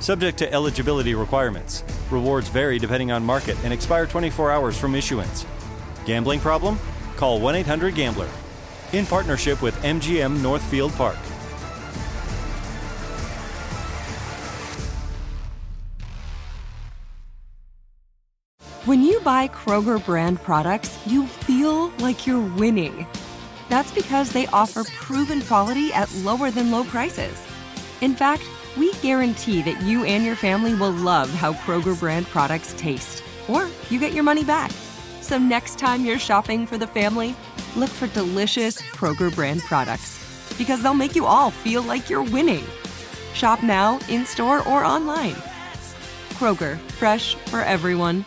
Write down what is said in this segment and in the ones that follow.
Subject to eligibility requirements. Rewards vary depending on market and expire 24 hours from issuance. Gambling problem? Call 1 800 Gambler. In partnership with MGM Northfield Park. When you buy Kroger brand products, you feel like you're winning. That's because they offer proven quality at lower than low prices. In fact, we guarantee that you and your family will love how Kroger brand products taste, or you get your money back. So next time you're shopping for the family, look for delicious Kroger brand products because they'll make you all feel like you're winning. Shop now, in store, or online. Kroger, fresh for everyone.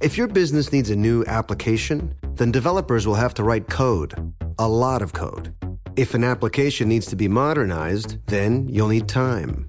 If your business needs a new application, then developers will have to write code, a lot of code. If an application needs to be modernized, then you'll need time,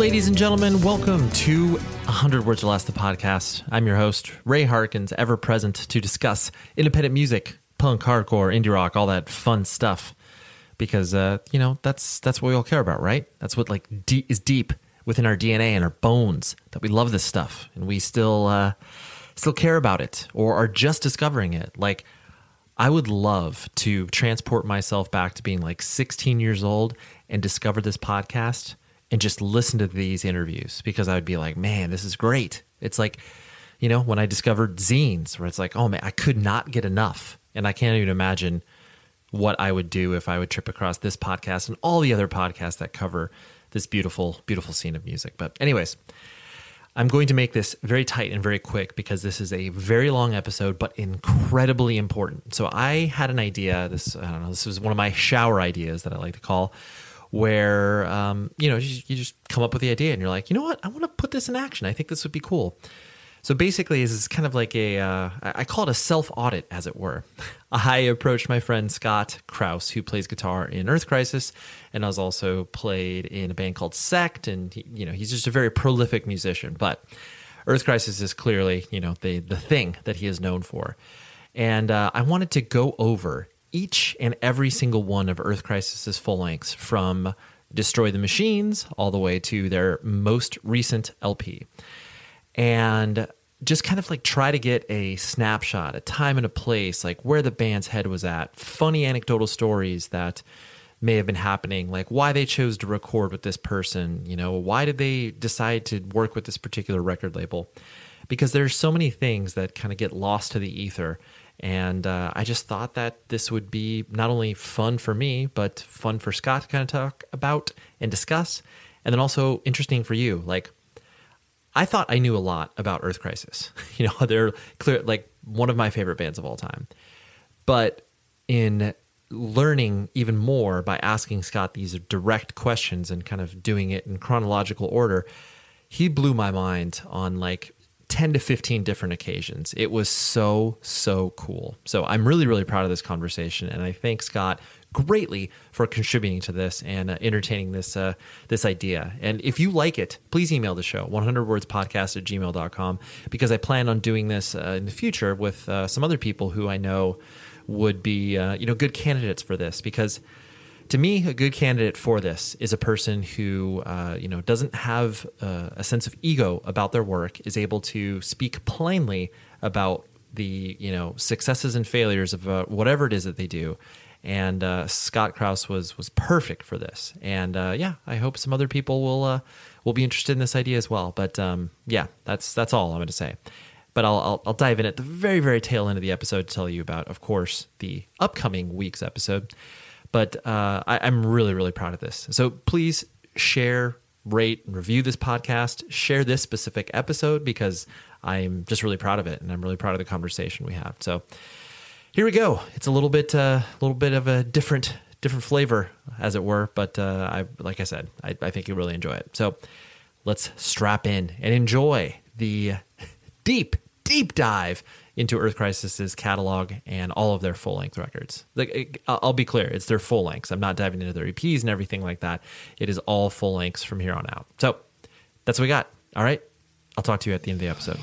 Ladies and gentlemen. Welcome to 100 Words or Less, the podcast. I'm your host, Ray Harkins, ever present to discuss independent music, punk, hardcore, indie rock, all that fun stuff. Because, uh, you know, that's that's what we all care about, right? That's what like is deep within our DNA and our bones that we love this stuff, and we still uh, still care about it or are just discovering it. Like, I would love to transport myself back to being like 16 years old and discover this podcast and just listen to these interviews because I would be like, man, this is great. It's like, you know, when I discovered zines where it's like, oh man, I could not get enough. And I can't even imagine what I would do if I would trip across this podcast and all the other podcasts that cover this beautiful, beautiful scene of music. But, anyways, I'm going to make this very tight and very quick because this is a very long episode, but incredibly important. So I had an idea. This I don't know. This was one of my shower ideas that I like to call, where um, you know you, you just come up with the idea and you're like, you know what, I want to put this in action. I think this would be cool. So basically, is kind of like a uh, I call it a self audit, as it were. I approached my friend Scott Crouse, who plays guitar in Earth Crisis, and has also played in a band called Sect, and he, you know he's just a very prolific musician. But Earth Crisis is clearly you know the the thing that he is known for, and uh, I wanted to go over each and every single one of Earth Crisis's full lengths from Destroy the Machines all the way to their most recent LP. And just kind of like try to get a snapshot, a time and a place, like where the band's head was at, funny anecdotal stories that may have been happening, like why they chose to record with this person, you know, why did they decide to work with this particular record label? Because there's so many things that kind of get lost to the ether and uh, I just thought that this would be not only fun for me, but fun for Scott to kind of talk about and discuss. and then also interesting for you. Like, I thought I knew a lot about Earth Crisis. You know, they're clear like one of my favorite bands of all time. But in learning even more by asking Scott these direct questions and kind of doing it in chronological order, he blew my mind on like 10 to 15 different occasions. It was so, so cool. So I'm really, really proud of this conversation. And I thank Scott greatly for contributing to this and uh, entertaining this uh, this idea. And if you like it, please email the show, 100wordspodcast at gmail.com, because I plan on doing this uh, in the future with uh, some other people who I know would be uh, you know good candidates for this because to me, a good candidate for this is a person who, uh, you know, doesn't have uh, a sense of ego about their work, is able to speak plainly about the, you know, successes and failures of uh, whatever it is that they do. And uh, Scott Crouse was was perfect for this. And uh, yeah, I hope some other people will uh, will be interested in this idea as well. But um, yeah, that's that's all I'm going to say. But I'll, I'll I'll dive in at the very very tail end of the episode to tell you about, of course, the upcoming week's episode. But uh, I, I'm really, really proud of this. So please share, rate, and review this podcast. Share this specific episode because I'm just really proud of it, and I'm really proud of the conversation we have. So here we go. It's a little bit, a uh, little bit of a different, different flavor, as it were. But uh, I, like I said, I, I think you'll really enjoy it. So let's strap in and enjoy the deep, deep dive into Earth Crisis's catalog and all of their full length records. Like, I'll be clear, it's their full lengths. I'm not diving into their EPs and everything like that. It is all full lengths from here on out. So that's what we got. All right. I'll talk to you at the end of the episode.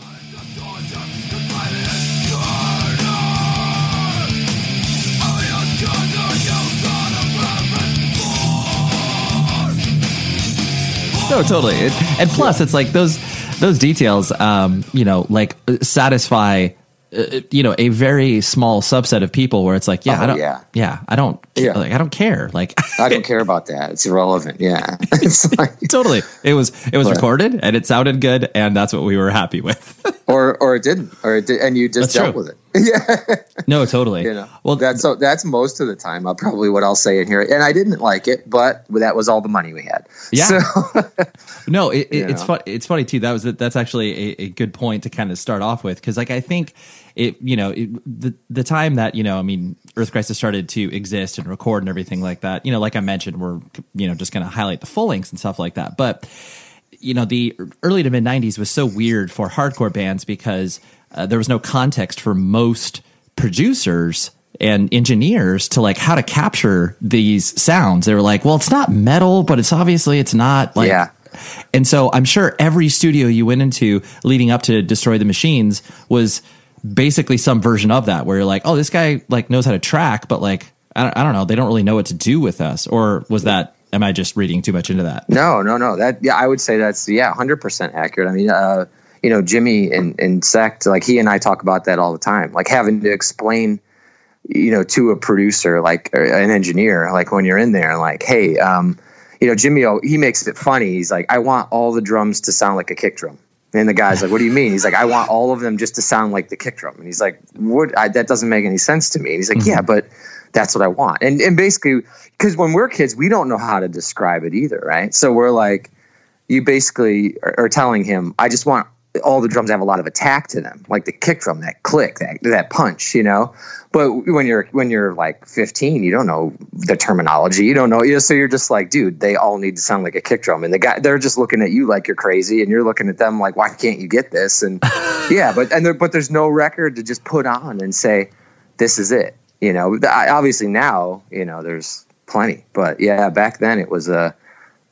No, totally. and plus, it's like those those details, um, you know, like satisfy uh, you know a very small subset of people where it's like yeah oh, I don't yeah. yeah I don't yeah. like I don't care. Like I don't care about that. It's irrelevant. Yeah. It's like, totally. It was it was but, recorded and it sounded good and that's what we were happy with. Or or it didn't. Or it did and you just that's dealt true. with it yeah. No totally. You know well that's so that's most of the time I'll probably what I'll say in here. And I didn't like it but that was all the money we had. Yeah. So, no it, it, it's fun it's funny too. That was that's actually a, a good point to kind of start off with because like I think it you know it, the the time that you know I mean Earth Crisis started to exist and record and everything like that. You know, like I mentioned, we're you know just going to highlight the full lengths and stuff like that. But you know, the early to mid '90s was so weird for hardcore bands because uh, there was no context for most producers and engineers to like how to capture these sounds. They were like, well, it's not metal, but it's obviously it's not like. Yeah. And so I'm sure every studio you went into leading up to Destroy the Machines was basically some version of that where you're like, oh, this guy like knows how to track, but like I don't, I don't know, they don't really know what to do with us. Or was that? Am I just reading too much into that? No, no, no. That yeah, I would say that's yeah, hundred percent accurate. I mean, uh, you know, Jimmy and, and Sect, like he and I talk about that all the time, like having to explain, you know, to a producer, like an engineer, like when you're in there, like, hey, um, you know, Jimmy, he makes it funny. He's like, I want all the drums to sound like a kick drum. And the guy's like, "What do you mean?" He's like, "I want all of them just to sound like the kick drum." And he's like, "What? I, that doesn't make any sense to me." And he's like, mm-hmm. "Yeah, but that's what I want." And and basically, because when we're kids, we don't know how to describe it either, right? So we're like, you basically are, are telling him, "I just want all the drums have a lot of attack to them, like the kick drum, that click, that that punch, you know. But when you're when you're like 15, you don't know the terminology, you don't know, you know, so you're just like, dude, they all need to sound like a kick drum, and the guy they're just looking at you like you're crazy, and you're looking at them like, why can't you get this? And yeah, but and there, but there's no record to just put on and say, this is it, you know. Obviously now, you know, there's plenty, but yeah, back then it was a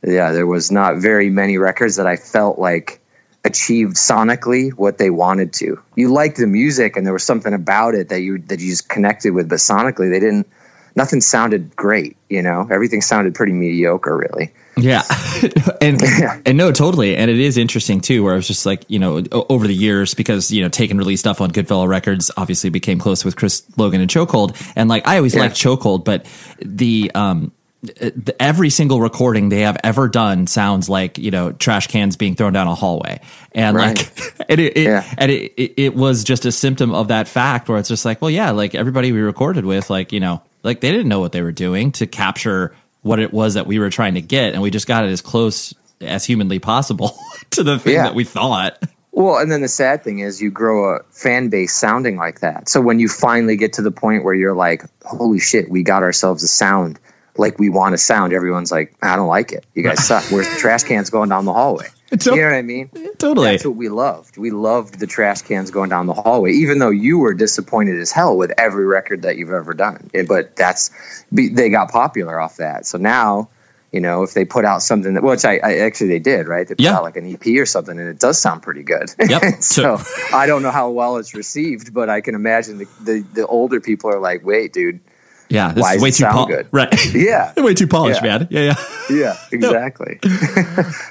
yeah, there was not very many records that I felt like achieved sonically what they wanted to. You liked the music and there was something about it that you that you just connected with, but sonically they didn't nothing sounded great, you know. Everything sounded pretty mediocre really. Yeah. and and no, totally. And it is interesting too, where I was just like, you know, over the years, because, you know, Taken release stuff on Goodfellow Records obviously became close with Chris Logan and Chokehold. And like I always yeah. liked Chokehold, but the um Uh, every single recording they have ever done sounds like you know trash cans being thrown down a hallway and right. like and, it, it yeah. and it, it, it was just a symptom of that fact where it's just like well yeah like everybody we recorded with like you know like they didn't know what they were doing to capture what it was that we were trying to get and we just got it as close as humanly possible to the thing Yeah. that we thought. Well, and then the sad thing is you grow a fan base sounding like that. So when you finally get to the point where you're like, holy shit, we got ourselves a sound like we want to sound, everyone's like, I don't like it. You guys suck. Where's the trash cans going down the hallway? You know what I mean? Totally. That's what we loved. We loved the trash cans going down the hallway, even though you were disappointed as hell with every record that you've ever done. Eh, But that's they got popular off that. So now, you know, if they put out something that, which I, I actually they did, right? They put Yeah. out like an EP or something, and it does sound pretty good. Yep. so I don't know how well it's received, but I can imagine the the, the older people are like, wait, dude, Yeah, this Why is way too pol- good? Right. yeah, way too polished, Yeah. man. Yeah, yeah. yeah, exactly.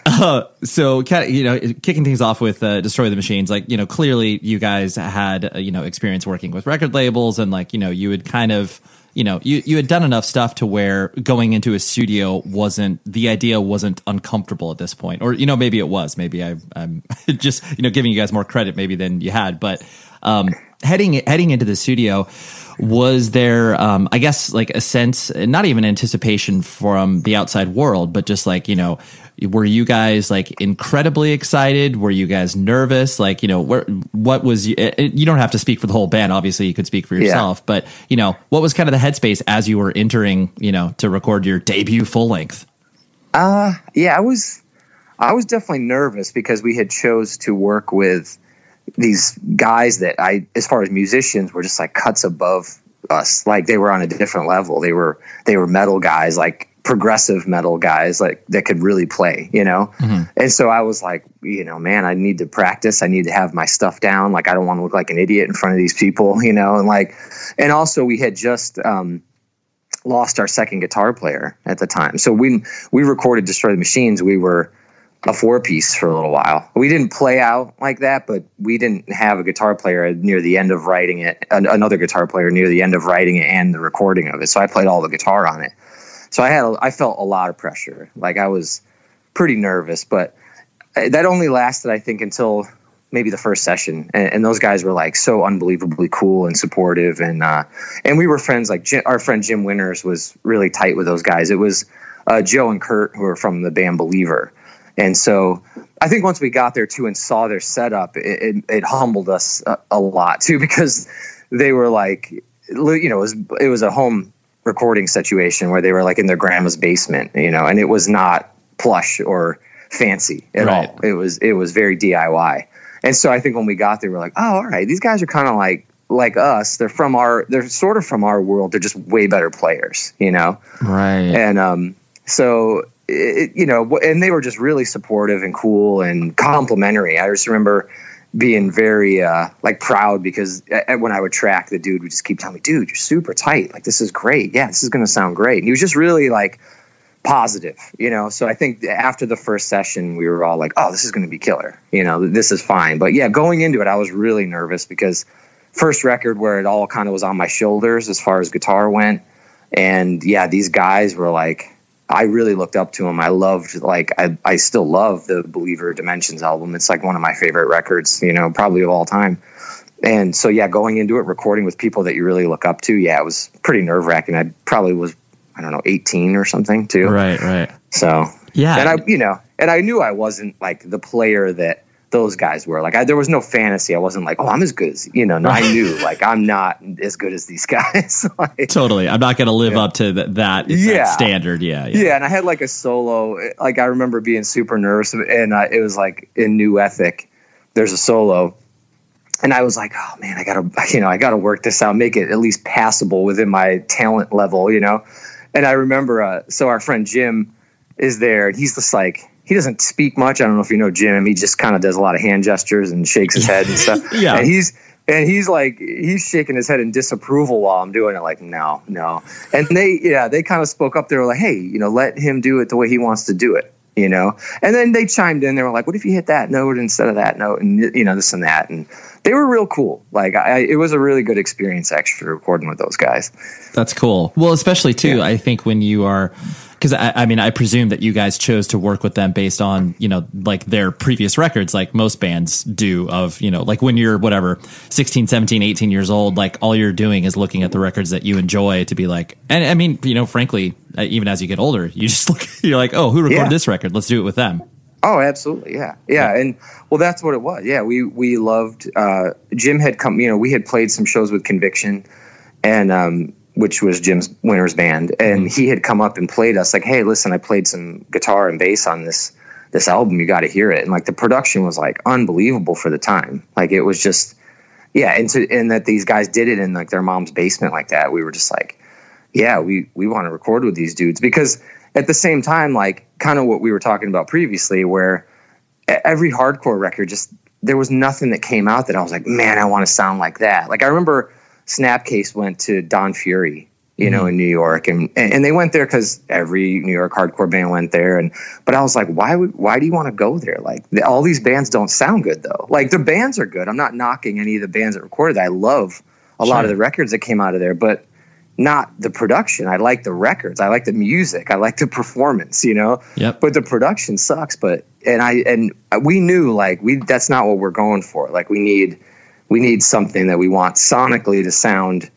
Uh, so, you know, kicking things off with uh, "Destroy the Machines," like you know, clearly you guys had uh, you know experience working with record labels, and like you know, you had kind of you know you you had done enough stuff to where going into a studio wasn't the idea wasn't uncomfortable at this point, or you know, maybe it was. Maybe I, I'm just you know giving you guys more credit maybe than you had, but um, heading heading into the studio was there um i guess like a sense not even anticipation from the outside world but just like you know were you guys like incredibly excited? Were you guys nervous? Like you know where what was you, eh, you don't have to speak for the whole band obviously you could speak for yourself but you know what was kind of the headspace as you were entering you know to record your debut full length? Uh, yeah, I was, I was definitely nervous because we had chose to work with these guys that I, as far as musicians, were just like cuts above us. Like they were on a different level. They were, they were metal guys, like progressive metal guys, like that could really play, you know? And so I was like, you know, man, I need to practice. I need to have my stuff down. Like, I don't want to look like an idiot in front of these people, you know? And like, and also we had just, um, lost our second guitar player at the time. So when we recorded Destroy the Machines, we were a four piece for a little while. We didn't play out like that, but we didn't have a guitar player near the end of writing it, an- another guitar player near the end of writing it and the recording of it. So I played all the guitar on it. So I had, I felt a lot of pressure. Like I was pretty nervous, but that only lasted, I think, until maybe the first session. And, and those guys were like so unbelievably cool and supportive. And, uh, and we were friends. Like Jim, our friend Jim Winters was really tight with those guys. It was uh, Joe and Kurt who were from the band Believer. And so I think once we got there too and saw their setup, it, it, it humbled us a, a lot too because they were like, you know, it was it was a home recording situation where they were like in their grandma's basement, you know, and it was not plush or fancy at Right. all. It was it was very DIY. And so I think when we got there, we're like, oh, all right, these guys are kind of like like us. They're from our they're sort of from our world. They're just way better players, you know right and um, so it, you know, and they were just really supportive and cool and complimentary. I just remember being very uh, like proud because when I would track, the dude would just keep telling me, "Dude, you're super tight. Like this is great. Yeah, this is going to sound great." And he was just really like positive, you know. So I think after the first session, we were all like, "Oh, this is going to be killer. You know, this is fine." But yeah, going into it, I was really nervous because first record where it all kind of was on my shoulders as far as guitar went. And yeah, these guys were like, I really looked up to him. I loved, like, I, I still love the Believer Dimensions album. It's like one of my favorite records, you know, probably of all time. And so, yeah, going into it, recording with people that you really look up to, yeah, it was pretty nerve wracking. I probably was, I don't know, 18 or something too. right right So, Yeah. And I, you know, and I knew I wasn't like the player that those guys were. Like, I, there was no fantasy. I wasn't like, oh, I'm as good as, you know, no, I knew, like, I'm not as good as these guys. like, totally i'm not going to live up to th- that, that Yeah. standard yeah, yeah yeah, and I had like a solo. Like I remember being super nervous, and uh, it was like in New Ethic. There's a solo, and I was like, oh man, I gotta, you know, I gotta work this out, make it at least passable within my talent level, you know. And I remember, uh, so our friend Jim is there, and he's just like, he doesn't speak much. I don't know if you know Jim. He just kind of does a lot of hand gestures and shakes his head and stuff. Yeah. and he's and he's like he's shaking his head in disapproval while I'm doing it. Like no, no. And they yeah they kind of spoke up. They were like, hey, you know, let him do it the way he wants to do it. You know, and then they chimed in. They were like, "What if you hit that note instead of that note?" And you know, this and that. And they were real cool. Like, I, it was a really good experience actually recording with those guys. That's cool. Well, especially too, I think when you are, because I, I mean, I presume that you guys chose to work with them based on, you know, like their previous records, like most bands do of, you know, like when you're whatever, 16, 17, 18 years old, like all you're doing is looking at the records that you enjoy to be like, and I mean, you know, frankly, uh, even as you get older, you just look, you're like, oh, who recorded Yeah. this record? Let's do it with them. Oh, absolutely. Yeah. yeah. Yeah. And well, that's what it was. Yeah. We, we loved, uh, Jim had come, you know, we had played some shows with Conviction and, um, which was Jim's Winter's band. And mm-hmm. he had come up and played us like, Hey, listen, I played some guitar and bass on this, this album. You got to hear it. And like the production was like unbelievable for the time. Like it was just, yeah. And to, and that these guys did it in like their mom's basement like that. We were just like, yeah, we, we want to record with these dudes because at the same time, like kind of what we were talking about previously, where every hardcore record just there was nothing that came out that I was like, man, I want to sound like that. Like I remember Snapcase went to Don Fury, you mm-hmm. know, in New York, and and they went there because every New York hardcore band went there. And but I was like, why would why do you want to go there? Like the, all these bands don't sound good though. Like the bands are good. I'm not knocking any of the bands that recorded. I love a sure. lot of the records that came out of there, but not the production. I like the records. I like the music. I like the performance, you know? Yep. But the production sucks. But, and I, and we knew like we, that's not what we're going for. Like we need, we need something that we want sonically to sound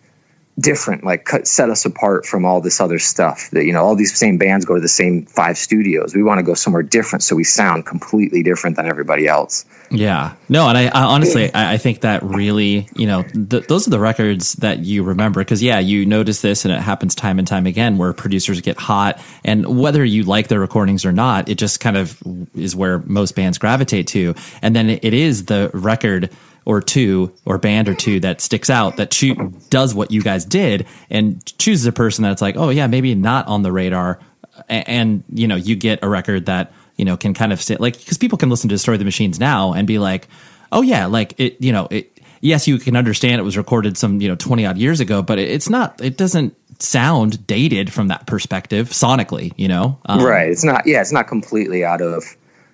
different, like cut, set us apart from all this other stuff that, you know, all these same bands go to the same five studios. We want to go somewhere different. So we sound completely different than everybody else. Yeah. No. And I, I honestly, I, I, think that really, you know, th- those are the records that you remember. Cause yeah, you notice this and it happens time and time again where producers get hot and whether you like their recordings or not, it just kind of is where most bands gravitate to. And then it is the record or two or band or two that sticks out that cho- does what you guys did and chooses a person that's like, oh yeah, maybe not on the radar, and, and you know you get a record that you know can kind of sit like because people can listen to Destroy the Machines now and be like, oh yeah, like it, you know it. Yes, you can understand it was recorded some you know twenty odd years ago, but it's not. It doesn't sound dated from that perspective sonically. You know, um, right? It's not. Yeah, it's not completely out of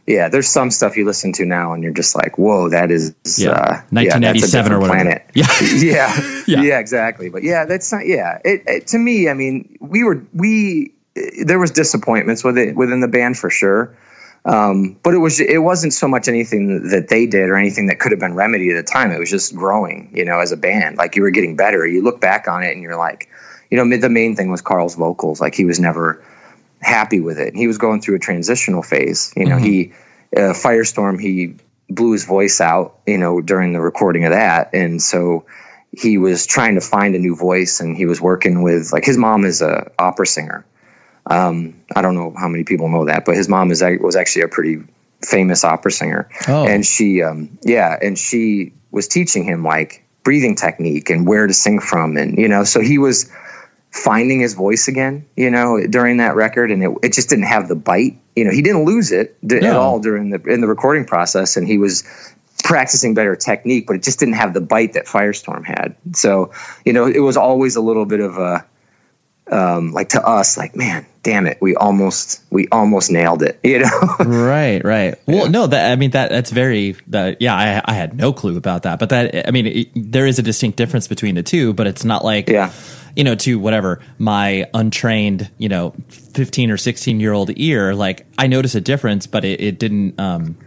yeah, there's some stuff you listen to now and you're just like, whoa, that is yeah. Uh, 1997 yeah, or whatever. Planet. Yeah. yeah. yeah, yeah, exactly. But yeah, that's not. Yeah, it, it, to me, I mean, we were we there was disappointments with it within the band for sure. Um, but it was it wasn't so much anything that they did or anything that could have been remedied at the time. It was just growing, you know, as a band. Like you were getting better. You look back on it and you're like, you know, the main thing was Karl's vocals. Like he was never happy with it. He was going through a transitional phase. You know, mm-hmm. he uh, Firestorm he blew his voice out. You know, during the recording of that, and so he was trying to find a new voice, and he was working with like his mom is a opera singer. Um, I don't know how many people know that, but his mom is was actually a pretty famous opera singer, oh. and she, um, yeah, and she was teaching him like breathing technique and where to sing from, and you know, so he was finding his voice again, you know, during that record, and it, it just didn't have the bite. You know, he didn't lose it no. at all during the in the recording process, and he was practicing better technique, but it just didn't have the bite that Firestorm had. So, you know, it was always a little bit of a um, like to us, like man, damn it, we almost we almost nailed it, you know? right, right. Well, no, that I mean that that's very that yeah, I I had no clue about that, but that I mean it, there is a distinct difference between the two, but it's not like yeah you know, to whatever my untrained, you know, 15 or 16 year old ear, like I notice a difference, but it, it didn't, um,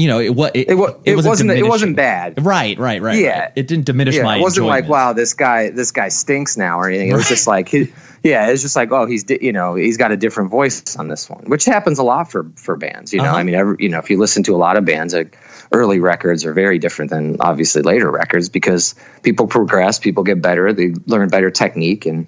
you know, it, it, it, it, it wasn't, it wasn't bad. Right, right, right. Yeah. Right. It didn't diminish yeah, my, it wasn't enjoyment. like, wow, this guy, this guy stinks now or anything. It was just like, yeah, it's just like, oh, he's, you know, he's got a different voice on this one, which happens a lot for, for bands, you know, uh-huh. I mean, every, you know, if you listen to a lot of bands, like, early records are very different than obviously later records because people progress, people get better, they learn better technique, and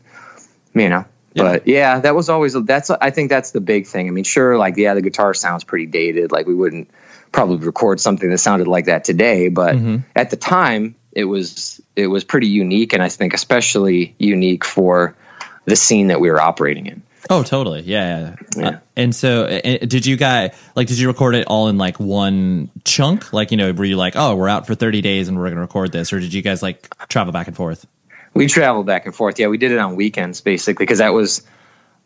you know. Yeah. But yeah, that was always that's I think that's the big thing. I mean, sure, like yeah, the guitar sounds pretty dated. Like we wouldn't probably record something that sounded like that today, but mm-hmm. at the time it was it was pretty unique, and I think especially unique for the scene that we were operating in. Oh, totally. Yeah. yeah. Uh, and so, uh, did you guys like? Did you record it all in like one chunk? Like, you know, were you like, oh, we're out for thirty days and we're going to record this, or did you guys like travel back and forth? We traveled back and forth. Yeah, we did it on weekends basically because that was,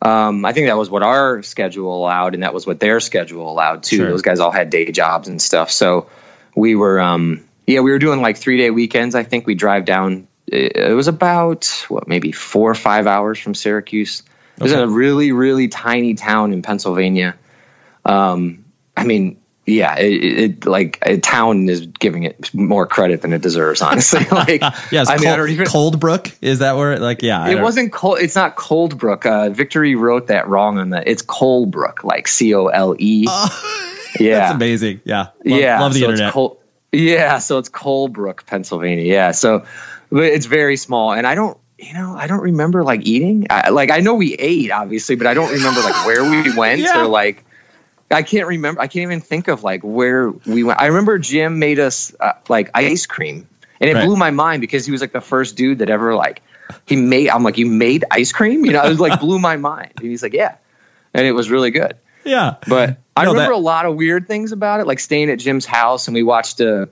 um, I think that was what our schedule allowed, and that was what their schedule allowed too. Sure. Those guys all had day jobs and stuff, so we were, um, yeah, we were doing like three day weekends. I think we drive down. It was about what maybe four or five hours from Syracuse. It was okay. in a really really tiny town in Pennsylvania. Um, I mean, yeah, it, it, like a town is giving it more credit than it deserves. Honestly, like yeah, I mean, Cold, even, Coldbrook is that where like yeah, it wasn't cold. It's not Coldbrook. Uh, Victory wrote that wrong on the. It's Colebrook, like C O L E. Yeah, that's amazing. Yeah, love, yeah. love the so internet. Col- yeah, so it's Colebrook, Pennsylvania. Yeah, so but it's very small, and I don't, you know, I don't remember like eating. I, like I know we ate, obviously, but I don't remember like where we went Yeah. or like. I can't remember. I can't even think of like where we went. I remember Jim made us uh, like ice cream, and it Right. blew my mind because he was like the first dude that ever like he made. I'm like, you made ice cream? You know, it was like blew my mind. And he's like, yeah, and it was really good. yeah, But I No, remember that- a lot of weird things about it, like staying at Jim's house and we watched a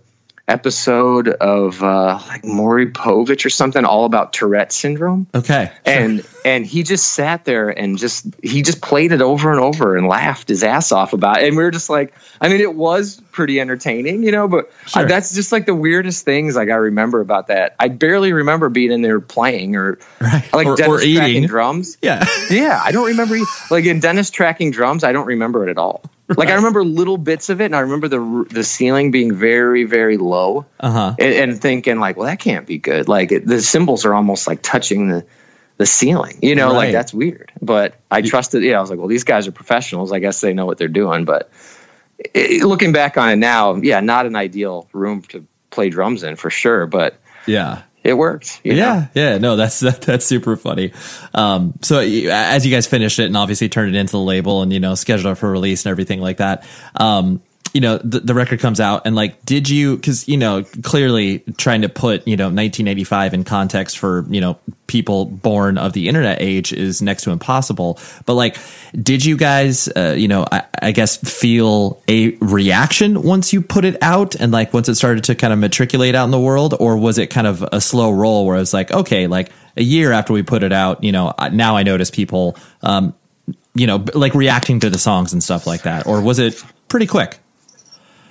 episode of uh, like Maury Povich or something, all about Tourette syndrome. okay, And and he just sat there and just he just played it over and over and laughed his ass off about it. And we were just like, I mean, it was pretty entertaining, you know. But I- that's just like the weirdest things like I remember about that. I barely remember being in there playing or Right. like Or- or Dennis eating. cracking drums. yeah, Yeah, I don't remember like in Dennis tracking drums. I don't remember it at all. Like I remember little bits of it, and I remember the the ceiling being very very low, uh huh. and, and thinking like, well, that can't be good. Like it, the cymbals are almost like touching the the ceiling. You know, Right. like that's weird. But I trusted. Yeah, I was like, well, these guys are professionals. I guess they know what they're doing. But it, looking back on it now, yeah, not an ideal room to play drums in for sure. But Yeah. It worked. you know? Yeah, yeah, no, that's that, that's super funny. Um, so as you guys finished it and obviously turned it into the label and you know scheduled it for release and everything like that, um, you know the, the record comes out and like, did you? Because you know clearly trying to put you know 1985 in context for you know people born of the internet age is next to impossible. But like, did you guys, uh, you know, I, I guess feel a reaction once you put it out and like once it started to kind of matriculate out in the world, or was it kind of a slow roll where it's like, okay, like a year after we put it out, you know, now I notice people, um, you know, like reacting to the songs and stuff like that, or was it pretty quick?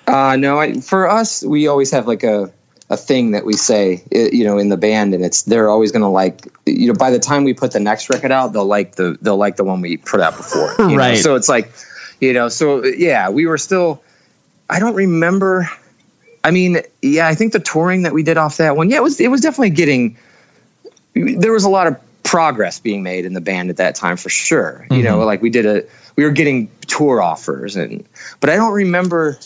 Uh, no, I, for us, we always have like a, a thing that we say, you know, in the band, and it's they're always going to like, you know, by the time we put the next record out, they'll like the they'll like the one we put out before, you know? Right. So it's like, you know, so yeah, we were still. I don't remember. I mean, yeah, I think the touring that we did off that one, yeah, it was it was definitely getting. There was a lot of progress being made in the band at that time for sure. You know, like we did a, we were getting tour offers, and but I don't remember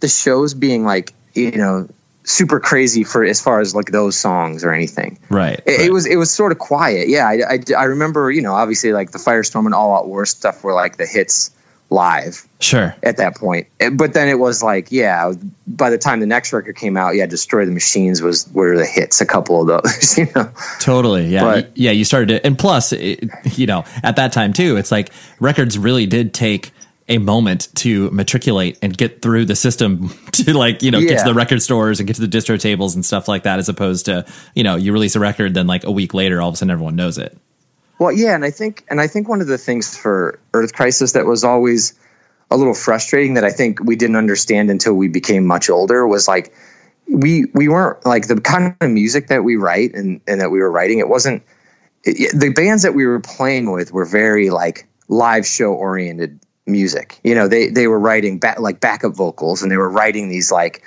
the shows being like you know super crazy for as far as like those songs or anything. Right. It, it was it was sort of quiet. Yeah, I, I, I remember you know obviously like the Firestorm and All Out War stuff were like the hits live Sure. at that point. But then it was like yeah, by the time the next record came out, yeah, Destroy the Machines was were the hits. A couple of those, you know. Totally. Yeah. But- yeah. You started to, and plus, it, you know, at that time too, it's like records really did take a moment to matriculate and get through the system to like, you know, get to the record stores and get to the distro tables and stuff like that, as opposed to, you know, you release a record, then like a week later, all of a sudden everyone knows it. Well, yeah, and I think and I think one of the things for Earth Crisis that was always a little frustrating that I think we didn't understand until we became much older was like we we weren't like the kind of music that we write and and that we were writing it wasn't it, the bands that we were playing with were very like live show oriented music. You know, they they were writing back like backup vocals and they were writing these like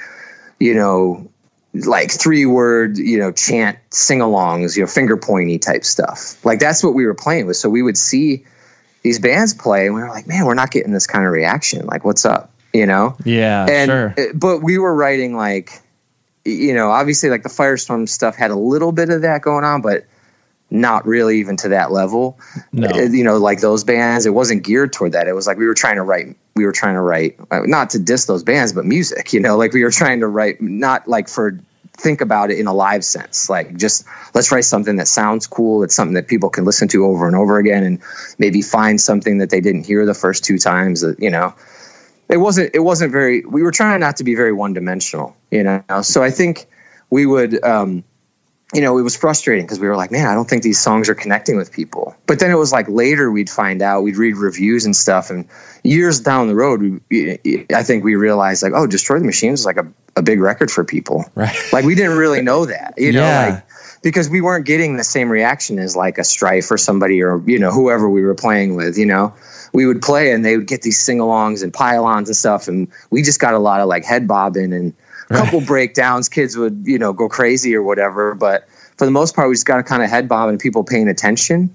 you know like three word, you know, chant sing alongs, you know, finger pointy type stuff. Like that's what we were playing with. So we would see these bands play and we were like, man, we're not getting this kind of reaction. Like, what's up? You know? Yeah. and sure. uh, but we were writing like you know, obviously like the Firestorm stuff had a little bit of that going on, but not really even to that level. No. Uh, You know, like those bands, it wasn't geared toward that. It was like we were trying to write we were trying to write uh, not to diss those bands, but music, you know, like we were trying to write not like for think about it in a live sense. Like just let's write something that sounds cool. It's something that people can listen to over and over again and maybe find something that they didn't hear the first two times that, you know. It wasn't it wasn't very we were trying not to be very one dimensional, you know. So I think we would um you know, it was frustrating because we were like, man, I don't think these songs are connecting with people. But then it was like later we'd find out, we'd read reviews and stuff, and years down the road, we, I think we realized like, oh, Destroy the Machines is like a, a big record for people. Right. Like we didn't really know that, you know, Yeah. like because we weren't getting the same reaction as like a Strife or somebody or you know whoever we were playing with. You know, we would play and they would get these sing-alongs and pile-ons and stuff, and we just got a lot of like head bobbing and a couple breakdowns. Kids would you know go crazy or whatever, but for the most part, we just got a kind of head bob and people paying attention.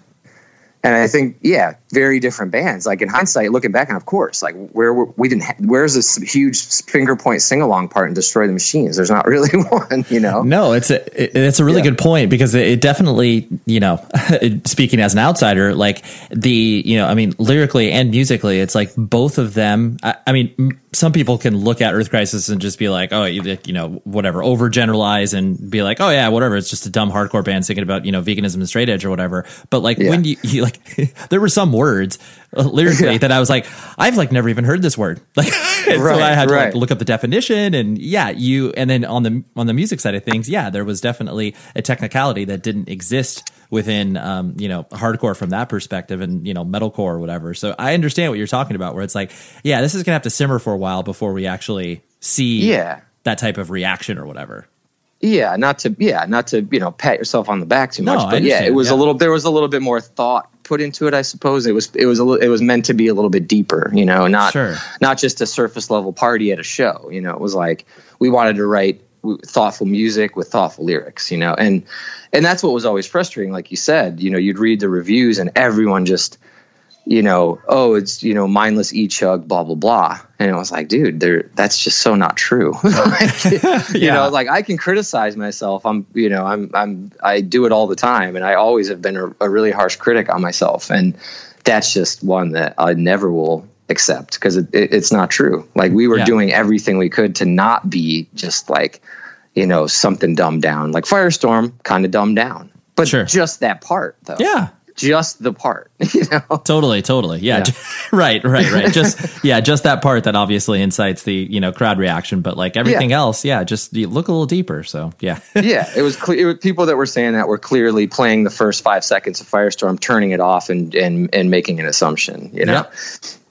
and I think, yeah, very different bands. Like in hindsight, looking back, and of course, like where were, we didn't, ha- where's this huge finger point sing along part and destroy the machines? There's not really one, you know. No, it's a it's a really yeah. good point because it definitely, you know, speaking as an outsider, like the, you know, I mean, lyrically and musically, it's like both of them. I, I mean, some people can look at Earth Crisis and just be like, oh, you, you know, whatever, overgeneralize and be like, oh yeah, whatever. It's just a dumb hardcore band singing about you know veganism and straight edge or whatever. But like yeah. when you, you like there were some words uh, lyrically yeah. that I was like, I've like never even heard this word. Like, right, so I had to right. like look up the definition and yeah, you, and then on the, on the music side of things, yeah, there was definitely a technicality that didn't exist within, um, you know, hardcore from that perspective and, you know, metalcore or whatever. So I understand what you're talking about where it's like, yeah, this is going to have to simmer for a while before we actually see yeah. that type of reaction or whatever. Yeah, not to yeah, not to you know pat yourself on the back too much, no, but yeah, it was yeah. a little. There was a little bit more thought put into it, I suppose. It was it was a little, it was meant to be a little bit deeper, you know, not sure. not just a surface level party at a show. You know, it was like we wanted to write thoughtful music with thoughtful lyrics, you know, and and that's what was always frustrating. Like you said, you know, you'd read the reviews and everyone just you know, oh, it's you know, mindless e chug, blah blah blah, and it was like, dude, there, that's just so not true. like, yeah. You know, like I can criticize myself. I'm, you know, I'm, I'm, I do it all the time, and I always have been a, a really harsh critic on myself, and that's just one that I never will accept because it, it, it's not true. Like we were yeah. doing everything we could to not be just like, you know, something dumbed down. Like Firestorm, kind of dumbed down, but sure. just that part though. Yeah, just the part, you know? Totally, totally. Yeah. yeah. right, right, right. Just, yeah, just that part that obviously incites the, you know, crowd reaction, but like everything yeah. else, yeah, just look a little deeper. So, yeah. yeah. It was clear. It was, people that were saying that were clearly playing the first five seconds of Firestorm, turning it off and, and, and making an assumption, you know? Yep.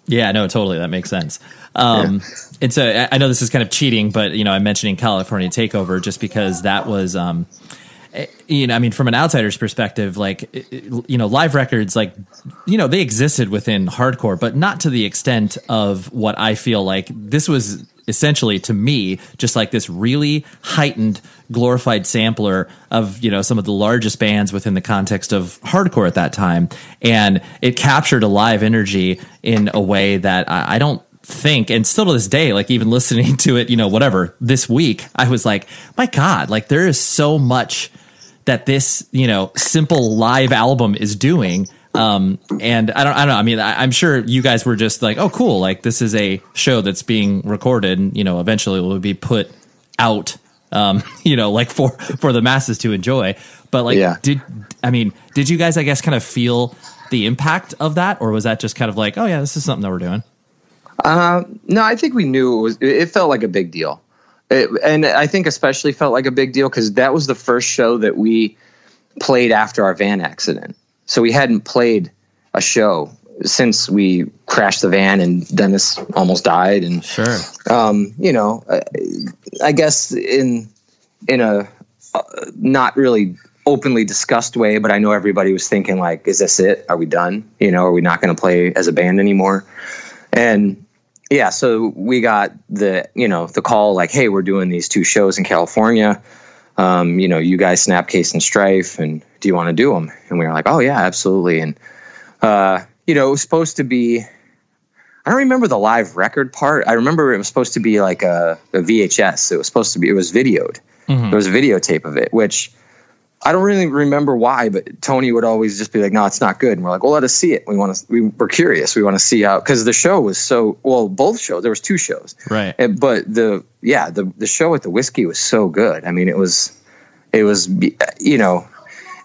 Yeah, no, totally. That makes sense. Um, yeah. And so I know this is kind of cheating, but, you know, I'm mentioning California Takeover just because that was, um, you know, I mean, from an outsider's perspective, like, you know, live records, like, you know, they existed within hardcore, but not to the extent of what I feel like this was essentially to me just like this really heightened glorified sampler of you know some of the largest bands within the context of hardcore at that time. And it captured a live energy in a way that I, I don't think and still to this day like even listening to it you know whatever this week i was like my god like there is so much that this you know simple live album is doing um, and I don't, I don't know. I mean, I, am sure you guys were just like, oh, cool. Like this is a show that's being recorded and, you know, eventually it will be put out, um, you know, like for, for the masses to enjoy. But like, yeah. did, I mean, did you guys, I guess, kind of feel the impact of that? Or was that just kind of like, oh yeah, this is something that we're doing? Uh, no, I think we knew it was, it felt like a big deal. It, and I think especially felt like a big deal because that was the first show that we played after our van accident. So we hadn't played a show since we crashed the van and Dennis almost died. And sure, um, you know, I, I, guess in in a uh, not really openly discussed way, but I know everybody was thinking like, "Is this it? Are we done? You know, are we not going to play as a band anymore?" And yeah, so we got the you know the call like, hey, we're doing these two shows in California. Um, you know, you guys Snapcase and Strife, and do you want to do them? And we were like, oh yeah, absolutely. And uh, you know, it was supposed to be. I don't remember the live record part. I remember it was supposed to be like a, a VHS. It was supposed to be. It was videoed. Mm-hmm. There was a videotape of it, which I don't really remember why, but Tony would always just be like, "No, it's not good." And we're like, "Well, let us see it. We want to. We, we're curious. We want to see how." Because the show was so well. Both shows. There was two shows, right? And, but the yeah, the the show at the whiskey was so good. I mean, it was, it was, you know,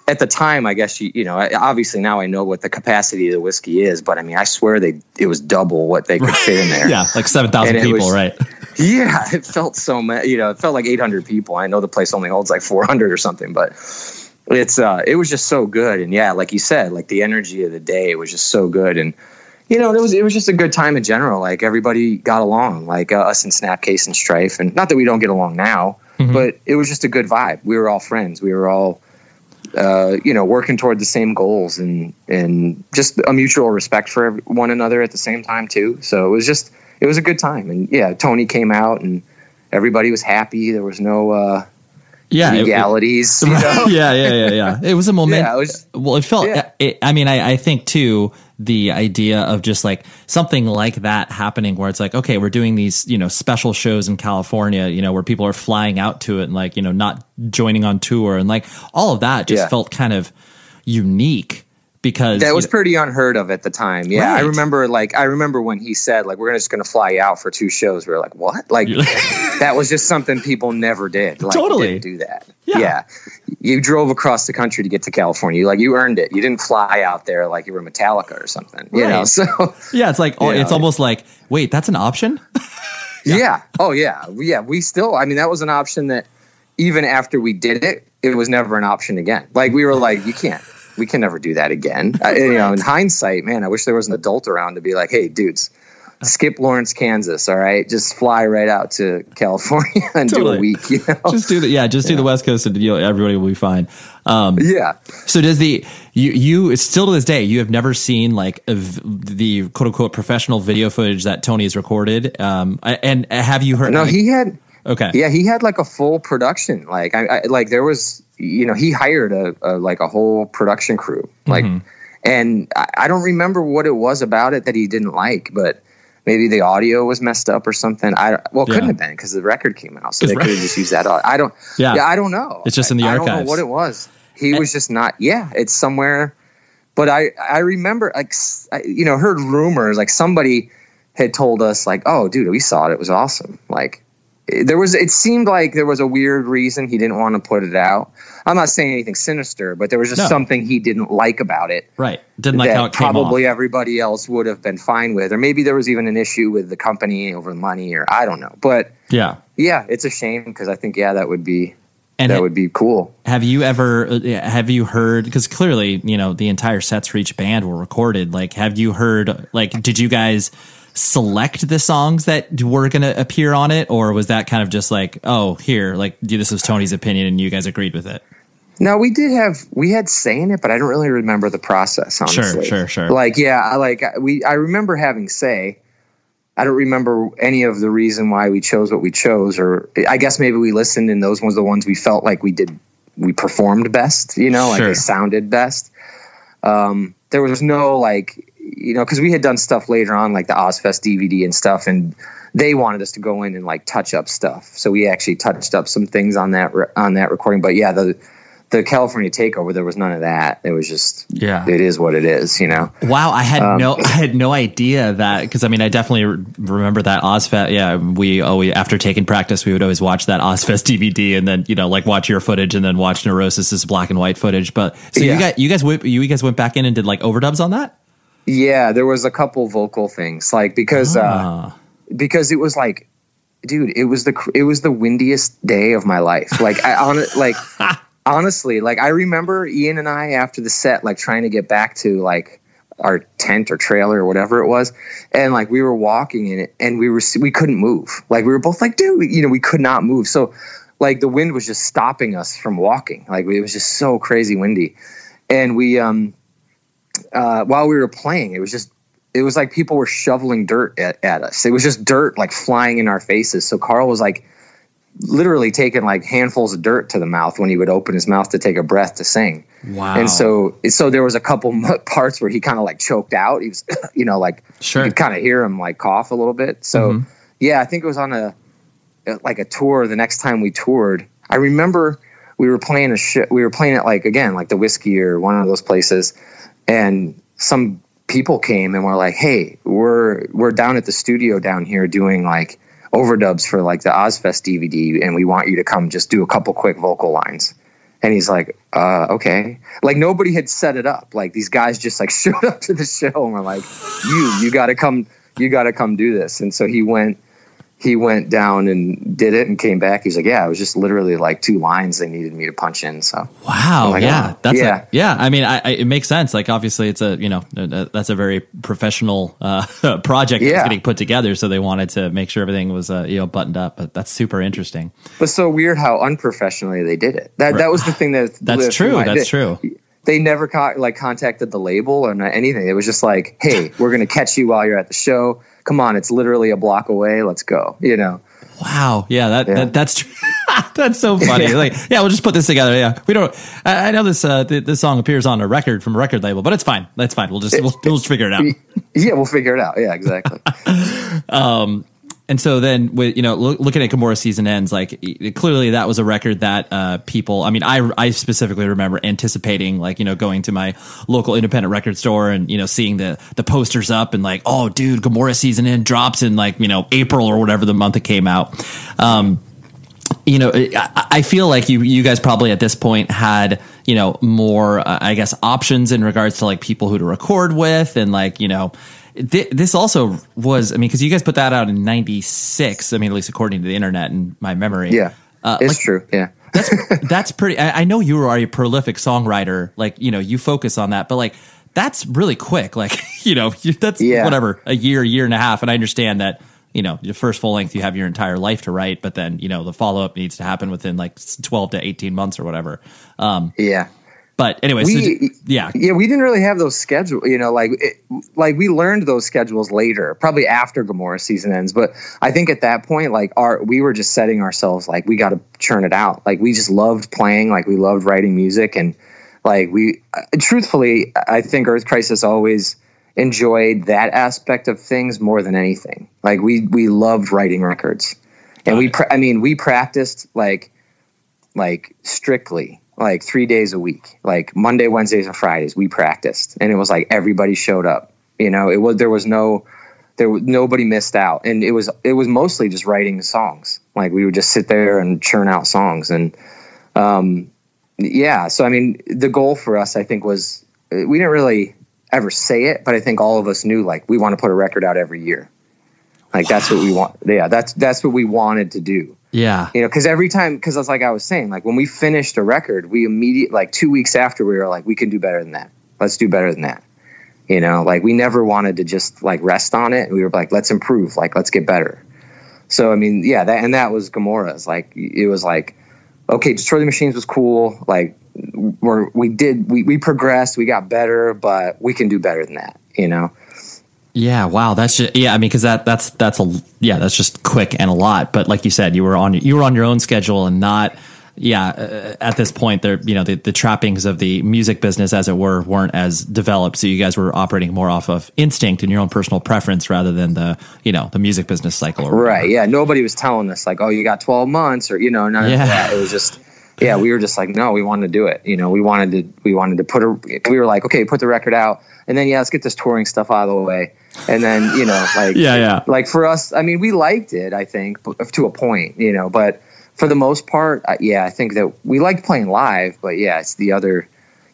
at the time, I guess you you know, obviously now I know what the capacity of the whiskey is, but I mean, I swear they it was double what they could fit in there. yeah, like seven thousand people, was, right? Yeah, it felt so much. You know, it felt like eight hundred people. I know the place only holds like four hundred or something, but it's uh, it was just so good. And yeah, like you said, like the energy of the day was just so good. And you know, it was it was just a good time in general. Like everybody got along, like uh, us and Snapcase and Strife, and not that we don't get along now, mm-hmm. but it was just a good vibe. We were all friends. We were all uh, you know, working toward the same goals and and just a mutual respect for one another at the same time too. So it was just it was a good time. And yeah, Tony came out and everybody was happy. There was no uh, yeah, it- legalities. you know? yeah, yeah, yeah, yeah. It was a moment. Yeah, it was- well, it felt. yeah. It, I mean, I, I think too the idea of just like something like that happening, where it's like, okay, we're doing these, you know, special shows in California, you know, where people are flying out to it and like, you know, not joining on tour and like all of that just Yeah. felt kind of unique because That was you know- pretty unheard of at the time. Yeah, I remember. Like, I remember when he said, "Like, we're just going to fly you out for two shows." We were like, "What?" Like, that was just something people never did. Like, Totally. didn't do that. Yeah. you drove across the country to get to California. Like, you earned it. You didn't fly out there like you were Metallica or something. You know, so yeah, it's like oh, it's know. almost like wait, that's an option. yeah. Oh, yeah, yeah. We still. I mean, that was an option that even after we did it, it was never an option again. Like, we were like, you can't. We can never do that again. I, you know, in hindsight, man, I wish there was an adult around to be like, "Hey, dudes, skip Lawrence, Kansas. All right, just fly right out to California and do a week." You know? just do the yeah, just do the West Coast and you know, everybody will be fine. Um, yeah. So does the you you still to this day you have never seen like a the quote unquote professional video footage that Tony has recorded? Um, and have you heard? No, he had. okay. Yeah, he had like a full production. Like, I, I like there was, you know, he hired a, a like a whole production crew. Like, mm-hmm. and I, I don't remember what it was about it that he didn't like, but maybe the audio was messed up or something. I well, it Yeah. couldn't have been because the record came out, so they right. could have just used that. I don't. Yeah. Yeah, I don't know. It's just in the I, I don't archives. know what it was. He was just not. Yeah, it's somewhere. But I I remember like you know heard rumors like somebody had told us like oh dude we saw it it was awesome like there was it seemed like there was a weird reason he didn't want to put it out. I'm not saying anything sinister, but there was just No. something he didn't like about it Right. Didn't like how it came probably off. everybody else would have been fine with, or maybe there was even an issue with the company over the money, or I don't know. But yeah. yeah, it's a shame because I think yeah that would be And that it- would be cool. Have you ever uh, have you heard because clearly you know the entire sets for each band were recorded. Like, have you heard like did you guys select the songs that were going to appear on it, or was that kind of just like oh here like this was Tony's opinion and you guys agreed with it? No, we did have we had say in it, but I don't really remember the process. Honestly, Sure, sure, sure. Like, yeah, I like we. I remember having say. I don't remember any of the reason why we chose what we chose, or I guess maybe we listened and those ones the ones we felt like we did we performed best. You know, like Sure. they sounded best. Um, there was no like you know because we had done stuff later on like the Ozzfest DVD and stuff, and they wanted us to go in and like touch up stuff. So we actually touched up some things on that re- on that recording. But yeah, the the California takeover, there was none of that. It was just Yeah. it is what it is. You know. Wow, I had Um, no, I had no idea that because I mean, I definitely re- remember that Ozzfest. Yeah, we always after taking practice, we would always watch that Ozzfest DVD, and then you know, like watch your footage, and then watch Neurosis's black and white footage. But so you Yeah. guys, you guys, went- you guys went back in and did like overdubs on that. Yeah, there was a couple vocal things like because uh, Ah. because it was like, dude, it was the it was the windiest day of my life. Like I on like honestly, like I remember Ian and I after the set, like trying to get back to like our tent or trailer or whatever it was, and like we were walking in it, and we were we couldn't move. Like we were both like, dude, you know, we could not move. So like the wind was just stopping us from walking. Like it was just so crazy windy, and we um uh, while we were playing, it was just it was like people were shoveling dirt at, at us. It was just dirt like flying in our faces. So Karl was like literally taking like handfuls of dirt to the mouth when he would open his mouth to take a breath to sing. Wow. And so so there was a couple parts where he kind of like choked out. He was you know like Sure. you could kind of hear him like cough a little bit. So yeah, I think it was on a like a tour the next time we toured. I remember we were playing a sh- we were playing it like again like the whiskey or one of those places and some people came and were like, "Hey, we're we're down at the studio down here doing like overdubs for like the Ozzfest DVD, and we want you to come just do a couple quick vocal lines." And he's like, uh, "Okay." Like nobody had set it up. Like these guys just like showed up to the show and were like, "You, you got to come, you got to come do this." And so he went. He went down and did it and came back. He's like, "Yeah, it was just literally like two lines they needed me to punch in." So Wow. like, yeah. oh, That's yeah. A, yeah. I mean, I, I, it makes sense. Like, obviously, it's a you know that's a very professional uh, project that's getting put together. So they wanted to make sure everything was uh, you know buttoned up. But that's super interesting. But so weird how unprofessionally they did it. That that was the thing that That's true. That's true. They never co- like contacted the label or anything. It was just like, hey, we're gonna catch you while you're at the show. Come on, it's literally a block away. Let's go. You know. Wow. Yeah. That, Yeah. that that's true. That's so funny. Yeah. Like, yeah, we'll just put this together. Yeah, we don't. I, I know this uh, th- this song appears on a record from a record label, but it's fine. That's fine. We'll just we'll, we'll just figure it out. Yeah, we'll figure it out. Yeah, exactly. um, and so then with you know look, looking at Gomorrah's season ends like clearly that was a record that uh, people I mean I I specifically remember anticipating like you know going to my local independent record store and you know seeing the the posters up and like oh dude Gomorrah season end drops in like you know April or whatever the month it came out. Um, you know I, I feel like you you guys probably at this point had you know more uh, I guess options in regards to like people who to record with and like you know this also was, I mean, because you guys put that out in '96. I mean, at least according to the internet and my memory. Yeah, uh, it's like, true. Yeah, that's that's pretty. I, I, know you are a prolific songwriter. Like, you know, you focus on that, but like, that's really quick. Like, you know, that's yeah. whatever a year, year and a half. And I understand that. You know, your first full length, you have your entire life to write, but then you know the follow up needs to happen within like twelve to eighteen months or whatever. Um, yeah, but anyway, we, so, yeah, yeah, we didn't really have those schedules. You know, like it, like we learned those schedules later, probably after Gomorrah's season ends. But I think at that point, like our we were just setting ourselves like we got to churn it out. Like we just loved playing, like we loved writing music, and like we uh, truthfully, I think Earth Crisis always enjoyed that aspect of things more than anything. Like we we loved writing records, and we I mean we practiced like like strictly like three days a week, like Monday, Wednesdays, and Fridays. We practiced, and it was like everybody showed up. You know, it was there was no there was nobody missed out, and it was it was mostly just writing songs. Like we would just sit there and churn out songs, and um, yeah. So I mean, the goal for us, I think, was we didn't really ever say it, but I think all of us knew like we want to put a record out every year. Like wow. that's what we want. Yeah, that's that's what we wanted to do. Yeah. You know, because every time, because was like I was saying, like when we finished a record, we immediately, like two weeks after, we were like, we can do better than that. Let's do better than that. You know, like we never wanted to just like rest on it. We were like, let's improve, like let's get better. So I mean, yeah, that and that was Gomorrah's. Like it was like, okay, Destroy the Machines was cool. Like we're we did we we progressed, we got better, but we can do better than that. You know. Yeah, wow, that's just yeah. I mean, because that that's that's a yeah, that's just quick and a lot. But like you said, you were on you were on your own schedule and not yeah. Uh, at this point, there you know the, the trappings of the music business, as it were, weren't as developed. So you guys were operating more off of instinct and your own personal preference rather than the you know the music business cycle. right? Yeah. Nobody was telling us like, oh, you got twelve months or you know none yeah. of that. It was just yeah, we were just like, no, we wanted to do it. You know, we wanted to we wanted to put a we were like, okay, put the record out and then yeah, let's get this touring stuff out of the way, and then you know, like yeah, yeah, like for us, I mean, we liked it, I think, to a point, you know, but for the most part, yeah, I think that we liked playing live, but yeah, it's the other,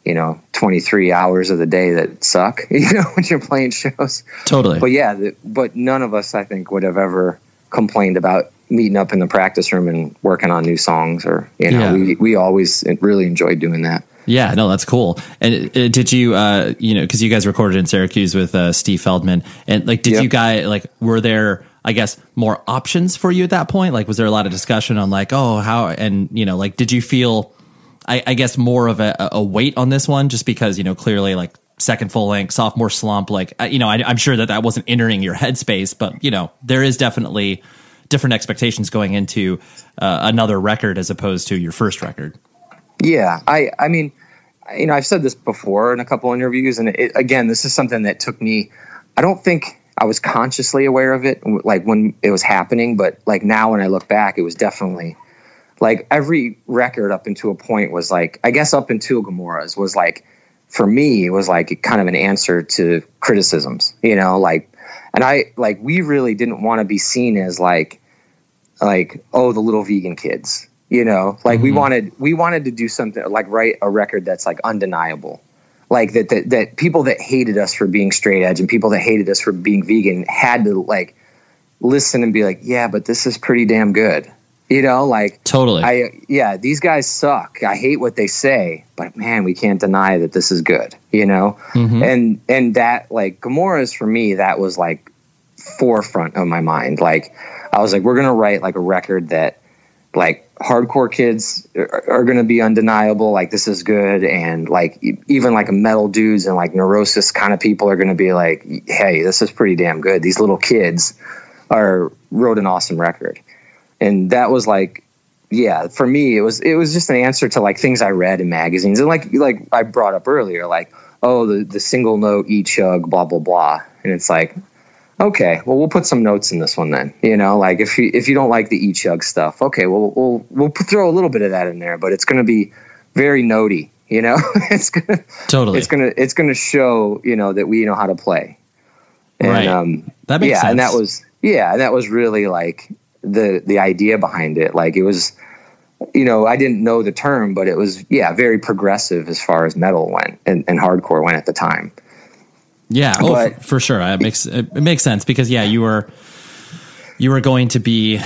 you know, 23 hours of the day that suck, you know, when you're playing shows. Totally. But yeah, the, but none of us, I think, would have ever complained about meeting up in the practice room and working on new songs or you know yeah. we we always really enjoyed doing that yeah, no, that's cool. And uh, did you, uh, you know, because you guys recorded in Syracuse with uh, Steve Feldman, and like, did yep. you guys like, were there, I guess, more options for you at that point? Like, was there a lot of discussion on like, oh, how, and you know, like, did you feel, I, I guess, more of a, a weight on this one, just because you know, clearly, like, second full length, sophomore slump, like, you know, I, I'm sure that that wasn't entering your headspace, but you know, there is definitely different expectations going into uh, another record as opposed to your first record. Yeah, I I mean, you know, I've said this before in a couple interviews, and it, again, this is something that took me. I don't think I was consciously aware of it, like when it was happening, but like now when I look back, it was definitely like every record up into a point was like, I guess up until Gomorrah's was like, for me, it was like kind of an answer to criticisms, you know, like, and I like we really didn't want to be seen as like, like oh the little vegan kids you know? Like mm-hmm. we wanted we wanted to do something like write a record that's like undeniable. Like that, that that people that hated us for being straight edge and people that hated us for being vegan had to like listen and be like yeah but this is pretty damn good you know like totally. I yeah these guys suck. I hate what they say but man we can't deny that this is good you know? Mm-hmm. and and that like gomorrah's for me that was like forefront of my mind. Like i was like we're gonna write like a record that like hardcore kids are, are going to be undeniable like this is good and like even like metal dudes and like neurosis kind of people are going to be like hey this is pretty damn good. These little kids are wrote an awesome record and that was like yeah, for me, it was it was just an answer to like things I read in magazines, and like like I brought up earlier, like oh the the single note E chug blah blah blah, and it's like okay, well we'll put some notes in this one then, you know, like if you if you don't like the E chug stuff, okay, well we'll we'll throw a little bit of that in there, but it's going to be very notey, you know, it's gonna totally. it's gonna it's gonna show you know that we know how to play, and, right? Um, that makes yeah, sense. and that was yeah, and that was really like the the idea behind it, like it was you know, I didn't know the term, but it was yeah, very progressive as far as metal went and, and hardcore went at the time. Yeah, oh, but, for, for, sure. It makes it makes sense because yeah, you were you were going to be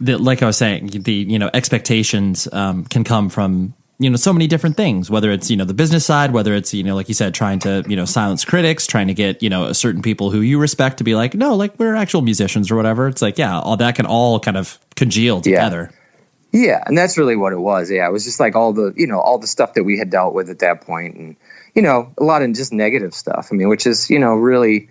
the like I was saying, the you know expectations um, can come from you know so many different things whether it's you know the business side whether it's you know like you said trying to you know silence critics trying to get you know certain people who you respect to be like no like we're actual musicians or whatever it's like yeah all that can all kind of congeal together yeah. Yeah, and that's really what it was. Yeah, it was just like all the you know all the stuff that we had dealt with at that point, and you know a lot of just negative stuff. I mean, which is you know really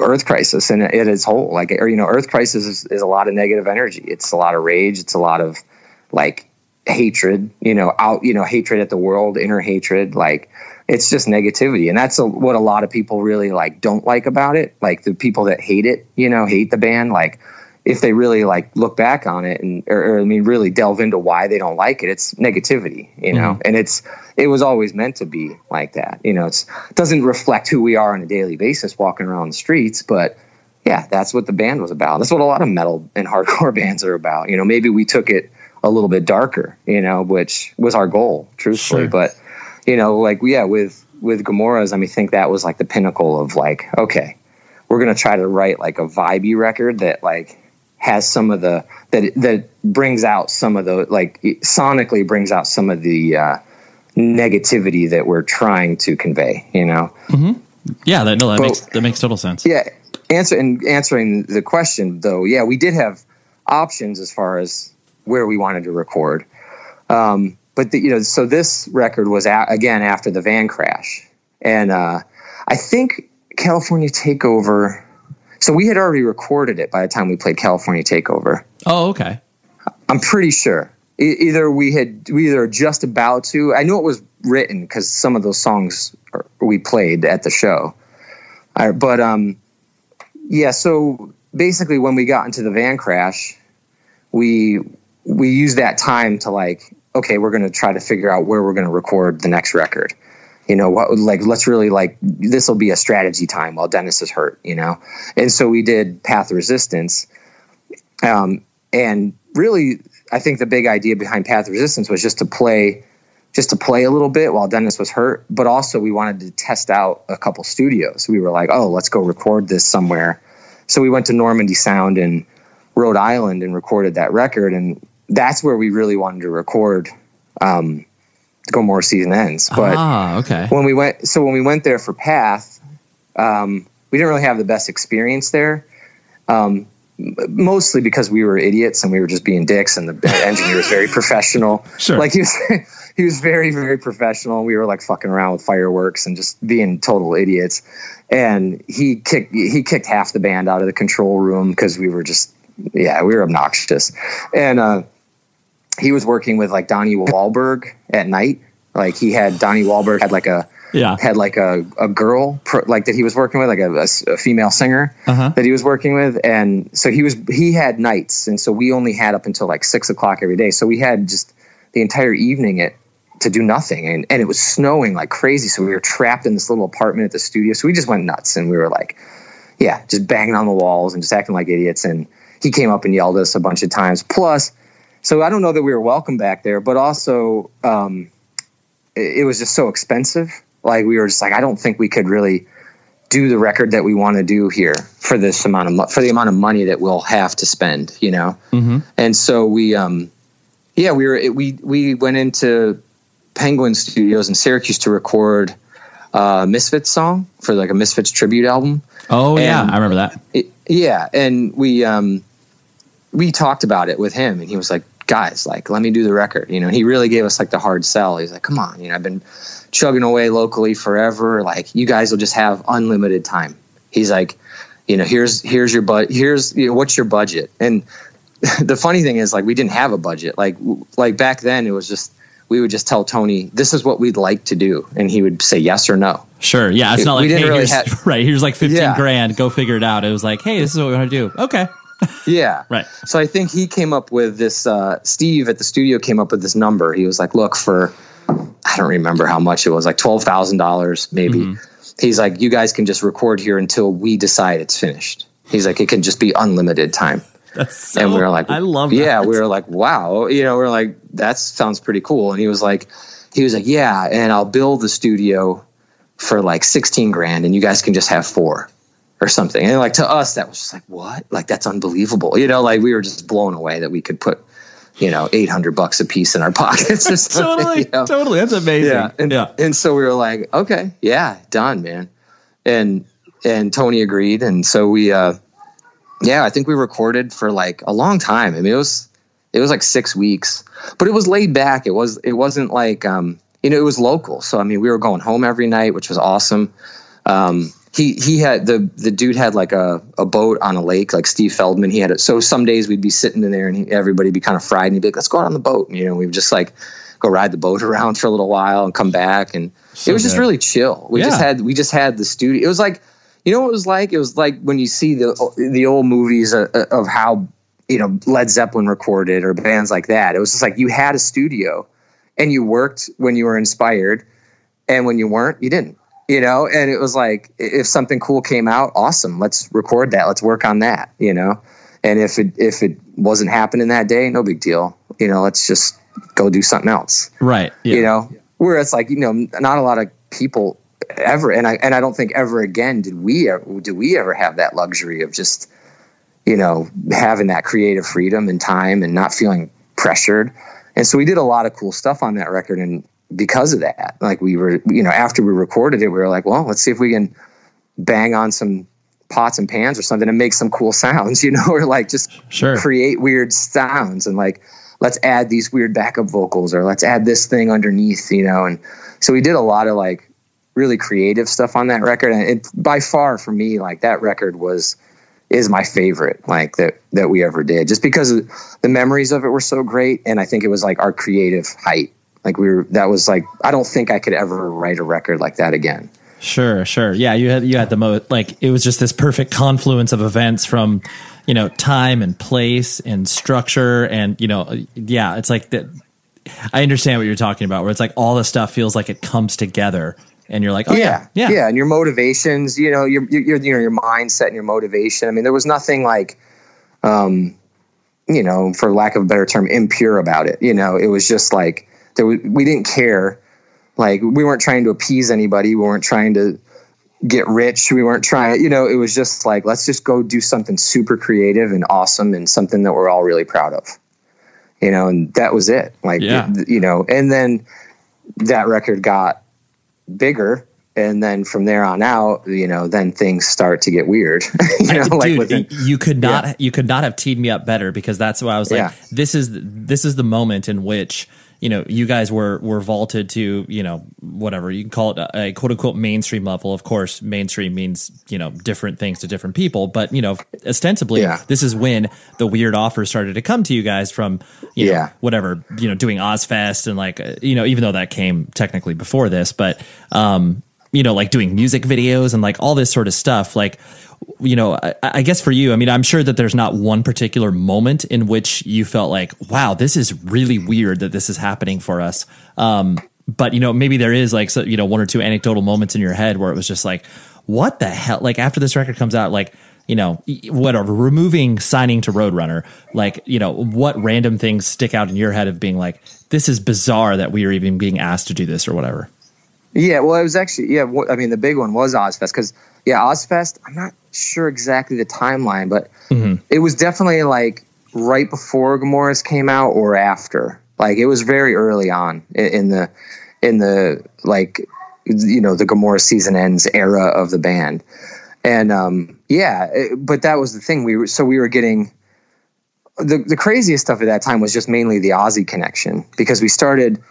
Earth Crisis and it as whole. Like or you know Earth Crisis is, is a lot of negative energy. It's a lot of rage. It's a lot of like hatred. You know out you know hatred at the world, inner hatred. Like it's just negativity, and that's a, what a lot of people really like don't like about it. Like the people that hate it, you know, hate the band, like if they really like look back on it and or, or, I mean really delve into why they don't like it, it's negativity, you know. Mm-hmm. And it's it was always meant to be like that. You know, it's it doesn't reflect who we are on a daily basis walking around the streets, but yeah, that's what the band was about. That's what a lot of metal and hardcore bands are about. You know, maybe we took it a little bit darker, you know, which was our goal, truthfully. Sure. But you know, like yeah, with with Gomorrahs, I mean, think that was like the pinnacle of like, okay, we're gonna try to write like a vibey record that like has some of the that that brings out some of the like sonically brings out some of the uh, negativity that we're trying to convey. You know. Mm-hmm. Yeah, that no, that but, makes that makes total sense. Yeah, answer and answering the question though, yeah, we did have options as far as where we wanted to record. Um, but the, you know, so this record was a- again after the van crash, and uh, I think California Takeover so we had already recorded it by the time we played California Takeover. Oh, okay. I'm pretty sure. either we had we either just about to. I knew it was written because some of those songs are, we played at the show. I, but um, yeah. So basically, when we got into the van crash, we we use that time to like, okay, we're going to try to figure out where we're going to record the next record. You know what like let's really like this will be a strategy time while dennis is hurt you know? And so we did path resistance. Um, and really i think the big idea behind path resistance was just to play just to play a little bit while dennis was hurt but also we wanted to test out a couple studios. We were like oh let's go record this somewhere. So we went to normandy sound in rhode island and recorded that record and that's where we really wanted to record um, Gomorrah season ends. But ah, okay. when we went, so when we went there for Path, um, we didn't really have the best experience there. Um, mostly because we were idiots and we were just being dicks, and the engineer was very professional. Sure, like he was, he was very, very professional. We were like fucking around with fireworks and just being total idiots. And he kicked he kicked half the band out of the control room because we were just yeah we were obnoxious. And uh, he was working with like Donnie Wahlberg at night. Like he had Donnie Wahlberg had like a yeah. had like a, a girl like that he was working with like a, a, a female singer uh-huh. that he was working with. And so he was he had nights. And so we only had up until like six o'clock every day. So we had just the entire evening at to do nothing. And, and it was snowing like crazy. So we were trapped in this little apartment at the studio. So we just went nuts. And we were like yeah just banging on the walls and just acting like idiots. And he came up and yelled at us a bunch of times. Plus so I don't know that we were welcome back there, but also um, it, it, was just so expensive. Like we were just like, I don't think we could really do the record that we want to do here for this amount of mo- for the amount of money that we'll have to spend, you know. Mm-hmm. And so we, um, yeah, we were we we went into Penguin Studios in Syracuse to record a Misfits song for like a Misfits tribute album. Oh and yeah, I remember that. It, yeah, and we um, we talked about it with him and he was like, guys, like, let me do the record. You know, he really gave us like the hard sell. He's like, come on, you know, I've been chugging away locally forever. Like, you guys will just have unlimited time. He's like, you know, here's, here's your, but here's, you know, what's your budget? And the funny thing is like we didn't have a budget. Like like back then it was just we would just tell Tony this is what we'd like to do, and he would say yes or no. Sure. Yeah. It's not like hey, really here's, have, right. Here's like fifteen yeah. grand. Go figure it out. It was like, hey, this is what we want to do. Okay. Yeah. Right. So I think he came up with this. Uh, Steve at the studio came up with this number. He was like, look for I don't remember how much it was, like twelve thousand dollars maybe. Mm-hmm. He's like, you guys can just record here until we decide it's finished. He's like, it can just be unlimited time. So, and we were like, I love Yeah, we were like, wow. You know, we are like, that sounds pretty cool. And he was like, he was like, yeah, and I'll build the studio for like 16 grand and you guys can just have four or something. And like to us, that was just like, what? Like, that's unbelievable. You know, like we were just blown away that we could put, you know, 800 bucks a piece in our pockets or something. totally. You know? Totally. That's amazing. Yeah. And, yeah. and so we were like, okay, yeah, done, man. And, and Tony agreed. And so we, uh, yeah, I think we recorded for like a long time. I mean, it was it was like six weeks, but it was laid back. It was it wasn't like um, you know it was local. So I mean, we were going home every night, which was awesome. Um, he he had the the dude had like a, a boat on a lake, like Steve Feldman. He had it. So some days we'd be sitting in there and he, everybody'd be kind of fried, and he'd be like, "Let's go out on the boat." And, you know, we would just like go ride the boat around for a little while and come back, and so it was good. just really chill. We yeah. just had we just had the studio. It was like you know what it was like? It was like when you see the the old movies of, of how you know Led Zeppelin recorded or bands like that. It was just like you had a studio and you worked when you were inspired, and when you weren't, you didn't. You know, and it was like if something cool came out, awesome. Let's record that. Let's work on that. You know, and if it if it wasn't happening that day, no big deal. You know, let's just go do something else. Right. Yeah. You know, whereas like you know, not a lot of people ever and I and I don't think ever again did we do we ever have that luxury of just you know having that creative freedom and time and not feeling pressured and so we did a lot of cool stuff on that record and because of that like we were you know after we recorded it we were like well let's see if we can bang on some pots and pans or something and make some cool sounds you know or like just sure. create weird sounds and like let's add these weird backup vocals or let's add this thing underneath you know and so we did a lot of like really creative stuff on that record. And it, by far for me, like that record was is my favorite like that that we ever did just because the memories of it were so great and i think it was like our creative height like we were that was like i don't think i could ever write a record like that again sure sure yeah you had you had the most like it was just this perfect confluence of events from you know time and place and structure and you know yeah it's like that i understand what you're talking about where it's like all the stuff feels like it comes together and you're like, oh yeah, yeah, yeah, and your motivations, you know, your, your, you know, your mindset and your motivation. I mean, there was nothing like, um, you know, for lack of a better term, impure about it. You know, it was just like there was, we didn't care. Like we weren't trying to appease anybody. We weren't trying to get rich. We weren't trying, you know, it was just like, let's just go do something super creative and awesome and something that we're all really proud of, you know, and that was it. Like, yeah. you know, and then that record got bigger and then from there on out you know then things start to get weird you know like Dude, within, you could not yeah. you could not have teed me up better because that's why i was like yeah. this is this is the moment in which you know you guys were were vaulted to you know whatever you can call it a, a, quote unquote mainstream level of course mainstream means you know different things to different people but you know ostensibly yeah. this is when the weird offers started to come to you guys from you know, yeah whatever you know doing Ozzfest and like uh, you know even though that came technically before this but um you know like doing music videos and like all this sort of stuff like you know, I, I, guess for you, I mean, I'm sure that there's not one particular moment in which you felt like, wow, this is really weird that this is happening for us. Um, but you know, maybe there is like, so, you know, one or two anecdotal moments in your head where it was just like, what the hell? Like after this record comes out, like, you know, whatever, removing signing to Roadrunner, like, you know, what random things stick out in your head of being like, this is bizarre that we are even being asked to do this or whatever? Yeah, well, it was actually, yeah, I mean, the big one was Ozzfest because yeah, Ozzfest. I'm not sure exactly the timeline, but mm-hmm. it was definitely like right before Gomorrahs came out or after. Like it was very early on in the in the like you know the Gomorrah's season ends era of the band, and um, yeah, it, but that was the thing. We were so we were getting the the craziest stuff at that time was just mainly the Ozzy connection because we started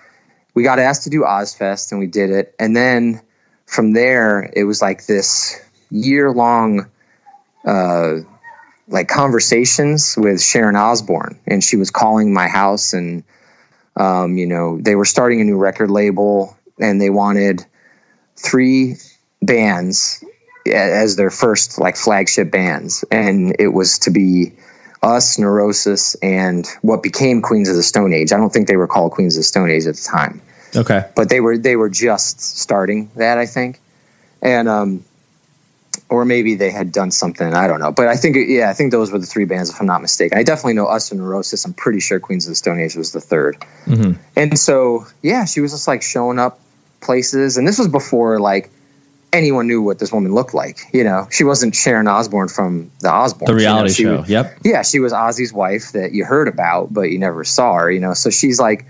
we got asked to do Ozzfest and we did it, and then from there it was like this year long uh, like conversations with Sharon Osbourne, and she was calling my house, and um, you know they were starting a new record label, and they wanted three bands as their first like flagship bands, and it was to be us, Neurosis, and what became Queens of the Stone Age. I don't think they were called Queens of the Stone Age at the time. Okay, but they were they were just starting that, I think, and um, or maybe they had done something. I don't know, but I think yeah, I think those were the three bands, if I'm not mistaken. I definitely know us and Neurosis. I'm pretty sure Queens of the Stone Age was the 3rd mm-hmm. and so yeah, she was just like showing up places, and this was before like anyone knew what this woman looked like. You know, she wasn't Sharon Osbourne from the Osbourne, the reality you know, show. yep. Yeah, she was Ozzy's wife that you heard about, but you never saw her. You know, so she's like,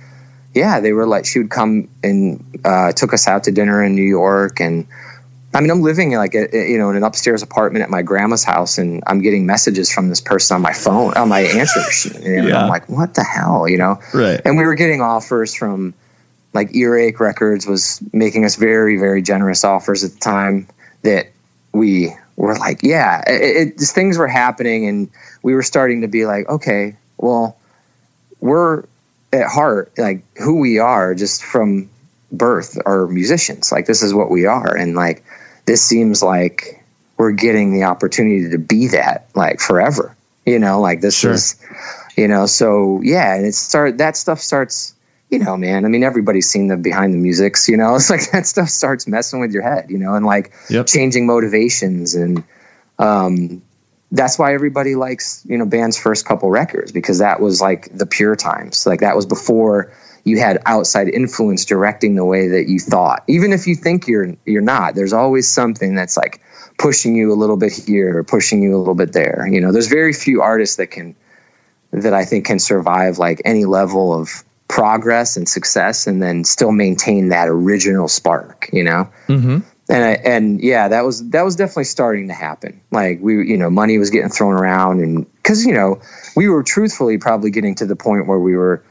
yeah, they were like, she would come and uh, took us out to dinner in New York and I mean, I'm living in like a, you know in an upstairs apartment at my grandma's house, and I'm getting messages from this person on my phone on my answer machine, and yeah. I'm like, what the hell, you know? Right. And we were getting offers from like Earache Records was making us very very generous offers at the time that we were like, yeah, it, it, things were happening, and we were starting to be like, okay, well, we're at heart like who we are just from birth are musicians. Like this is what we are, and like this seems like we're getting the opportunity to be that like forever. You know, like this sure. is, you know, so yeah, and it start that stuff starts. You know, man. I mean, everybody's seen the behind the musics. You know, it's like that stuff starts messing with your head. You know, and like yep. changing motivations and um, that's why everybody likes you know band's first couple records because that was like the pure times like that was before you had outside influence directing the way that you thought. Even if you think you're you're not, there's always something that's like pushing you a little bit here or pushing you a little bit there. You know, there's very few artists that can that I think can survive like any level of progress and success and then still maintain that original spark, you know? Mm-hmm. And I, and yeah, that was that was definitely starting to happen. Like we, you know, money was getting thrown around, and because you know, we were truthfully probably getting to the point where we were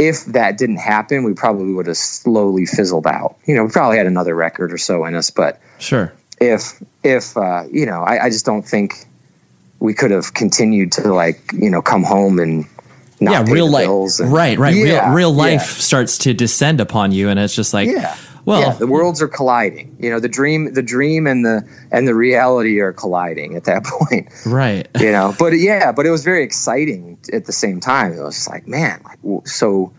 if that didn't happen, we probably would have slowly fizzled out. You know, we probably had another record or so in us, but sure. If if uh, you know, I, I just don't think we could have continued to like you know come home and yeah, real life, and, right, right. Yeah, real real life yeah. starts to descend upon you, and it's just like yeah. Well, yeah, the worlds are colliding. You know, the dream, the dream, and the and the reality are colliding at that point. Right. You know, but yeah, but it was very exciting at the same time. It was like, man, like so,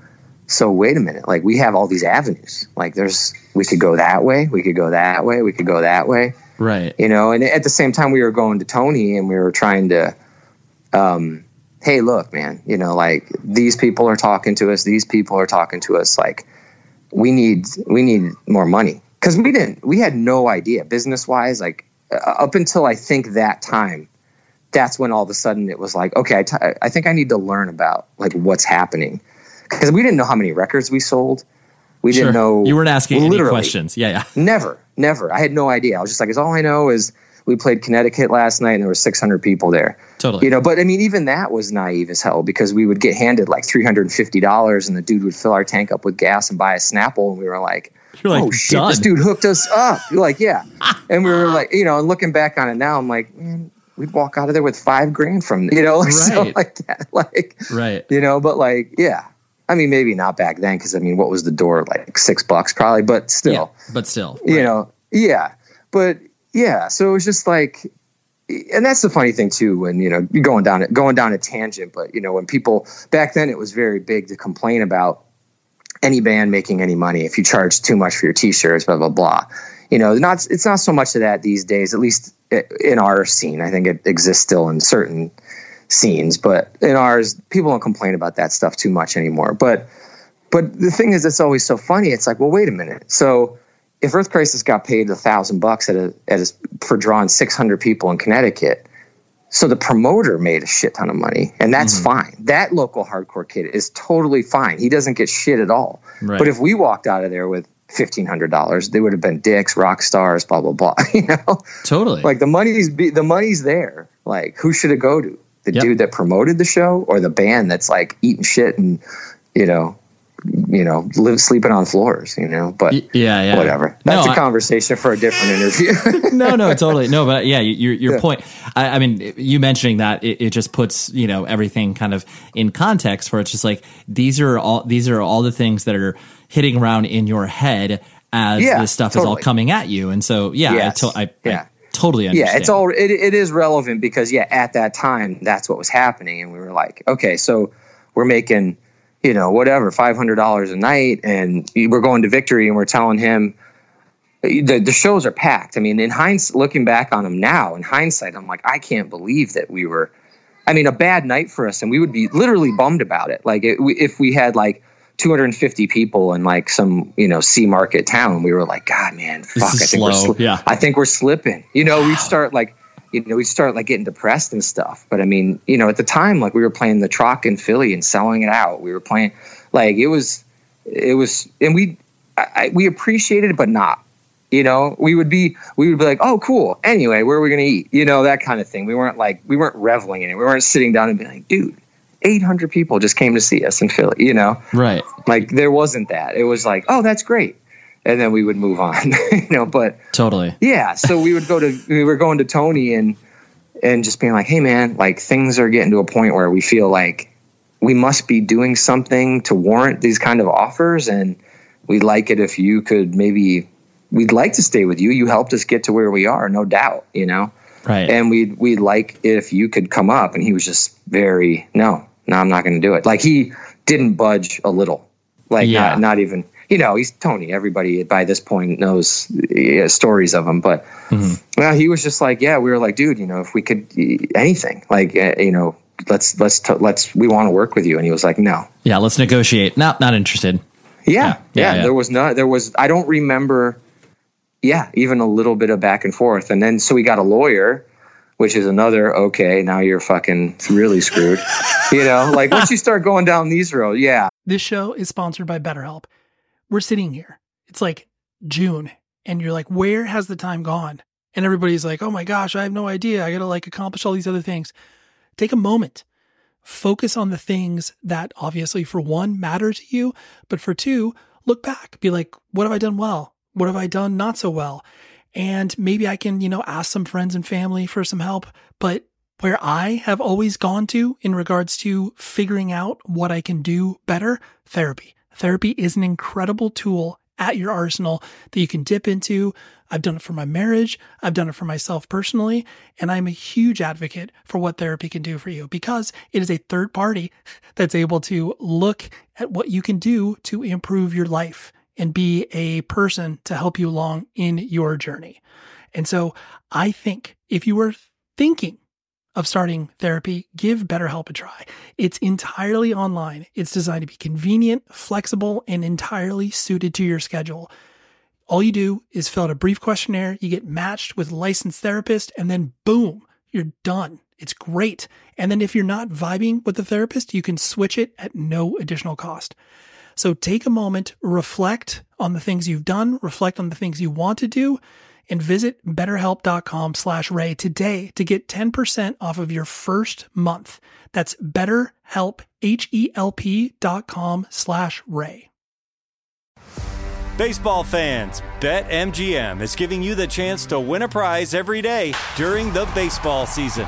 so wait a minute, like we have all these avenues. Like there's, we could go that way, we could go that way, we could go that way. Right. You know, and at the same time, we were going to Tony and we were trying to, um, hey, look, man, you know, like these people are talking to us, these people are talking to us, like we need we need more money. Because we didn't we had no idea business wise like uh, up until I think that time that's when all of a sudden it was like okay I, t- I think I need to learn about like what's happening. Because we didn't know how many records we sold we sure. didn't know you weren't asking any questions yeah yeah never never I had no idea I was just like is all I know is we played Connecticut last night and there were 600 people there. Totally. You know, but I mean, even that was naive as hell because we would get handed like $350 and the dude would fill our tank up with gas and buy a Snapple. And we were like, You're like oh shit, done. this dude hooked us up. You're like, yeah. and we were like, you know, and looking back on it now, I'm like, man, we'd walk out of there with five grand from, you know, right. so like that. Like, right. You know, but like, yeah. I mean, maybe not back then because I mean, what was the door like six bucks probably, but still, yeah, but still, right. you know, yeah. But yeah, so it was just like, and that's the funny thing too. When you know you're going down going down a tangent, but you know when people back then it was very big to complain about any band making any money if you charge too much for your t-shirts, blah blah blah. You know, not it's not so much of that these days. At least eh, in our scene, I think it exists still in certain scenes, but in ours, people don't complain about that stuff too much anymore. But but the thing is, it's always so funny. It's like, well, wait a minute, so if Earth Crisis got paid a thousand bucks at a, at a, for drawing 600 people in Connecticut, so the promoter made a shit ton of money, and that's mm-hmm. fine. That local hardcore kid is totally fine. He doesn't get shit at all. Right. But if we walked out of there with fifteen hundred dollars, they would have been dicks, rock stars, blah blah blah. You know, totally. Like the money's be, the money's there. Like who should it go to? The yep. dude that promoted the show, or the band that's like eating shit and you know you know, live sleeping on floors, you know, but yeah, yeah, whatever. That's no, a conversation I, for a different interview. no, no, totally. No, but yeah, your, your yeah. point, I, I, mean, you mentioning that it, it, just puts, you know, everything kind of in context where it's just like, these are all, these are all the things that are hitting around in your head as yeah, this stuff totally. is all coming at you. And so, yeah, yes. I, to, I, yeah. Totally understand. Yeah, it's all, it, it is relevant because yeah, at that time, that's what was happening. And we were like, okay, so we're making, you know, whatever, $500 a night. And we're going to victory and we're telling him, the, the shows are packed. I mean, in hindsight, looking back on them now, in hindsight, I'm like, I can't believe that we were, I mean, a bad night for us. And we would be literally bummed about it. Like, it, if we had like 250 people in like some, you know, C market town, we were like, God, man, fuck, I think, slow. we're sli- yeah. I think we're slipping. You know, we start like, you know, we start like getting depressed and stuff. But I mean, you know, at the time, like we were playing the Troc in Philly and selling it out. We were playing, like it was, it was, and we, I, we appreciated it, but not. You know, we would be, we would be like, oh, cool. Anyway, where are we going to eat? You know, that kind of thing. We weren't like, we weren't reveling in it. We weren't sitting down and being like, dude, 800 people just came to see us in Philly. You know, right? Like there wasn't that. It was like, oh, that's great and then we would move on you know but totally yeah so we would go to we were going to tony and and just being like hey man like things are getting to a point where we feel like we must be doing something to warrant these kind of offers and we'd like it if you could maybe we'd like to stay with you you helped us get to where we are no doubt you know right and we'd we'd like if you could come up and he was just very no no i'm not going to do it like he didn't budge a little like yeah. not not even you know, he's Tony. Everybody by this point knows uh, stories of him. But mm-hmm. well, he was just like, yeah, we were like, dude, you know, if we could anything, like, uh, you know, let's let's t- let's we want to work with you. And he was like, no, yeah, let's negotiate. Not not interested. Yeah, yeah, yeah, yeah. There was not. There was. I don't remember. Yeah, even a little bit of back and forth, and then so we got a lawyer which is another okay now you're fucking really screwed you know like once you start going down these roads yeah this show is sponsored by betterhelp we're sitting here. It's like June, and you're like, where has the time gone? And everybody's like, oh my gosh, I have no idea. I got to like accomplish all these other things. Take a moment. Focus on the things that obviously, for one, matter to you, but for two, look back. Be like, what have I done well? What have I done not so well? And maybe I can, you know, ask some friends and family for some help. But where I have always gone to in regards to figuring out what I can do better, therapy. Therapy is an incredible tool at your arsenal that you can dip into. I've done it for my marriage. I've done it for myself personally. And I'm a huge advocate for what therapy can do for you because it is a third party that's able to look at what you can do to improve your life and be a person to help you along in your journey. And so I think if you were thinking of starting therapy, give BetterHelp a try. It's entirely online. It's designed to be convenient, flexible, and entirely suited to your schedule. All you do is fill out a brief questionnaire, you get matched with a licensed therapist, and then boom, you're done. It's great. And then if you're not vibing with the therapist, you can switch it at no additional cost. So take a moment, reflect on the things you've done, reflect on the things you want to do, and visit betterhelp.com slash ray today to get 10% off of your first month. That's betterhelp, H-E-L-P dot com slash ray. Baseball fans, BetMGM is giving you the chance to win a prize every day during the baseball season.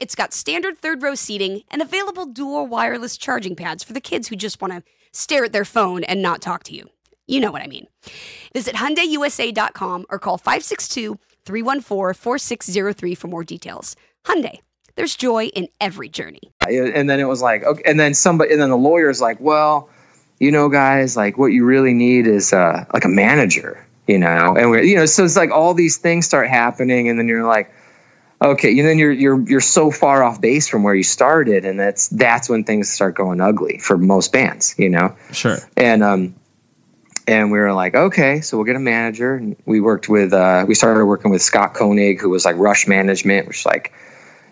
it's got standard third row seating and available dual wireless charging pads for the kids who just want to stare at their phone and not talk to you. You know what I mean. Visit HyundaiUSA.com or call 562-314-4603 for more details. Hyundai, there's joy in every journey. And then it was like, okay, and then somebody, and then the lawyer's like, well, you know, guys, like what you really need is uh, like a manager, you know, and we're, you know, so it's like all these things start happening, and then you're like, okay, and then you're you're you're so far off base from where you started, and that's that's when things start going ugly for most bands, you know. Sure. And um, and we were like, okay, so we'll get a manager. And we worked with uh, we started working with Scott Koenig, who was like Rush Management, which like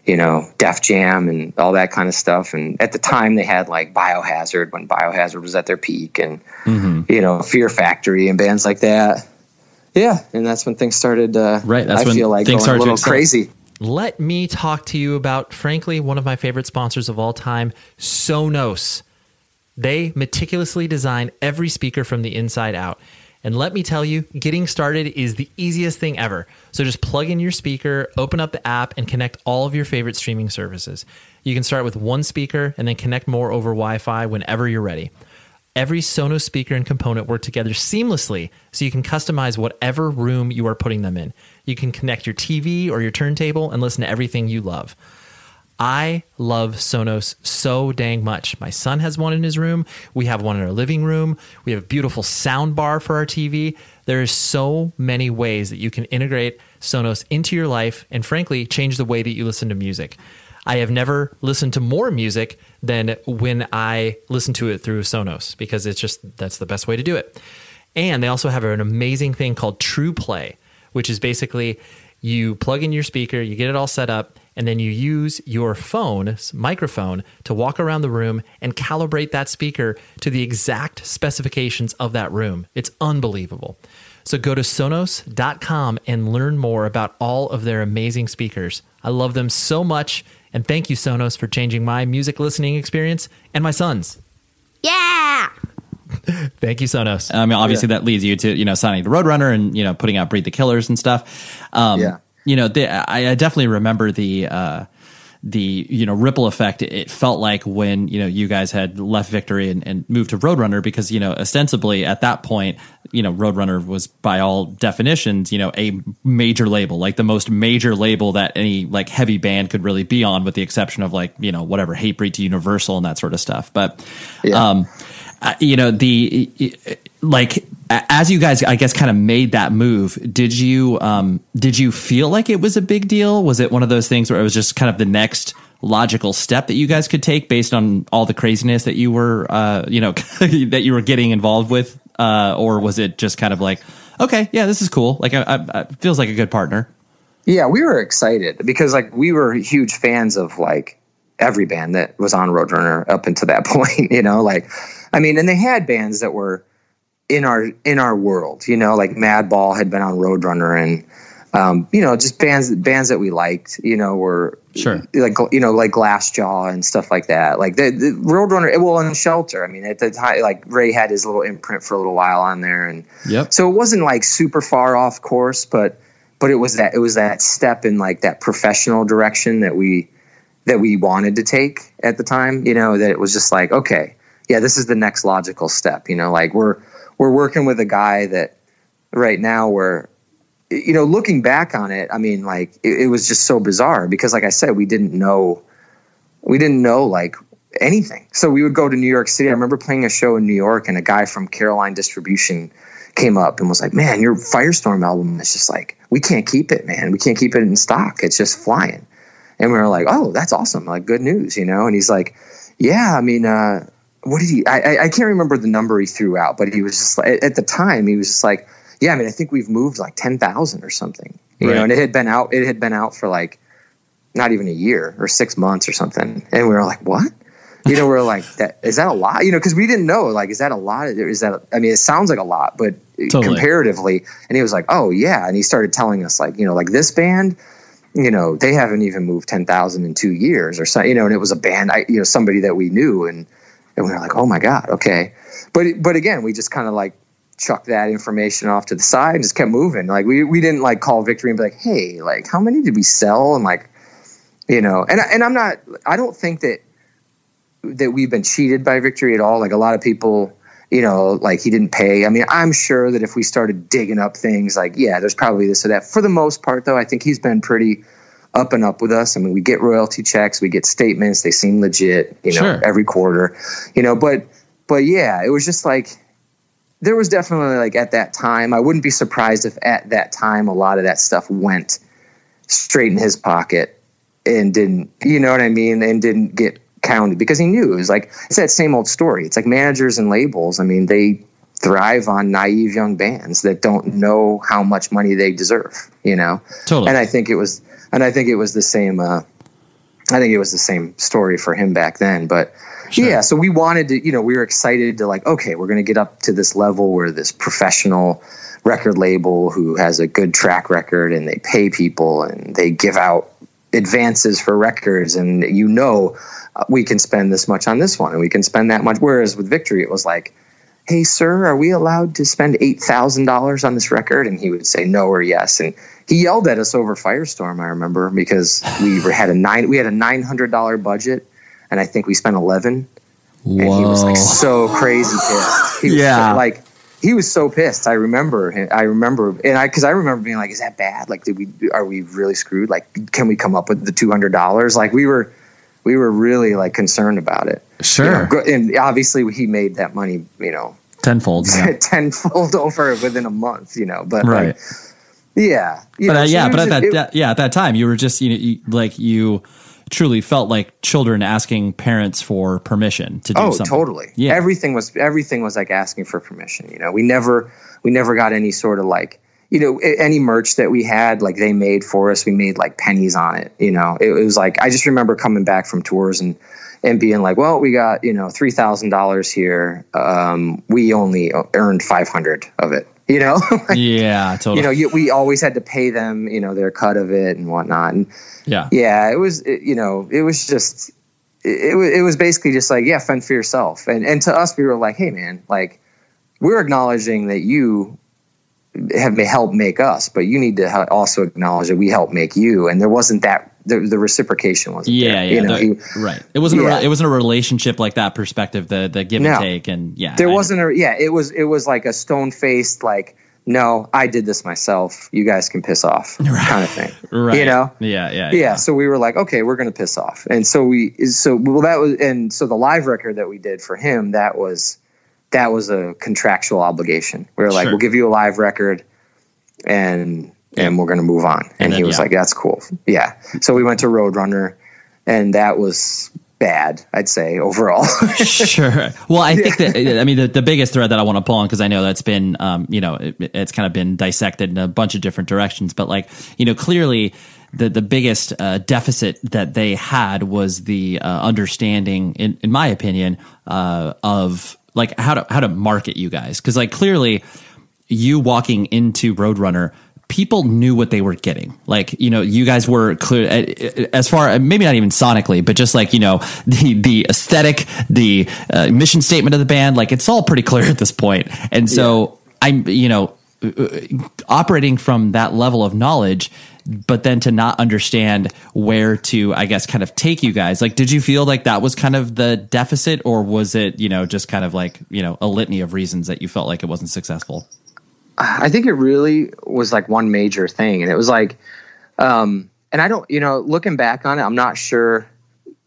you know, Def Jam and all that kind of stuff. And at the time, they had like Biohazard when Biohazard was at their peak, and mm-hmm. you know, Fear Factory and bands like that. Yeah, and that's when things started. Uh, right, that's I when feel like things going a started to little crazy. Let me talk to you about, frankly, one of my favorite sponsors of all time, Sonos. They meticulously design every speaker from the inside out. And let me tell you, getting started is the easiest thing ever. So just plug in your speaker, open up the app, and connect all of your favorite streaming services. You can start with one speaker and then connect more over Wi Fi whenever you're ready. Every Sonos speaker and component work together seamlessly so you can customize whatever room you are putting them in. You can connect your TV or your turntable and listen to everything you love. I love Sonos so dang much. My son has one in his room. We have one in our living room. We have a beautiful sound bar for our TV. There is so many ways that you can integrate Sonos into your life and frankly change the way that you listen to music. I have never listened to more music than when I listen to it through Sonos because it's just that's the best way to do it. And they also have an amazing thing called Trueplay, which is basically you plug in your speaker, you get it all set up, and then you use your phone microphone to walk around the room and calibrate that speaker to the exact specifications of that room. It's unbelievable. So go to sonos.com and learn more about all of their amazing speakers. I love them so much, and thank you, Sonos, for changing my music listening experience and my son's. Yeah! Thank you, Sonos. I mean, obviously that leads you to you know signing the Roadrunner and you know putting out Breed the Killers and stuff. Um, Yeah. You know, the, I, I definitely remember the uh, the you know ripple effect. It felt like when you know you guys had left Victory and, and moved to Roadrunner because you know ostensibly at that point you know Roadrunner was by all definitions you know a major label, like the most major label that any like heavy band could really be on, with the exception of like you know whatever Hatebreed to Universal and that sort of stuff. But Yeah. um, you know the like as you guys i guess kind of made that move did you um did you feel like it was a big deal? Was it one of those things where it was just kind of the next logical step that you guys could take based on all the craziness that you were uh you know that you were getting involved with? Uh or was it just kind of like okay yeah this is cool. Like i, I, I feels like a good partner. Yeah, we were excited because like we were huge fans of like every band that was on Roadrunner up until that point, you know, like I mean, and they had bands that were in our in our world, you know, like Madball had been on Roadrunner and um, you know, just bands bands that we liked, you know, were Sure. like you know, like Glassjaw and stuff like that. Like the, the Roadrunner, well, and Shelter. I mean, at the time, like Ray had his little imprint for a little while on there, and Yep. so it wasn't like super far off course, but but it was that it was that step in like that professional direction that we that we wanted to take at the time. You know, that it was just like, okay, yeah, this is the next logical step. You know, like we're we're working with a guy that right now we're you know looking back on it i mean like it, it was just so bizarre because like i said we didn't know we didn't know like anything. So we would go to new york city. I remember playing a show in new york and a guy from caroline distribution came up and was like man your firestorm album is just like we can't keep it man. We can't keep it in stock. It's just flying. And we were like oh that's awesome. Like good news you know? And he's like yeah i mean uh what did he I, I can't remember the number he threw out but he was just like at the time he was just like yeah i mean i think we've moved like 10,000 or something you Right. know and it had been out it had been out for like not even a year or six months or something and we were like what you know we are like that is that a lot you know because we didn't know like is that a lot is that i mean it sounds like a lot but Totally. comparatively and he was like oh yeah and he started telling us like you know like this band you know, they haven't even moved 10,000 in two years or so, you know, and it was a band, I, you know, somebody that we knew. And, and we were like, oh my God, okay. But, but again, we just kind of like chucked that information off to the side and just kept moving. Like we, we didn't like call victory and be like, Hey, like how many did we sell? And like, you know, and, and I'm not, I don't think that, that we've been cheated by victory at all. Like a lot of people, you know, like he didn't pay. I mean, I'm sure that if we started digging up things, like, yeah, there's probably this or that. For the most part, though, I think he's been pretty up and up with us. I mean, we get royalty checks, we get statements, they seem legit, you know, sure. every quarter, you know, but, but yeah, it was just like, there was definitely like at that time, I wouldn't be surprised if at that time a lot of that stuff went straight in his pocket and didn't, you know what I mean? And didn't get counted because he knew it was like it's that same old story. It's like managers and labels. I mean, they thrive on naive young bands that don't know how much money they deserve. You know, totally. And I think it was, and I think it was the same. Uh, I think it was the same story for him back then. But sure. yeah, so we wanted to, you know, we were excited to like, okay, we're going to get up to this level where this professional record label who has a good track record and they pay people and they give out advances for records and you know we can spend this much on this one and we can spend that much. Whereas with Victory, it was like, hey, sir, are we allowed to spend $8,000 on this record? And he would say no or yes. And he yelled at us over Firestorm, I remember, because we had a nine, we had a $900 budget and I think we spent 11. Whoa. And he was like so crazy pissed. He yeah. So, like, he was so pissed. I remember. I remember, and I because I remember being like, "Is that bad? Like, did we? Are we really screwed? Like, can we come up with the two hundred dollars? Like, we were we were really like concerned about it. Sure. You know, and obviously he made that money, you know, tenfold, yeah. tenfold over within a month, you know, but right. Like, yeah. but know, uh, yeah, but at that, it, that, yeah, at that time you were just, you know, you, like you truly felt like children asking parents for permission to do oh, something. totally. Yeah. Everything was, everything was like asking for permission. You know, we never, we never got any sort of like, you know, any merch that we had, like they made for us, we made like pennies on it. You know, it, it was like I just remember coming back from tours and and being like, well, we got you know three thousand dollars here. Um, we only earned five hundred of it. You know, like, yeah, totally. You know, you, we always had to pay them, you know, their cut of it and whatnot. And yeah, yeah, it was, it, you know, it was just, it, it was basically just like, yeah, fend for yourself. And and to us, we were like, hey, man, like we're acknowledging that you have helped make us, but you need to also acknowledge that we helped make you. And there wasn't that the, the reciprocation wasn't yeah, there. Yeah, you know, the, he, right. It wasn't yeah. a, it wasn't a relationship like that perspective, the the give no, and take, and yeah, there I, wasn't a yeah. It was it was like a stone faced like no, I did this myself. You guys can piss off, right. kind of thing. right. You know? Yeah, yeah, yeah, yeah. So we were like, okay, we're going to piss off, and so we, so well, that was, and so the live record that we did for him, that was, that was a contractual obligation. We were like, sure. we'll give you a live record, and. And we're going to move on. And, and then, he was yeah. like, that's cool. Yeah. So we went to Roadrunner, and that was bad, I'd say overall. sure. Well, I think that I mean the, the biggest thread that I want to pull on because I know that's been um, you know it, it's kind of been dissected in a bunch of different directions, but like you know clearly the the biggest uh, deficit that they had was the uh, understanding, in in my opinion, uh, of like how to how to market you guys because like clearly you walking into Roadrunner people knew what they were getting. Like, you know, you guys were clear uh, uh, as far, maybe not even sonically, but just like, you know, the, the aesthetic, the uh, mission statement of the band, like it's all pretty clear at this point. And so yeah. I'm, you know, uh, operating from that level of knowledge, but then to not understand where to, I guess, kind of take you guys. Like, did you feel like that was kind of the deficit or was it, you know, just kind of like, you know, a litany of reasons that you felt like it wasn't successful? I think it really was like one major thing, and it was like, um, and I don't, you know, looking back on it, I'm not sure.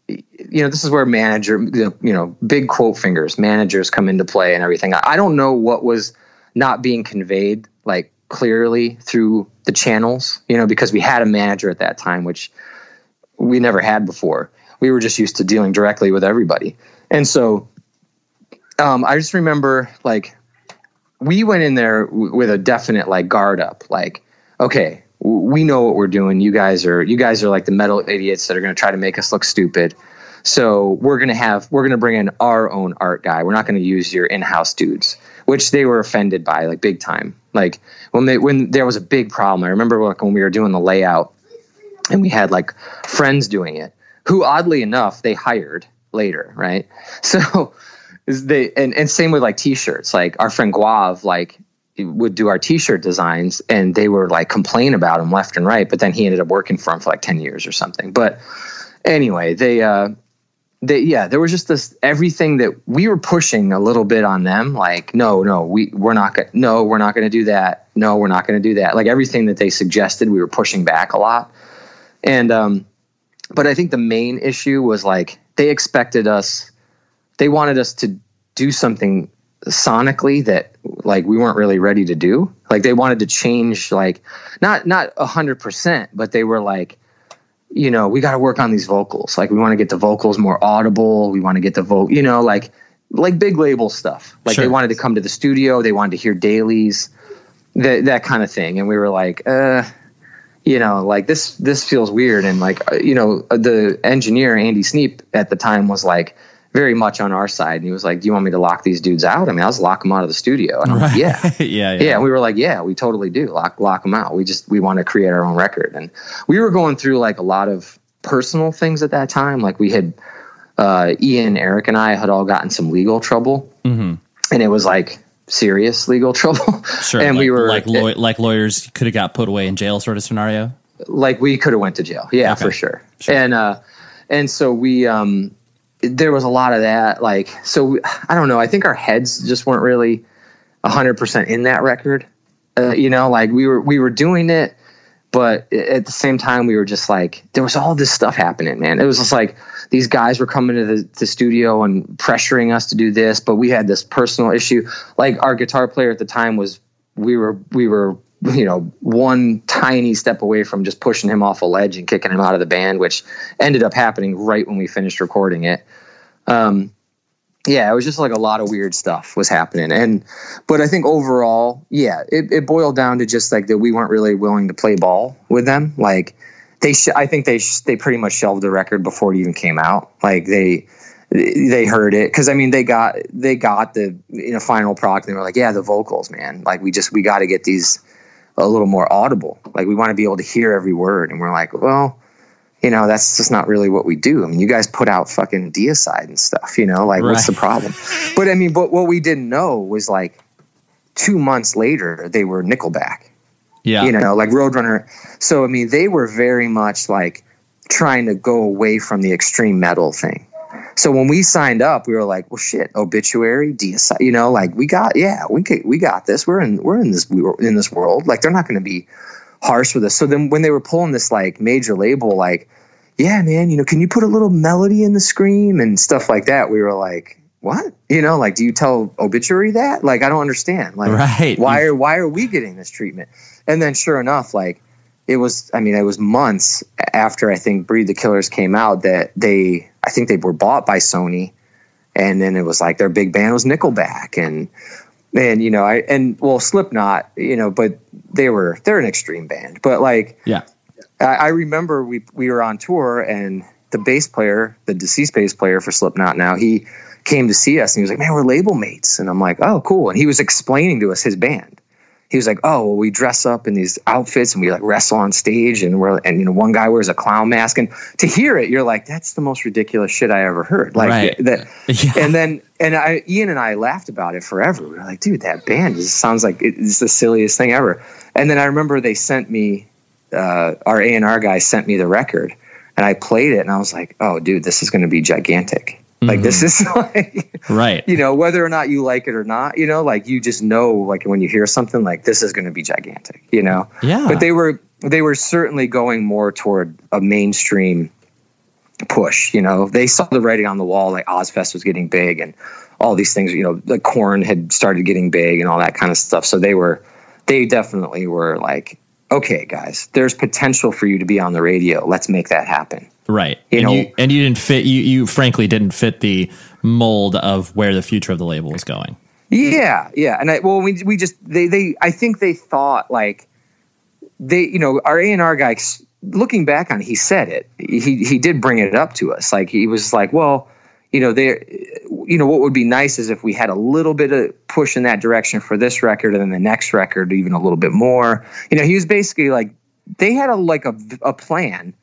You know, this is where manager, you know, big quote fingers, managers come into play and everything. I don't know what was not being conveyed like clearly through the channels, you know, because we had a manager at that time, which we never had before. We were just used to dealing directly with everybody, and so um, I just remember like we went in there w- with a definite like guard up, like, okay, w- we know what we're doing. You guys are you guys are like the metal idiots that are going to try to make us look stupid. So we're gonna have we're gonna bring in our own art guy. We're not gonna use your in-house dudes, which they were offended by like big time. Like when they when there was a big problem. I remember like when we were doing the layout and we had like friends doing it who oddly enough they hired later right so they and, and same with like t-shirts. Like our friend guav like would do our t-shirt designs and they were like complain about him left and right but then he ended up working for him for like 10 years or something. But anyway they uh they yeah there was just this everything that we were pushing a little bit on them like no no we we're not gonna no we're not gonna do that. No we're not gonna do that. Like everything that they suggested we were pushing back a lot. And um but i think the main issue was like they expected us they wanted us to do something sonically that like we weren't really ready to do. Like they wanted to change like not not a hundred percent but they were like you know we got to work on these vocals. Like we want to get the vocals more audible. We want to get the vocal you know like like big label stuff. Like Sure. they wanted to come to the studio. They wanted to hear dailies that that kind of thing. And we were like uh you know like this this feels weird. And like uh, you know the engineer andy sneap at the time was like very much on our side and he was like do you want me to lock these dudes out i mean i was lock them out of the studio and i'm like yeah yeah, yeah. and we were like, yeah, we totally do. Lock lock them out. We just we want to create our own record. And we were going through like a lot of personal things at that time. Like we had uh, Ian, Eric, and I had all gotten some legal trouble, Mm-hmm. and it was like serious legal trouble. Sure. and like, we were like law- like lawyers could have got put away in jail sort of scenario. like we could have went to jail yeah Okay. for sure. and uh and so we um there was a lot of that like so i don't know i think our heads just weren't really 100% in that record. Uh, you know like we were we were doing it but at the same time we were just like there was all this stuff happening man. It was just like these guys were coming to the, the studio and pressuring us to do this but we had this personal issue. Like our guitar player at the time was we were we were you know one tiny step away from just pushing him off a ledge and kicking him out of the band which ended up happening right when we finished recording it um yeah it was just like a lot of weird stuff was happening and but i think overall yeah it, it boiled down to just like that we weren't really willing to play ball with them like they sh- i think they sh- they pretty much shelved the record before it even came out like they they heard it because I mean they got they got the you know final product. And they were like, yeah, the vocals, man. Like we just we got to get these a little more audible. Like we want to be able to hear every word. And we're like, well, you know, that's just not really what we do. I mean, you guys put out fucking deicide and stuff. You know, like what's the problem? But I mean, but what we didn't know was like two months later they were Nickelback Yeah. you know, like Roadrunner. So I mean, they were very much like trying to go away from the extreme metal thing. So when we signed up, we were like, "Well, shit, obituary, deicide, you know, like we got, yeah, we could, we got this. We're in, we're in this, we were in this world. Like they're not going to be harsh with us." So then when they were pulling this like major label, like, yeah, man, you know, can you put a little melody in the scream and stuff like that? We were like, what? You know, like, do you tell obituary that? Like, I don't understand. Like, Right. why are why are we getting this treatment? And then, sure enough, like it was. I mean, it was months after I think Breed the Killers came out that they. I think they were bought by Sony, and then it was like their big band was Nickelback, and and you know, I and well, Slipknot, you know, but they were they're an extreme band, but like Yeah. I, I remember we we were on tour and the bass player, the deceased bass player for Slipknot now, he came to see us and he was like, "Man, we're label mates." And I'm like, "Oh, cool." And he was explaining to us his band. He was like, "Oh, well, we dress up in these outfits and we like wrestle on stage and we're and you know one guy wears a clown mask and to hear it, you're like, that's the most ridiculous shit I ever heard." Like Right. that. Yeah. And then and I Ian and I laughed about it forever. We were like, "Dude, that band just sounds like it's the silliest thing ever." And then I remember they sent me uh, our A and R guy sent me the record, and I played it, and I was like, "Oh, dude, this is going to be gigantic! Like this mm-hmm. is like, Right. you know, whether or not you like it or not, you know, like you just know, like when you hear something, like this is going to be gigantic, you know." Yeah. But they were they were certainly going more toward a mainstream push. You know, they saw the writing on the wall, like Ozzfest was getting big, and all these things. You know, the Korn had started getting big, and all that kind of stuff. So they were, they definitely were like, okay, guys, there's potential for you to be on the radio. Let's make that happen. Right. You and know- you and you didn't fit you you frankly didn't fit the mold of where the future of the label was going. Yeah, yeah, and I well, we we just they they I think they thought like they you know our A and R guy looking back on it, he said it. He he did bring it up to us. Like he was like well you know they you know what would be nice is if we had a little bit of push in that direction for this record and then the next record even a little bit more. You know he was basically like they had a like a, a plan,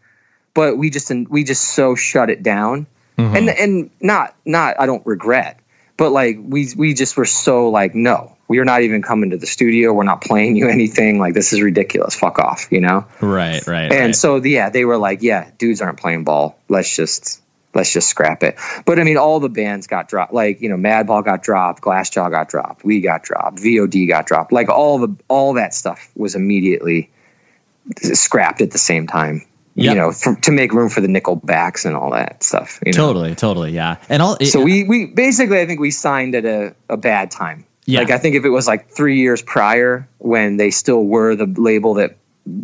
but we just we just so shut it down, mm-hmm. and and not not I don't regret, but like we we just were so like no, we are not even coming to the studio. We're not playing you anything. Like this is ridiculous. Fuck off, you know? Right, right. And right. so yeah, they were like, yeah, dudes aren't playing ball. Let's just let's just scrap it. But I mean, all the bands got dropped. Like you know, Madball got dropped, Glassjaw got dropped, we got dropped, VOD got dropped. Like all the all that stuff was immediately scrapped at the same time. Yep. You know, for, to make room for the Nickelbacks and all that stuff. You know? Totally, totally, yeah. And all. So we we basically, I think we signed at a, a bad time. Yeah. Like I think if it was like three years prior, when they still were the label that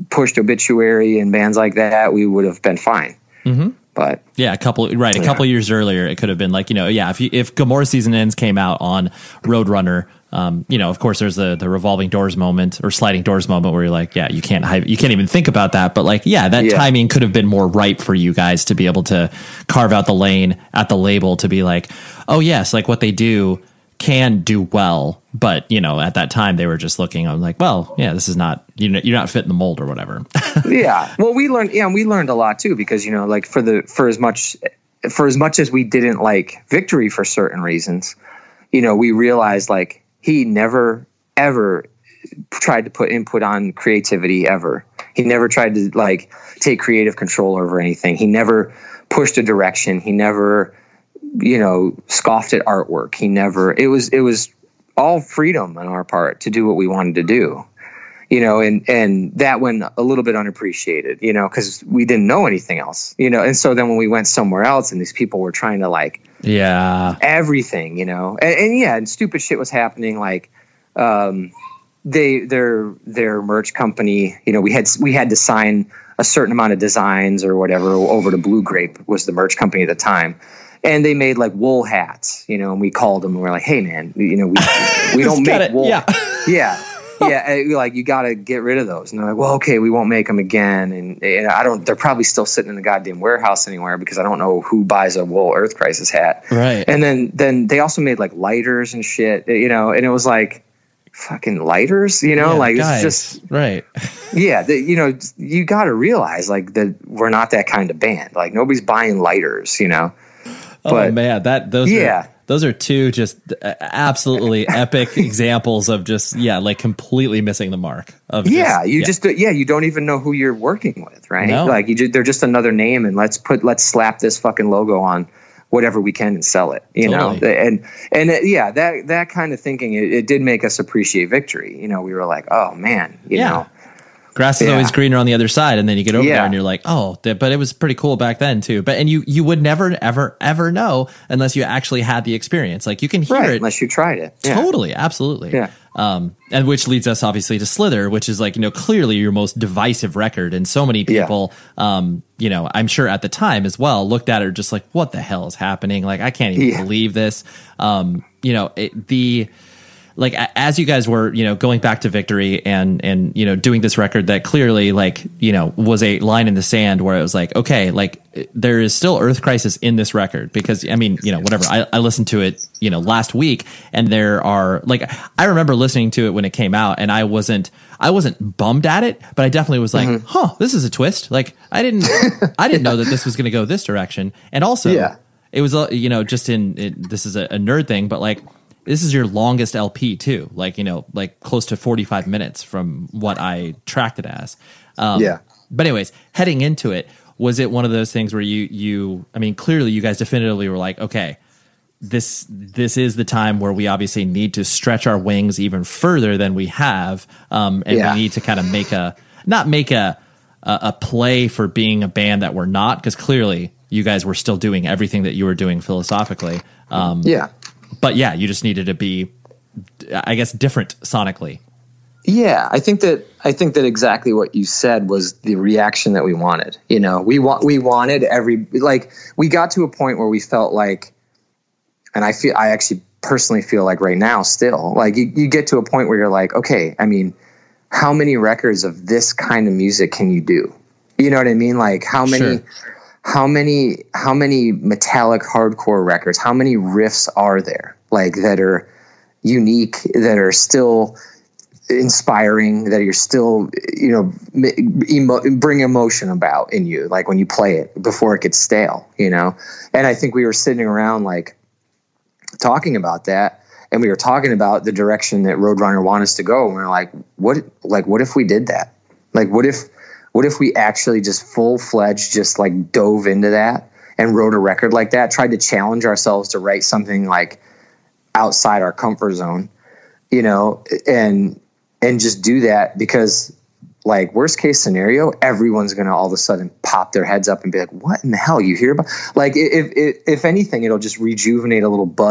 pushed obituary and bands like that, we would have been fine. Mm-hmm. But yeah, a couple right, a yeah. couple years earlier, it could have been like you know, yeah, if you, if Gomorrah's season ends came out on Roadrunner, um, you know, of course, there's the the revolving doors moment or sliding doors moment where you're like, yeah, you can't you can't even think about that, but like, yeah, that yeah. timing could have been more ripe for you guys to be able to carve out the lane at the label to be like, oh yes, like what they do can do well, but you know, at that time they were just looking. I'm like, well, yeah, this is not you know, you're not fitting the mold or whatever. yeah, well, we learned, yeah, we learned a lot too because you know, like for the for as much for as much as we didn't like victory for certain reasons, you know, we realized like he never ever tried to put input on creativity ever. He never tried to like take creative control over anything. He never pushed a direction. He never you know, scoffed at artwork. He never. It was it was all freedom on our part to do what we wanted to do. You know, and and that went a little bit unappreciated. You know, because we didn't know anything else. You know, and so then when we went somewhere else, and these people were trying to like, yeah, everything. You know, and, and yeah, and stupid shit was happening. Like, um, they their their merch company. You know, we had we had to sign a certain amount of designs or whatever over to Blue Grape was the merch company at the time and they made like wool hats, you know, and we called them and we are like, hey man, you know, we, we don't make wool. Yeah. yeah. Yeah, eh, like you got to get rid of those. And they're like, well, okay, we won't make them again. And, and, I don't. They're probably still sitting in the goddamn warehouse anywhere because I don't know who buys a wool Earth Crisis hat. Right. And then then they also made like lighters and shit, you know. And it was like fucking lighters, you know, yeah, like guys, it's just right. yeah, the, you know, you got to realize like that we're not that kind of band. Like nobody's buying lighters, you know. Oh, but, oh man, that those yeah. Are, those are two just uh, absolutely epic examples of just yeah, like completely missing the mark. Of yeah, just, you yeah. just yeah, you don't even know who you're working with, right? No. Like you, just, they're just another name, and let's put let's slap this fucking logo on whatever we can and sell it. You totally. know, and and uh, yeah, that that kind of thinking it, it, did make us appreciate victory. You know, we were like, oh man, you yeah. know Grass is yeah. always greener on the other side, and then you get over yeah. there and you're like, oh, but it was pretty cool back then too. But and you you would never ever ever know unless you actually had the experience. Like you can hear right, it unless you tried it. Yeah. Totally, absolutely. Yeah. Um, and which leads us obviously to Slither, which is like you know clearly your most divisive record, and so many people, um, you know, I'm sure at the time as well looked at it just like, what the hell is happening? Like I can't even believe this. Um, you know, it, the like as you guys were you know going back to victory and and you know doing this record that clearly like you know was a line in the sand where it was like okay like there is still earth crisis in this record because i mean you know whatever i, I listened to it you know last week and there are like i remember listening to it when it came out and i wasn't i wasn't bummed at it but i definitely was like mm-hmm. huh this is a twist like i didn't i didn't know that this was going to go this direction and also yeah. it was uh, you know just in it, this is a, a nerd thing but like this is your longest LP too, like you know, like close to forty five minutes from what I tracked it as. Um, yeah. But anyways, heading into it, was it one of those things where you you I mean, clearly you guys definitively were like, okay, this this is the time where we obviously need to stretch our wings even further than we have, um, and yeah. we need to kind of make a not make a, a a play for being a band that we're not because clearly you guys were still doing everything that you were doing philosophically. Um, yeah but yeah, you just needed to be, I guess, different sonically. Yeah, I think that I think that exactly what you said was the reaction that we wanted. You know, we want we wanted every like we got to a point where we felt like, and I feel I actually personally feel like right now still like you, you get to a point where you're like, okay, I mean, how many records of this kind of music can you do? You know what I mean? Like how many sure how many how many metallic hardcore records how many riffs are there like that are unique that are still inspiring that you're still you know emo- bring emotion about in you like when you play it before it gets stale you know? And i think we were sitting around like talking about that and we were talking about the direction that roadrunner want us to go and we are like what like what if we did that? Like what if what if we actually just full-fledged just like dove into that and wrote a record like that tried to challenge ourselves to write something like outside our comfort zone you know and and just do that because like worst case scenario everyone's gonna all of a sudden pop their heads up and be like what in the hell you hear about? Like if if, if anything it'll just rejuvenate a little buzz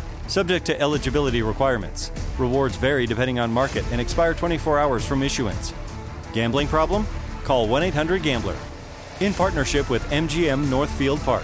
Subject to eligibility requirements. Rewards vary depending on market and expire 24 hours from issuance. Gambling problem? Call 1 800 Gambler. In partnership with MGM Northfield Park.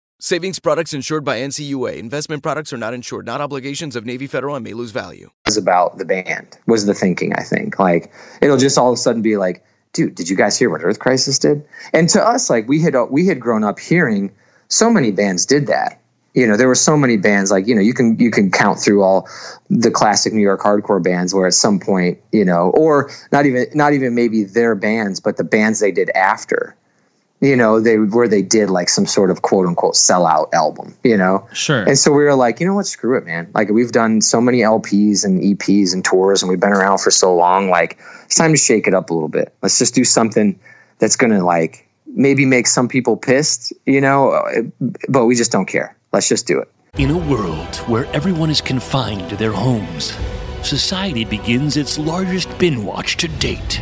Savings products insured by NCUA. Investment products are not insured, not obligations of Navy Federal and may lose value. Was about the band was the thinking. I think like it'll just all of a sudden be like, dude, did you guys hear what Earth Crisis did? And to us, like we had we had grown up hearing so many bands did that. You know, there were so many bands like you know you can you can count through all the classic New York hardcore bands where at some point you know, or not even not even maybe their bands, but the bands they did after you know, they where they did like some sort of quote unquote sellout album, you know. Sure. And so we were like, you know what, screw it, man. Like we've done so many LPs and EPs and tours, and we've been around for so long. Like it's time to shake it up a little bit. Let's just do something that's gonna like maybe make some people pissed, you know, but we just don't care. Let's just do it. In a world where everyone is confined to their homes, society begins its largest bin watch to date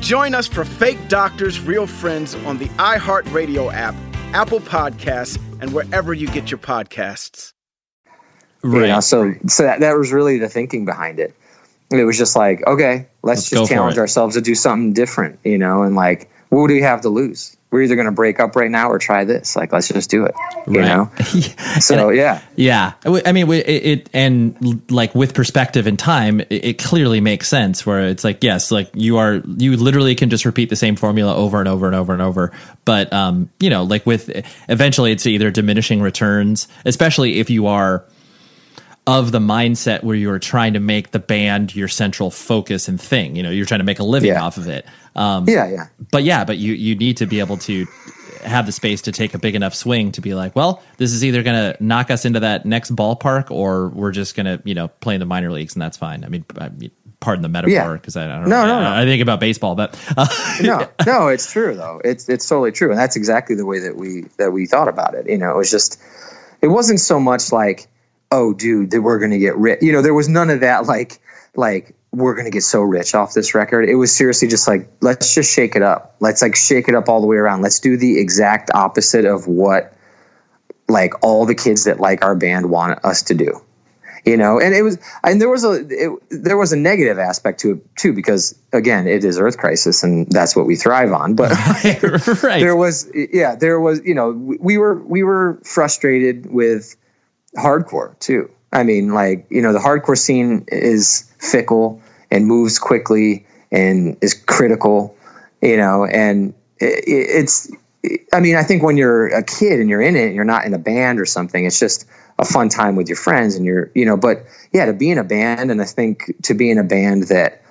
Join us for Fake Doctors, Real Friends on the iHeartRadio app, Apple Podcasts, and wherever you get your podcasts. Right. You know, so so that, that was really the thinking behind it. It was just like, okay, let's, let's just challenge ourselves to do something different, you know, and like, what do we have to lose? We're either going to break up right now or try this. Like, let's just do it. You Right. know? so yeah, Yeah, I mean, it, it and like with perspective and time, it, it clearly makes sense. Where it's like, yes, like you are, you literally can just repeat the same formula over and over and over and over. But um, you know, like with eventually, it's either diminishing returns, especially if you are of the mindset where you are trying to make the band your central focus and thing. You know, you're trying to make a living Yeah. off of it. Um, yeah, yeah. but yeah, but you you need to be able to have the space to take a big enough swing to be like, well, this is either going to knock us into that next ballpark, or we're just going to you know play in the minor leagues, and that's fine. I mean, I pardon the metaphor Yeah. because I, I don't No, know. no, no. I think about baseball, but uh, no, no, it's true though. It's it's totally true, and that's exactly the way that we that we thought about it. You know, it was just, it wasn't so much like, oh, dude, that we're gonna get rich. You know, there was none of that like like we're gonna get so rich off this record. It was seriously just like let's just shake it up. Let's like shake it up all the way around. Let's do the exact opposite of what like all the kids that like our band want us to do you know and it was and there was a it, there was a negative aspect to it too because again it is earth crisis and that's what we thrive on but right. there was yeah there was you know we were we were frustrated with hardcore too i mean like you know the hardcore scene is fickle and moves quickly and is critical you know and it, it's i mean i think when you're a kid and you're in it you're not in a band or something it's just a fun time with your friends and you're you know but yeah to be in a band and i think to be in a band that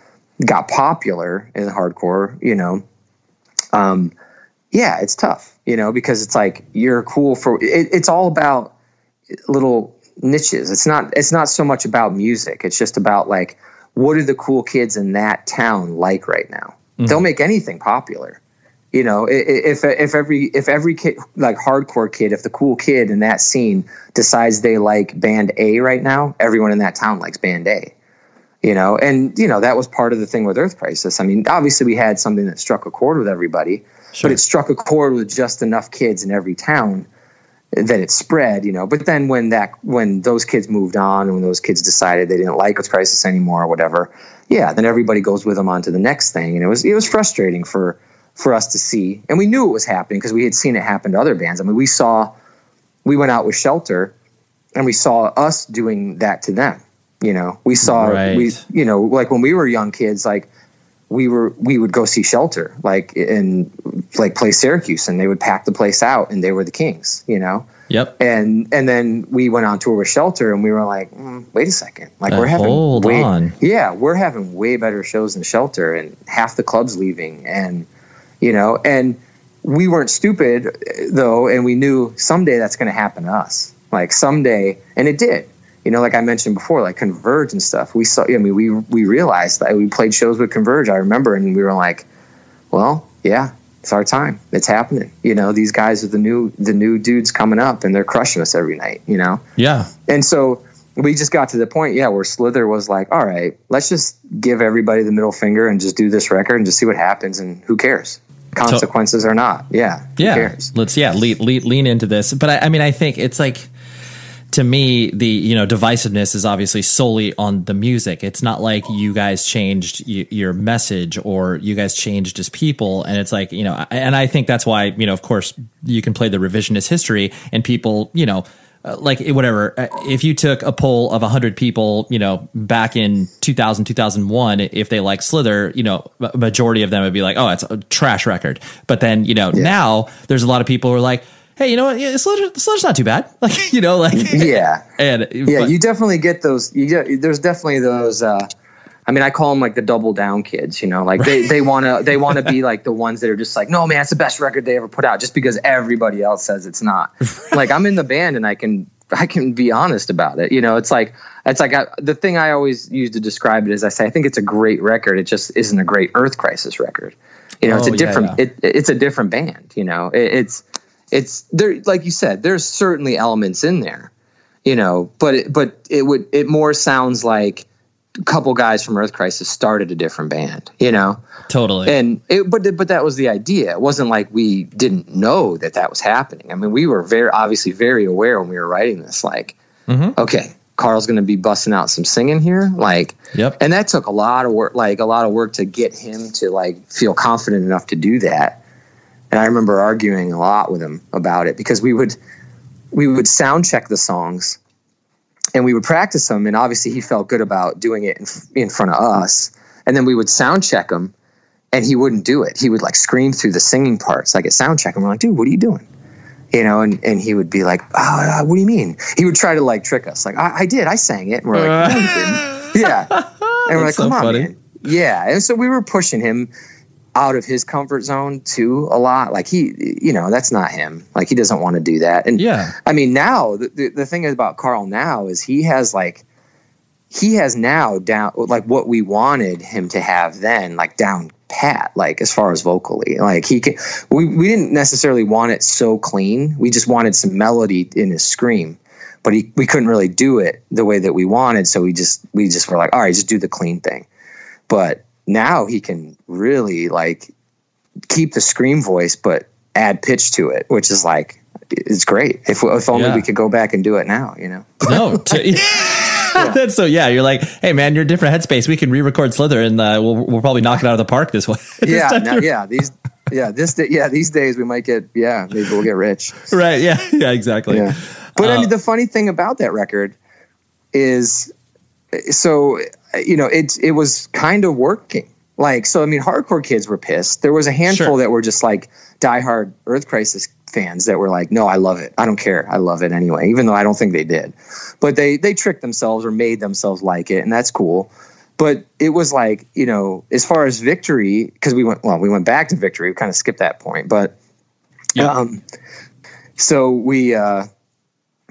got popular in hardcore you know um yeah it's tough you know because it's like you're cool for it, it's all about little niches. It's not it's not so much about music. It's just about like what are the cool kids in that town like right now? Mm-hmm. They'll make anything popular. You know if if every if every kid like hardcore kid if the cool kid in that scene decides they like band a right now everyone in that town likes band a. You know and you know that was part of the thing with earth crisis. I mean obviously we had something that struck a chord with everybody but it struck a chord with just enough kids in every town that it spread you know. But then when that when those kids moved on and when those kids decided they didn't like earth crisis anymore or whatever yeah then everybody goes with them on to the next thing. And it was it was frustrating for for us to see. And we knew it was happening because we had seen it happen to other bands. I mean we saw we went out with shelter and we saw us doing that to them you know. We saw Right. we you know like when we were young kids like we were we would go see shelter like and like play syracuse and they would pack the place out and they were the kings you know yep. and and then we went on tour with shelter and we were like mm, wait a second like Uh, we're having hold way, on. yeah we're having way better shows than shelter and half the clubs leaving and you know and we weren't stupid though and we knew someday that's going to happen to us like someday and it did you know like i mentioned before like converge and stuff we saw i mean we we realized that we played shows with converge i remember and we were like well yeah it's our time it's happening you know these guys are the new the new dudes coming up and they're crushing us every night you know Yeah. and so we just got to the point, yeah, where Slither was like, all right, let's just give everybody the middle finger and just do this record and just see what happens and who cares? Consequences or not. Yeah. Yeah let's yeah lean, lean, lean into this but I, I mean i think it's like to me the you know divisiveness is obviously solely on the music. It's not like you guys changed y- your message or you guys changed as people. And it's like you know and i think that's why you know of course you can play the revisionist history and people you know uh, like whatever uh, if you took a poll of 100 people you know back in 2000 2001 if they like slither you know a majority of them would be like oh it's a trash record. But then you know now there's a lot of people who are like hey you know what yeah, slither, slither's not too bad like you know like Yeah. and Yeah. but- you definitely get those. You get, there's definitely those, uh, I mean, I call them like the double down kids, you know, like they, they want to, they want to be like the ones that are just like, no, man, it's the best record they ever put out just because everybody else says it's not like I'm in the band and I can, I can be honest about it. You know, it's like, it's like I, the thing I always use to describe it is I say, I think it's a great record. It just isn't a great earth crisis record. You know, it's Oh, a yeah, different, yeah. It, it's a different band, you know, it, it's, it's there, like you said, there's certainly elements in there you know but it, but it would it more sounds like a couple guys from earth crisis started a different band you know? Totally. And it, but but that was the idea. It wasn't like we didn't know that that was happening. I mean we were very obviously very aware when we were writing this like Mm-hmm. okay Karl's going to be busting out some singing here like Yep. and that took a lot of work like a lot of work to get him to like feel confident enough to do that and I remember arguing a lot with him about it because we would we would sound check the songs and we would practice them. And obviously he felt good about doing it in, in front of us. And then we would sound check them and he wouldn't do it. He would like scream through the singing parts like at sound check and we're like dude what are you doing? You know and, and he would be like oh, what do you mean? He would try to like trick us like i, I did i sang it. And we're like no, you didn't. yeah. And we're like come so on funny. man. Yeah. And so we were pushing him out of his comfort zone too a lot. Like he you know that's not him. Like he doesn't want to do that. And yeah. I mean now the, the, the thing about Karl now is he has like he has now down like what we wanted him to have then like down pat like as far as vocally. Like he can we, we didn't necessarily want it so clean. We just wanted some melody in his scream. But he, we couldn't really do it the way that we wanted so we just we just were like all right just do the clean thing. But now he can really like keep the scream voice but add pitch to it which is like it's great. If, if only yeah. we could go back and do it now you know? No t- yeah. that's so yeah you're like hey man you're a different headspace. We can re-record slither and uh, we'll, we'll probably knock it out of the park this way. Yeah now, yeah these yeah this yeah these days we might get yeah maybe we'll get rich. Right yeah yeah exactly. Yeah. but uh, i mean the funny thing about that record is so you know, it it was kind of working. Like, so I mean, hardcore kids were pissed. There was a handful sure. that were just like diehard Earth Crisis fans that were like, "No, I love it. I don't care. I love it anyway." Even though I don't think they did, but they they tricked themselves or made themselves like it, and that's cool. But it was like, you know, as far as victory, because we went well, we went back to victory. We kind of skipped that point, but yeah. um, so we. uh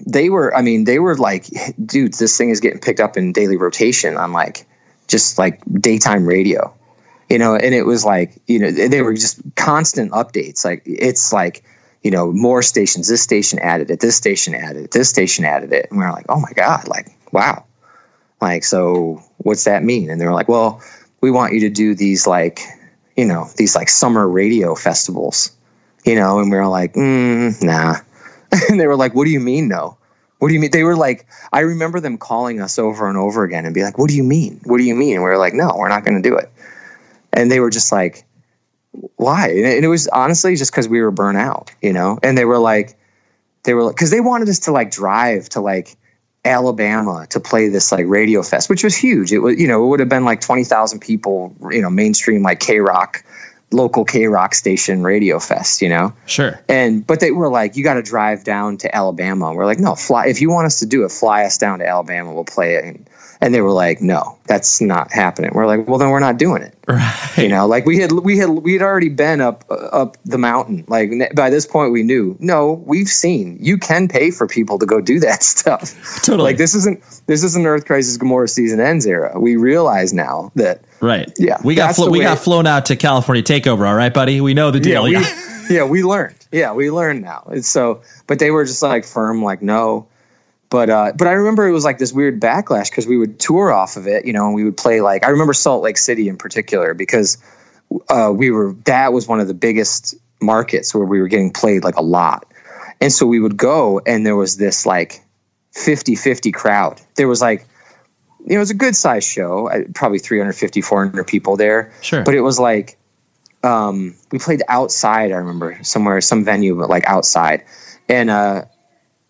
they were i mean they were like dudes this thing is getting picked up in daily rotation on like just like daytime radio. You know and it was like you know they were just constant updates. Like it's like you know more stations this station added it this station added it this station added it. And we are like oh my god like wow. Like so what's that mean? And they were like well we want you to do these like you know these like summer radio festivals. You know and we were like mm, nah and they were like, "What do you mean, no? What do you mean?" They were like, I remember them calling us over and over again and be like, "What do you mean? What do you mean?" And we were like, "No, we're not going to do it." And they were just like, "Why?" And it was honestly just because we were burnt out, you know. And they were like, they were like, because they wanted us to like drive to like Alabama to play this like radio fest, which was huge. It was, you know, it would have been like 20,000 people, you know, mainstream like K rock local K rock station radio fest, you know? Sure. And, but they were like, you got to drive down to Alabama. We're like, no, fly. If you want us to do it, fly us down to Alabama. We'll play it. And, and they were like, no, that's not happening. We're like, well, then we're not doing it. Right. You know, like we had, we had, we had already been up, up the mountain. Like by this point we knew, no, we've seen you can pay for people to go do that stuff. Totally. Like this isn't, this isn't Earth Crisis Gomorrah season ends era. We realize now that, right. Yeah. We got, flo- we got flown out to California takeover. All right, buddy. We know the deal. Yeah. We, yeah, we learned. Yeah. We learned now. And so, but they were just like firm, like, no, but uh, but I remember it was like this weird backlash because we would tour off of it, you know, and we would play like I remember Salt Lake City in particular because uh, we were that was one of the biggest markets where we were getting played like a lot, and so we would go and there was this like 50-50 crowd. There was like it was a good sized show, probably 350, 400 people there. Sure. But it was like, um, we played outside, I remember, somewhere, some venue, but like outside. And, uh,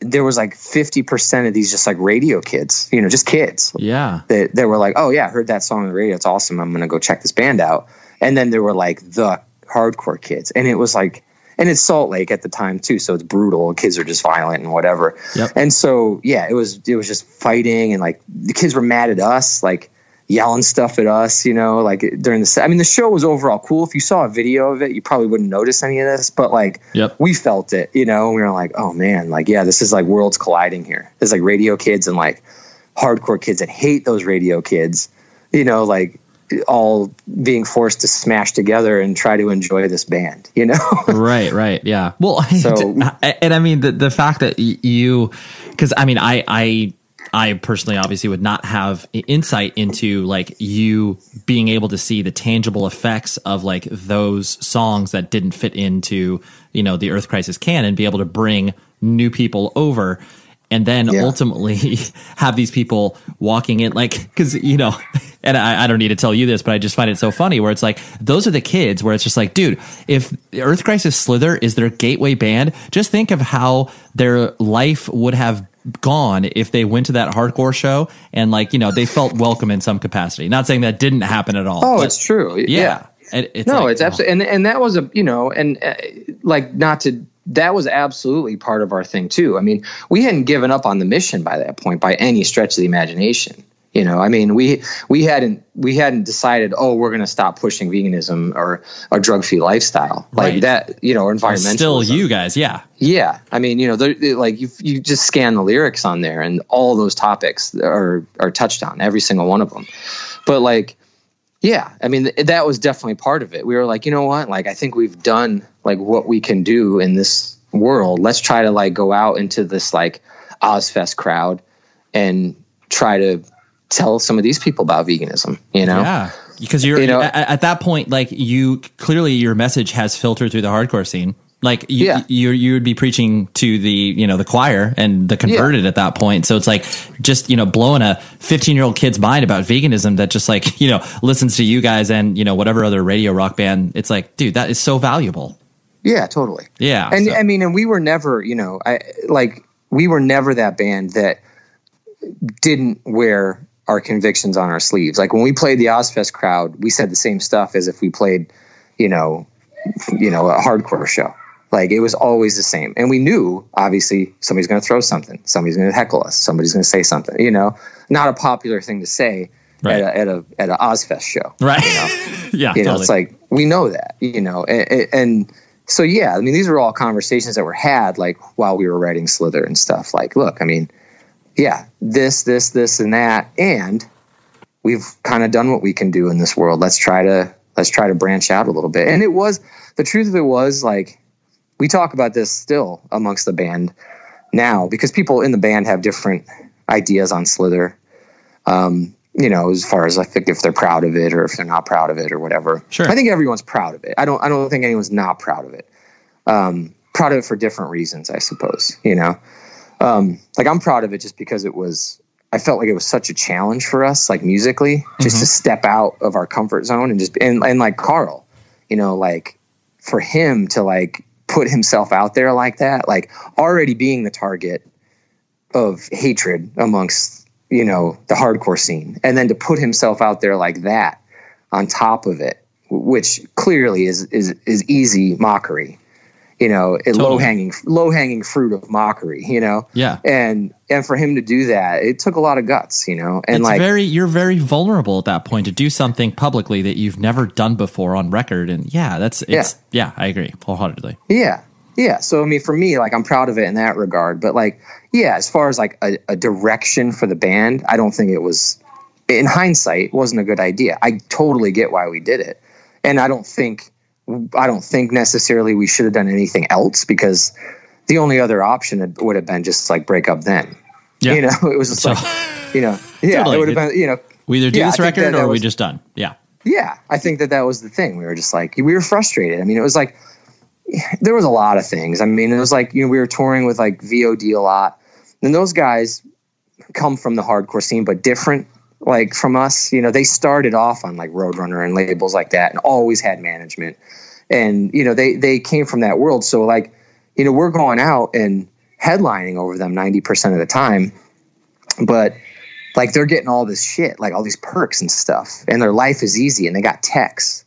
there was like 50% of these just like radio kids, you know, just kids. Yeah. That, that were like, oh, yeah, I heard that song on the radio. It's awesome. I'm going to go check this band out. And then there were like the hardcore kids. And it was like, and it's Salt Lake at the time too, so it's brutal. Kids are just violent and whatever. Yep. And so yeah, it was it was just fighting and like the kids were mad at us, like yelling stuff at us, you know, like during the set. I mean, the show was overall cool. If you saw a video of it, you probably wouldn't notice any of this, but like, yep. we felt it, you know, and we were like, oh man, like, yeah, this is like worlds colliding here. There's like radio kids and like hardcore kids that hate those radio kids, you know, like all being forced to smash together and try to enjoy this band, you know? right, right. Yeah. Well, so, uh, and I mean, the, the fact that you, cause I mean, I, I, I personally obviously would not have insight into like you being able to see the tangible effects of like those songs that didn't fit into, you know, the Earth Crisis canon, and be able to bring new people over. And then yeah. ultimately have these people walking in like because you know and I, I, don't need to tell you this but i just find it so funny where it's like those are the kids where it's just like dude if earth crisis slither is their gateway band just think of how their life would have gone if they went to that hardcore show and like you know they felt welcome in some capacity not saying that didn't happen at all oh it's true yeah, yeah. It, it's no like, it's absolutely and and that was a you know and uh, like not to that was absolutely part of our thing too. I mean, we hadn't given up on the mission by that point by any stretch of the imagination. You know, I mean, we we hadn't we hadn't decided, oh, we're going to stop pushing veganism or a drug free lifestyle like right. that. You know, or environmental. Still, you guys, yeah, yeah. I mean, you know, like you you just scan the lyrics on there, and all those topics are are touched on, every single one of them. But like, yeah, I mean, that was definitely part of it. We were like, you know what? Like, I think we've done like what we can do in this world. Let's try to like go out into this like Ozzfest crowd and try to tell some of these people about veganism, you know? Yeah. Because you're, you know, at, at that point, like you clearly your message has filtered through the hardcore scene. Like you, yeah. you, you would be preaching to the, you know, the choir and the converted yeah. at that point. So it's like just, you know, blowing a 15 year old kid's mind about veganism that just like, you know, listens to you guys and, you know, whatever other radio rock band. It's like, dude, that is so valuable. Yeah, totally. Yeah. And so. I mean, and we were never, you know, I like, we were never that band that didn't wear our convictions on our sleeves. Like when we played the Ozzfest crowd, we said the same stuff as if we played, you know, you know, a hardcore show. Like it was always the same. And we knew obviously somebody's going to throw something, somebody's going to heckle us, somebody's going to say something, you know, not a popular thing to say right. at a, at a, at a Ozzfest show. Right. You know, yeah, you know, it's like, we know that, you know, and, and so, yeah, I mean, these were all conversations that were had like while we were writing Slither and stuff like, look, I mean, yeah, this, this, this, and that. And we've kind of done what we can do in this world. Let's try to, let's try to branch out a little bit. And it was, the truth of it was like, we talk about this still amongst the band now because people in the band have different ideas on Slither. Um, you know, as far as I think if they're proud of it or if they're not proud of it or whatever. Sure. I think everyone's proud of it. I don't I don't think anyone's not proud of it. Um, proud of it for different reasons, I suppose. You know, um, like I'm proud of it just because it was. I felt like it was such a challenge for us, like musically, just mm-hmm. to step out of our comfort zone and just and and like Karl, you know, like for him to like put himself out there like that, like already being the target of hatred amongst, you know, the hardcore scene. And then to put himself out there like that on top of it, which clearly is is is easy mockery you know, totally. low hanging low hanging fruit of mockery, you know. Yeah. And and for him to do that, it took a lot of guts, you know. And it's like very you're very vulnerable at that point to do something publicly that you've never done before on record. And yeah, that's it's yeah, yeah I agree wholeheartedly. Yeah. Yeah. So I mean for me, like I'm proud of it in that regard. But like, yeah, as far as like a, a direction for the band, I don't think it was in hindsight wasn't a good idea. I totally get why we did it. And I don't think I don't think necessarily we should have done anything else because the only other option would have been just like break up then. Yeah. You know, it was just so, like, you know, yeah, totally. it would have been, you know, we either do yeah, this record that, that or was, we just done. Yeah. Yeah. I think that that was the thing. We were just like, we were frustrated. I mean, it was like, there was a lot of things. I mean, it was like, you know, we were touring with like VOD a lot. And those guys come from the hardcore scene, but different like from us. You know, they started off on like Roadrunner and labels like that and always had management. And, you know, they they came from that world. So like, you know, we're going out and headlining over them 90% of the time. But like they're getting all this shit, like all these perks and stuff. And their life is easy and they got techs.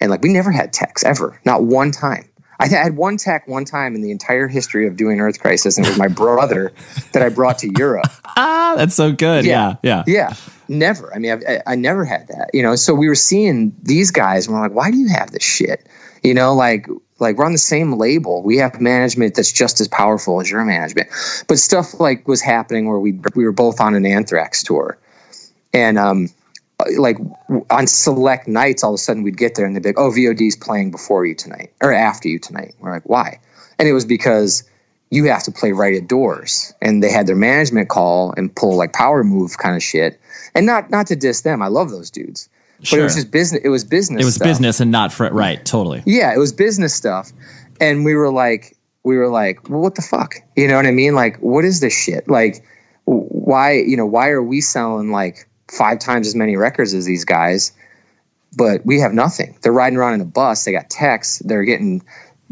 And like we never had techs ever, not one time. I had one tech one time in the entire history of doing Earth Crisis, and it was my brother that I brought to Europe. Ah, that's so good. Yeah, yeah, yeah. yeah. Never. I mean, I've, I, I never had that. You know, so we were seeing these guys, and we're like, why do you have this shit? You know, like like we're on the same label. We have management that's just as powerful as your management. But stuff like was happening where we we were both on an Anthrax tour, and um, Uh, like on select nights, all of a sudden we'd get there and they'd be like, "Oh, VOD's playing before you tonight or after you tonight." We're like, "Why?" And it was because you have to play right at doors, and they had their management call and pull like power move kind of shit. And not not to diss them, I love those dudes, but it was just business. It was business. It was stuff. business and not for right. Totally. Yeah, it was business stuff, and we were like, we were like, well, what the fuck? You know what I mean? Like, what is this shit? Like, why, you know, why are we selling like five times as many records as these guys? But we have nothing. They're riding around in a bus. They got texts. They're getting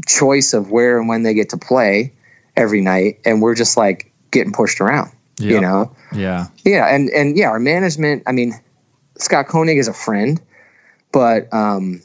choice of where and when they get to play every night. And we're just like getting pushed around, yep. you know? Yeah. Yeah. And, and yeah, our management, I mean, Scott Koenig is a friend, but, um,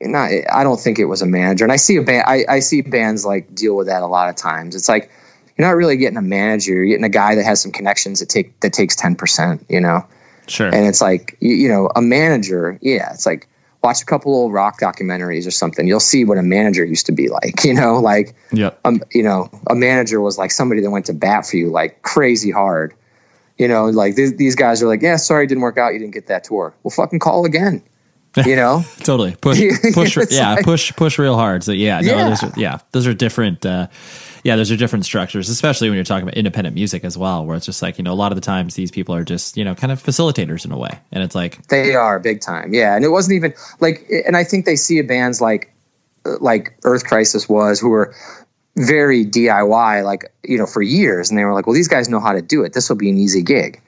not, I don't think it was a manager. And I see a band, I, I see bands like deal with that a lot of times. It's like, you're not really getting a manager. You're getting a guy that has some connections that take, that takes 10%, you know? Sure. And it's like, you, you know, a manager, yeah, it's like, watch a couple old rock documentaries or something. You'll see what a manager used to be like, you know, like, yep. um, you know, a manager was like somebody that went to bat for you like crazy hard. You know, like th- these guys are like, yeah, sorry, it didn't work out. You didn't get that tour. Well, fucking call again. You know, totally push, push, yeah, like, push, push real hard. So yeah, no, yeah. those are, yeah, those are different. Uh, yeah, those are different structures, especially when you're talking about independent music as well, where it's just like, you know, a lot of the times these people are just, you know, kind of facilitators in a way. And it's like they are big time. Yeah. And it wasn't even like and I think they see a bands like like Earth Crisis was who were very DIY, like, you know, for years. And they were like, well, these guys know how to do it. This will be an easy gig.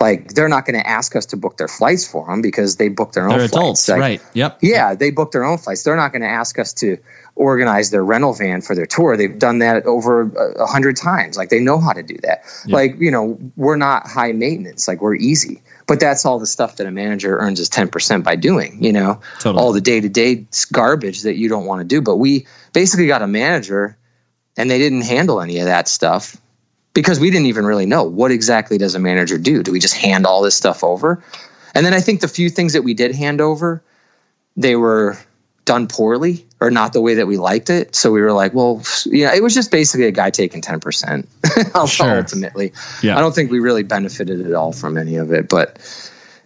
Like, they're not going to ask us to book their flights for them because they book their own they're flights. Adults, like, right. Yep. Yeah, they book their own flights. They're not going to ask us to organize their rental van for their tour. They've done that over a hundred times. Like they know how to do that. Yeah. Like, you know, we're not high maintenance. Like we're easy. But that's all the stuff that a manager earns is 10% by doing, you know, totally. all the day to day garbage that you don't want to do. But we basically got a manager and they didn't handle any of that stuff because we didn't even really know what exactly does a manager do? Do we just hand all this stuff over? And then I think the few things that we did hand over, they were done poorly or not the way that we liked it. So we were like, well, yeah, it was just basically a guy taking 10% sure. ultimately. Yeah. I don't think we really benefited at all from any of it, but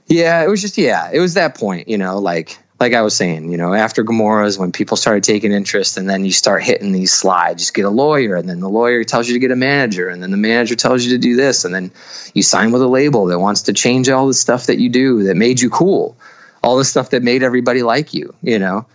yeah, it was just, yeah, it was that point, you know, like, like I was saying, you know, after Gomorrah's when people started taking interest and then you start hitting these slides, just get a lawyer and then the lawyer tells you to get a manager and then the manager tells you to do this and then you sign with a label that wants to change all the stuff that you do that made you cool, all the stuff that made everybody like you, you know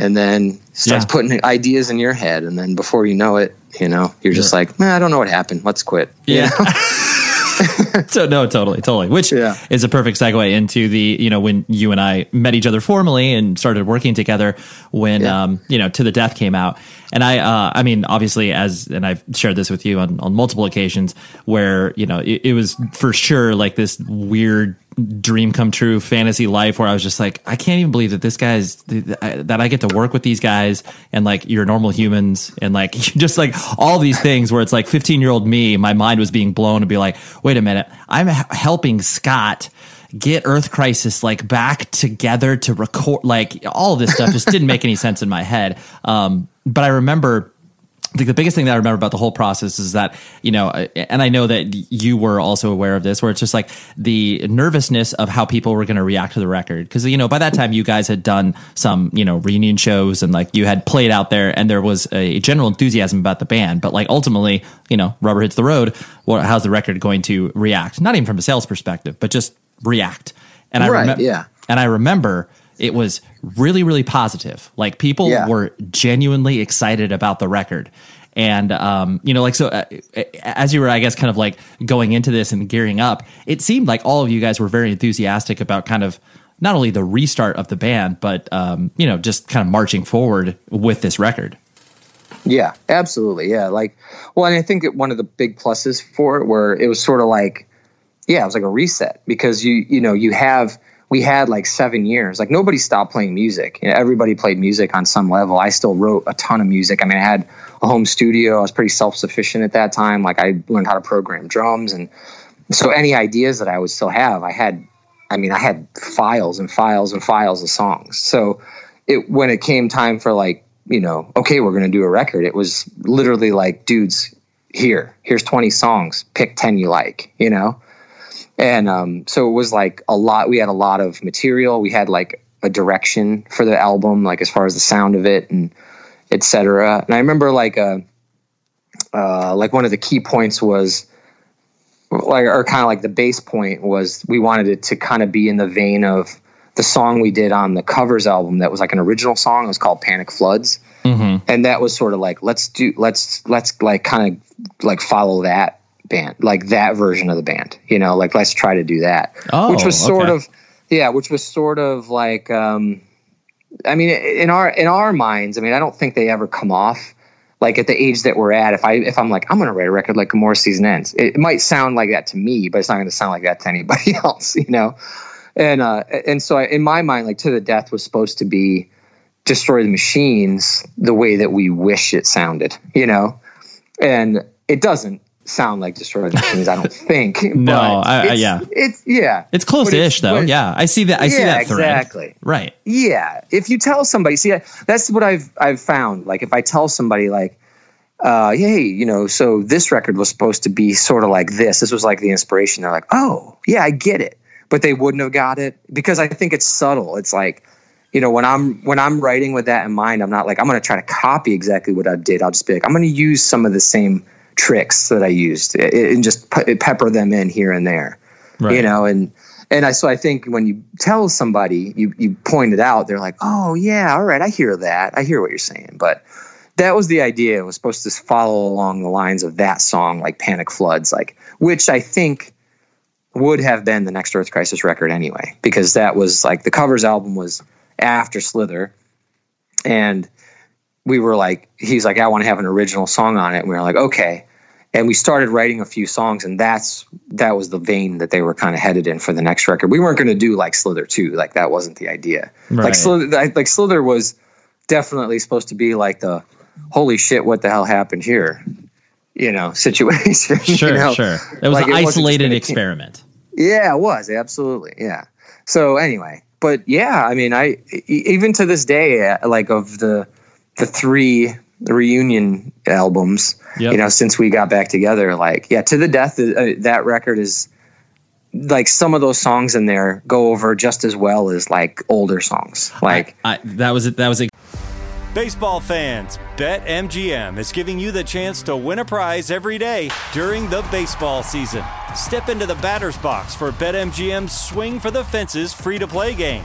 and then starts yeah. putting ideas in your head and then before you know it you know you're just like man i don't know what happened. Let's quit. Yeah. so no totally totally which yeah. is a perfect segue into the you know when you and i met each other formally and started working together when um you know to the death came out. And i uh i mean obviously as and i've shared this with you on, on multiple occasions where you know it, it was for sure like this weird dream come true fantasy life where I was just like, I can't even believe that this guy's that I get to work with these guys and like you're normal humans and like just like all these things where it's like 15 year old me, my mind was being blown to be like, wait a minute, I'm helping Scott get Earth Crisis like back together to record like all this stuff just didn't make any sense in my head. Um, but I remember the, the biggest thing that I remember about the whole process is that, you know, and I know that you were also aware of this, where it's just like the nervousness of how people were going to react to the record. Cause, you know, by that time you guys had done some, you know, reunion shows and like you had played out there and there was a general enthusiasm about the band. But like ultimately, you know, rubber hits the road. Well, how's the record going to react? Not even from a sales perspective, but just react. And I remember, yeah. and I remember it was really really positive. Like people yeah. were genuinely excited about the record. And um, you know like so uh, as you were i guess kind of like going into this and gearing up it seemed like all of you guys were very enthusiastic about kind of not only the restart of the band but um, you know just kind of marching forward with this record. Yeah absolutely. Yeah like well and i think one of the big pluses for it where it was sort of like yeah it was like a reset because you you know you have we had like seven years. Like nobody stopped playing music. You know, everybody played music on some level. I still wrote a ton of music. I mean, I had a home studio. I was pretty self sufficient at that time. Like I learned how to program drums, and so any ideas that I would still have, I had. I mean, I had files and files and files of songs. So it when it came time for like you know, okay, we're going to do a record. It was literally like, dudes, here, here's 20 songs. Pick 10 you like. You know and um, so it was like a lot we had a lot of material we had like a direction for the album like as far as the sound of it and etc and i remember like uh, uh, like one of the key points was like or kind of like the base point was we wanted it to kind of be in the vein of the song we did on the covers album that was like an original song. It was called Panic Floods. Mm-hmm. And that was sort of like, let's do, let's, let's like kind of like follow that band, like that version of the band, you know, like let's try to do that. Oh, which was sort okay. of, yeah, which was sort of like, um, I mean, in our, in our minds, I mean, I don't think they ever come off like at the age that we're at, if I if I'm like I'm gonna write a record like Gomorrah Season Ends, it, it might sound like that to me, but it's not gonna sound like that to anybody else, you know. And uh, and so I, in my mind, like To the Death was supposed to be destroy the machines the way that we wish it sounded, you know. And it doesn't sound like destroy the machines, I don't think. No, but I- it's- yeah. it's yeah, It's close-ish though. yeah, I see that. I see that thread. exactly. Right. yeah if you tell somebody see I- that's what i've i've found like if i tell somebody like uh hey you know so this record was supposed to be sort of like this this was like the inspiration they're like oh yeah i get it but they wouldn't have got it because i think it's subtle it's like you know when i'm when i'm writing with that in mind i'm not like i'm going to try to copy exactly what i did i'll just be like i'm going to use some of the same tricks that i used eh, and just pepper them in here and there. Right. you know and and I so I think when you tell somebody you you point it out they're like oh yeah all right I hear that. I hear what you're saying. But that was the idea. It was supposed to follow along the lines of that song like Panic Floods like which I think would have been the next Earth Crisis record anyway because that was like the covers album was after Slither. And we were like he's like I want to have an original song on it. And we were like okay and we started writing a few songs and that's that was the vein that they were kind of headed in for the next record we weren't going to do like slither 2 like that wasn't the idea Right. like slither like slither was definitely supposed to be like the holy shit what the hell happened here you know situation Sure. you know? Sure. It was Like, an wasn't isolated experiment. yeah, it was absolutely. Yeah. So anyway, but yeah, I mean, i even to this day, uh, like of the the three reunion albums, Yep. you know, since we got back together, like yeah, to the death, uh, that record is like some of those songs in there go over just as well as like older songs. Like I, that was it. That was a Baseball fans, BetMGM is giving you the chance to win a prize every day during the baseball season. Step into the batter's box for BetMGM's Swing for the Fences free to play game.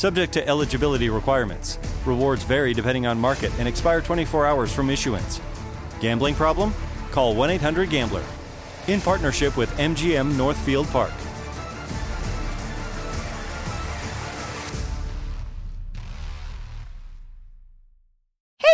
Subject to eligibility requirements. Rewards vary depending on market and expire 24 hours from issuance. Gambling problem? Call 1 800 Gambler. In partnership with MGM Northfield Park.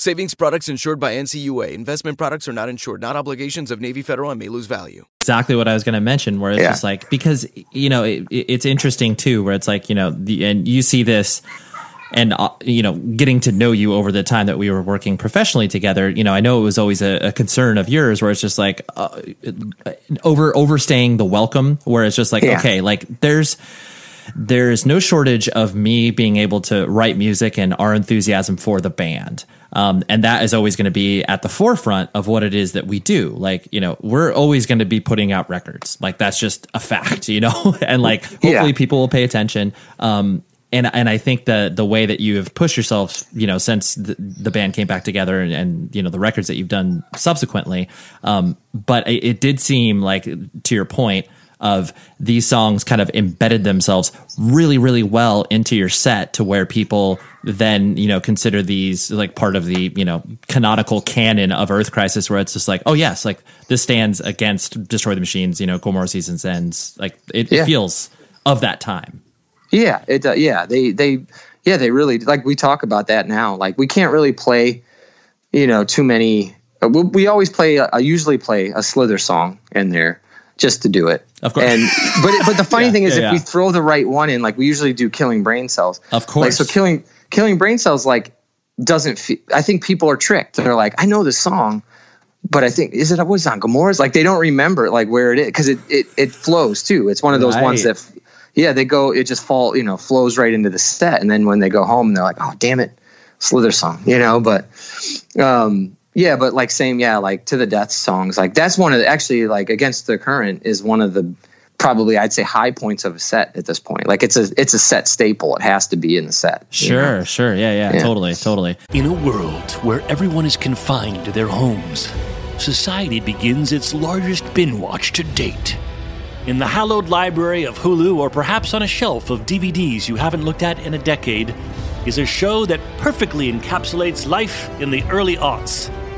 Savings products insured by NCUA. Investment products are not insured, not obligations of Navy Federal and may lose value. exactly what I was going to mention. Where it's Yeah. just like because you know it, it- it's interesting too, where it's like you know the and you see this. And uh, you know, getting to know you over the time that we were working professionally together, you know, I know it was always a, a concern of yours, where it's just like uh, over overstaying the welcome, where it's just like, Yeah. okay, like there's there's no shortage of me being able to write music and our enthusiasm for the band. Um, and that is always going to be at the forefront of what it is that we do. Like, you know, we're always going to be putting out records. Like, that's just a fact, you know? and like, hopefully yeah. people will pay attention. Um, and and I think the the way that you have pushed yourself, you know, since the, the band came back together, and, and, you know the records that you've done subsequently, um, but it, it, did seem like, to your point, of these songs kind of embedded themselves really really well into your set to where people then you know consider these like part of the you know canonical canon of earth crisis where it's just like oh yes like this stands against destroy the machines you know Gomorrah seasons ends. Like it, yeah. it feels of that time. Yeah it uh, yeah they they yeah they really like we talk about that now. Like we can't really play you know too many uh, we, we always play I usually play a slither song in there just to do it. Of course. And but but the funny yeah, thing is, yeah, if yeah. we throw the right one in, like we usually do, killing brain cells. Of course. Like, so killing killing brain cells like doesn't. Fe- I think people are tricked. They're like, I know this song, but I think is it was on Gomorrah's? Like they don't remember like where it is because it, it it flows too. It's one of those right. ones that. Yeah, they go. It just fall, you know, flows right into the set, and then when they go home, they're like, "Oh, damn it, Slither song," you know. But, um, yeah, but like same, yeah, like to the death songs. Like that's one of the, actually like against the current is one of the probably I'd say high points of a set at this point. Like it's a it's a set staple. It has to be in the set. Sure, know? sure. Yeah, yeah, yeah, totally, totally. In a world where everyone is confined to their homes, society begins its largest bin watch to date. In the hallowed library of Hulu or perhaps on a shelf of DVDs you haven't looked at in a decade is a show that perfectly encapsulates life in the early aughts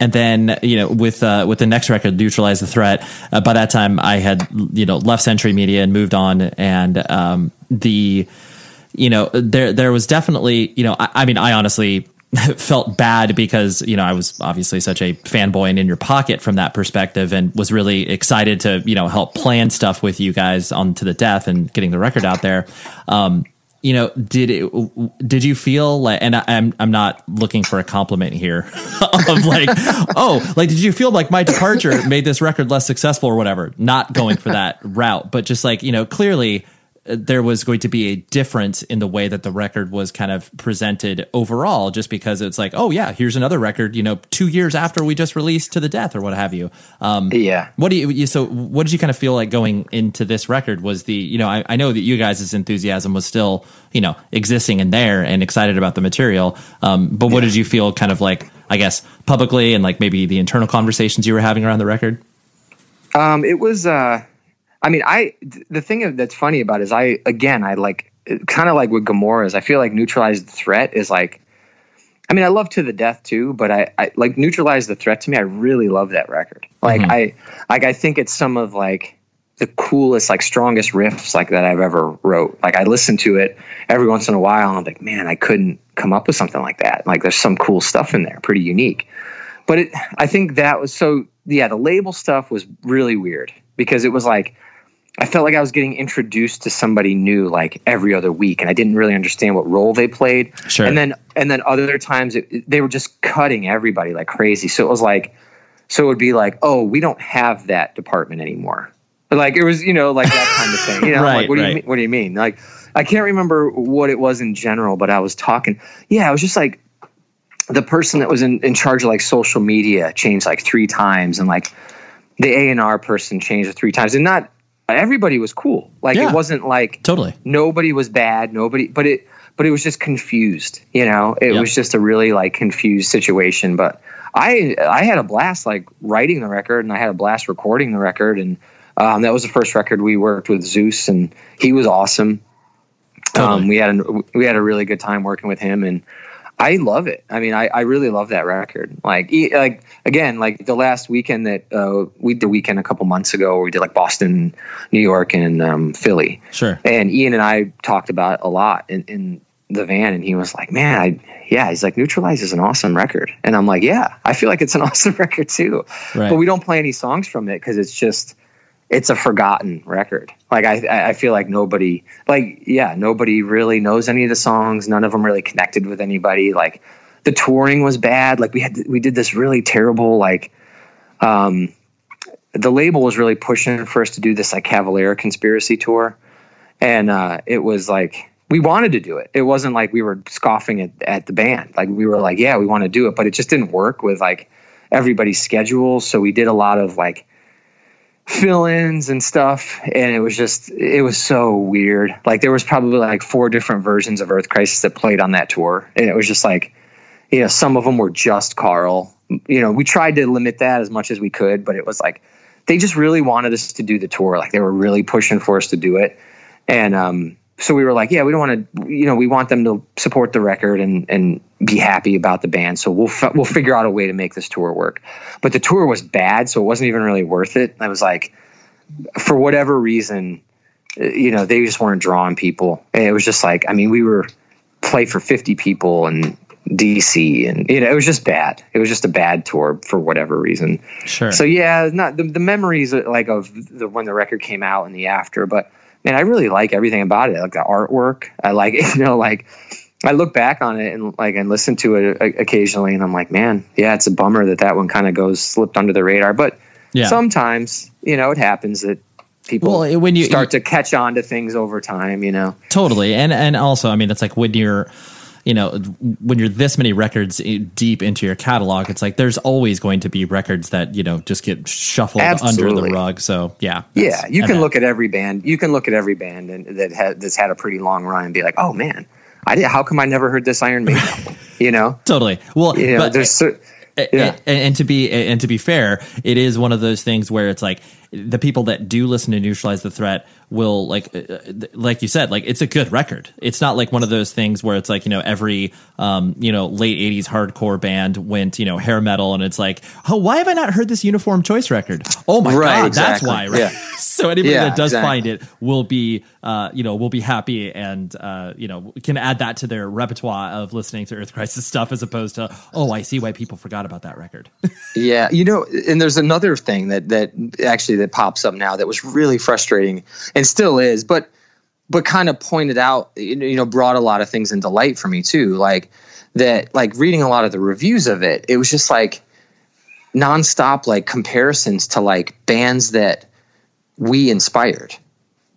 and then you know with uh, with the next record neutralize the threat uh, by that time i had you know left century media and moved on. And um, the you know there there was definitely you know I, I, mean i honestly felt bad because you know i was obviously such a fanboy and in your pocket from that perspective and was really excited to you know help plan stuff with you guys on to the death and getting the record out there. Um, you know, did it? Did you feel like? And I, am I'm not looking for a compliment here of like, oh, like did you feel like my departure made this record less successful or whatever? Not going for that route, but just like you know, clearly there was going to be a difference in the way that the record was kind of presented overall, just because it's like, oh yeah, here's another record, you know, two years after we just released to the death or what have you. Um, yeah. What do you, so what did you kind of feel like going into this record was the, you know, I, I know that you guys' enthusiasm was still, you know, existing in there and excited about the material. Um, but what yeah. did you feel kind of like, I guess, publicly and like maybe the internal conversations you were having around the record? Um, it was, uh, I mean, I the thing that's funny about is I again I like kind of like with Gomorrah's. I feel like neutralized threat is like. I mean, I love to the death too, but I, I like neutralize the threat to me. I really love that record. Like mm-hmm. I like I think it's some of like the coolest, like strongest riffs like that I've ever wrote. Like I listen to it every once in a while, and I'm like, man, I couldn't come up with something like that. Like there's some cool stuff in there, pretty unique. But it, I think that was so. Yeah, the label stuff was really weird because it was like I felt like I was getting introduced to somebody new like every other week, and I didn't really understand what role they played. Sure. And then and then other times it, they were just cutting everybody like crazy. So it was like, so it would be like, oh, we don't have that department anymore. But like it was, you know, like that kind of thing. You know, right, like what right. do you mean? What do you mean? Like I can't remember what it was in general, but I was talking. Yeah, I was just like the person that was in, in charge of like social media changed like three times, and like the A and R person changed three times, and not everybody was cool. Like yeah, it wasn't like totally nobody was bad, nobody, but it, but it was just confused. You know, it Yep. was just a really like confused situation. But I I had a blast like writing the record, and I had a blast recording the record, and um, that was the first record we worked with Zeuss, and he was awesome. Um, we had a, we had a really good time working with him, and I love it. I mean, I, I really love that record. Like, e- like again, like the last weekend that uh, we did the weekend a couple months ago, where we did like Boston, New York, and um, Philly. Sure. And Ian and I talked about it a lot in, in the van, and he was like, "Man, I yeah." He's like, "Neutralize is an awesome record," and I'm like, "Yeah, I feel like it's an awesome record too." Right. But we don't play any songs from it because it's just it's a forgotten record. Like I, I feel like nobody, like yeah, nobody really knows any of the songs. None of them really connected with anybody. Like the touring was bad. Like we had, we did this really terrible, like, um, the label was really pushing for us to do this like Cavalera Conspiracy tour, and uh, it was like we wanted to do it. It wasn't like we were scoffing at, at the band. Like we were like, yeah, we want to do it, but it just didn't work with like everybody's schedules. So we did a lot of like fill-ins and stuff and it was just it was so weird. Like there was probably like four different versions of earth crisis that played on that tour and it was just like you know some of them were just Karl. You know we tried to limit that as much as we could but it was like they just really wanted us to do the tour. Like they were really pushing for us to do it. And um so we were like yeah we don't want to you know we want them to support the record and and be happy about the band. So we'll f- we'll figure out a way to make this tour work. But the tour was bad so it wasn't even really worth it. I was like for whatever reason uh, you know they just weren't drawing people. And it was just like i mean we were play for 50 people in dc and you know it was just bad. It was just a bad tour for whatever reason. Sure. so yeah not the, the memories like of the when the record came out and the after but man i really like everything about it like the artwork. I like it, you know like i look back on it and like and listen to it occasionally and i'm like man yeah it's a bummer that that one kind of goes slipped under the radar. But Yeah. sometimes you know it happens that people Well, when you- start to catch on to things over time you know? Totally, and and also, I mean, it's like when you're, you know, when you're this many records deep into your catalog, it's like there's always going to be records that you know just get shuffled under the rug. So yeah, yeah you can look at every band you can look at every band and that had that's had a pretty long run and be like oh man i did how come i never heard this iron maiden album? You know? Totally. Well, you know but there's cer- and, and to be and to be fair, it is one of those things where it's like the people that do listen to neutralize the threat will like uh, like you said like it's a good record it's not like one of those things where it's like you know every um you know late 80s hardcore band went you know hair metal and it's like oh why have i not heard this uniform choice record oh my Right, god exactly. that's why right Yeah. so anybody Yeah, that does exactly. find it will be uh you know will be happy and uh you know can add that to their repertoire of listening to earth crisis stuff as opposed to oh i see why people forgot about that record Yeah, you know, and there's another thing that that actually that pops up now that was really frustrating and still is, but but kind of pointed out, you know, brought a lot of things into light for me too. Like that, like reading a lot of the reviews of it, it was just like nonstop like comparisons to like bands that we inspired,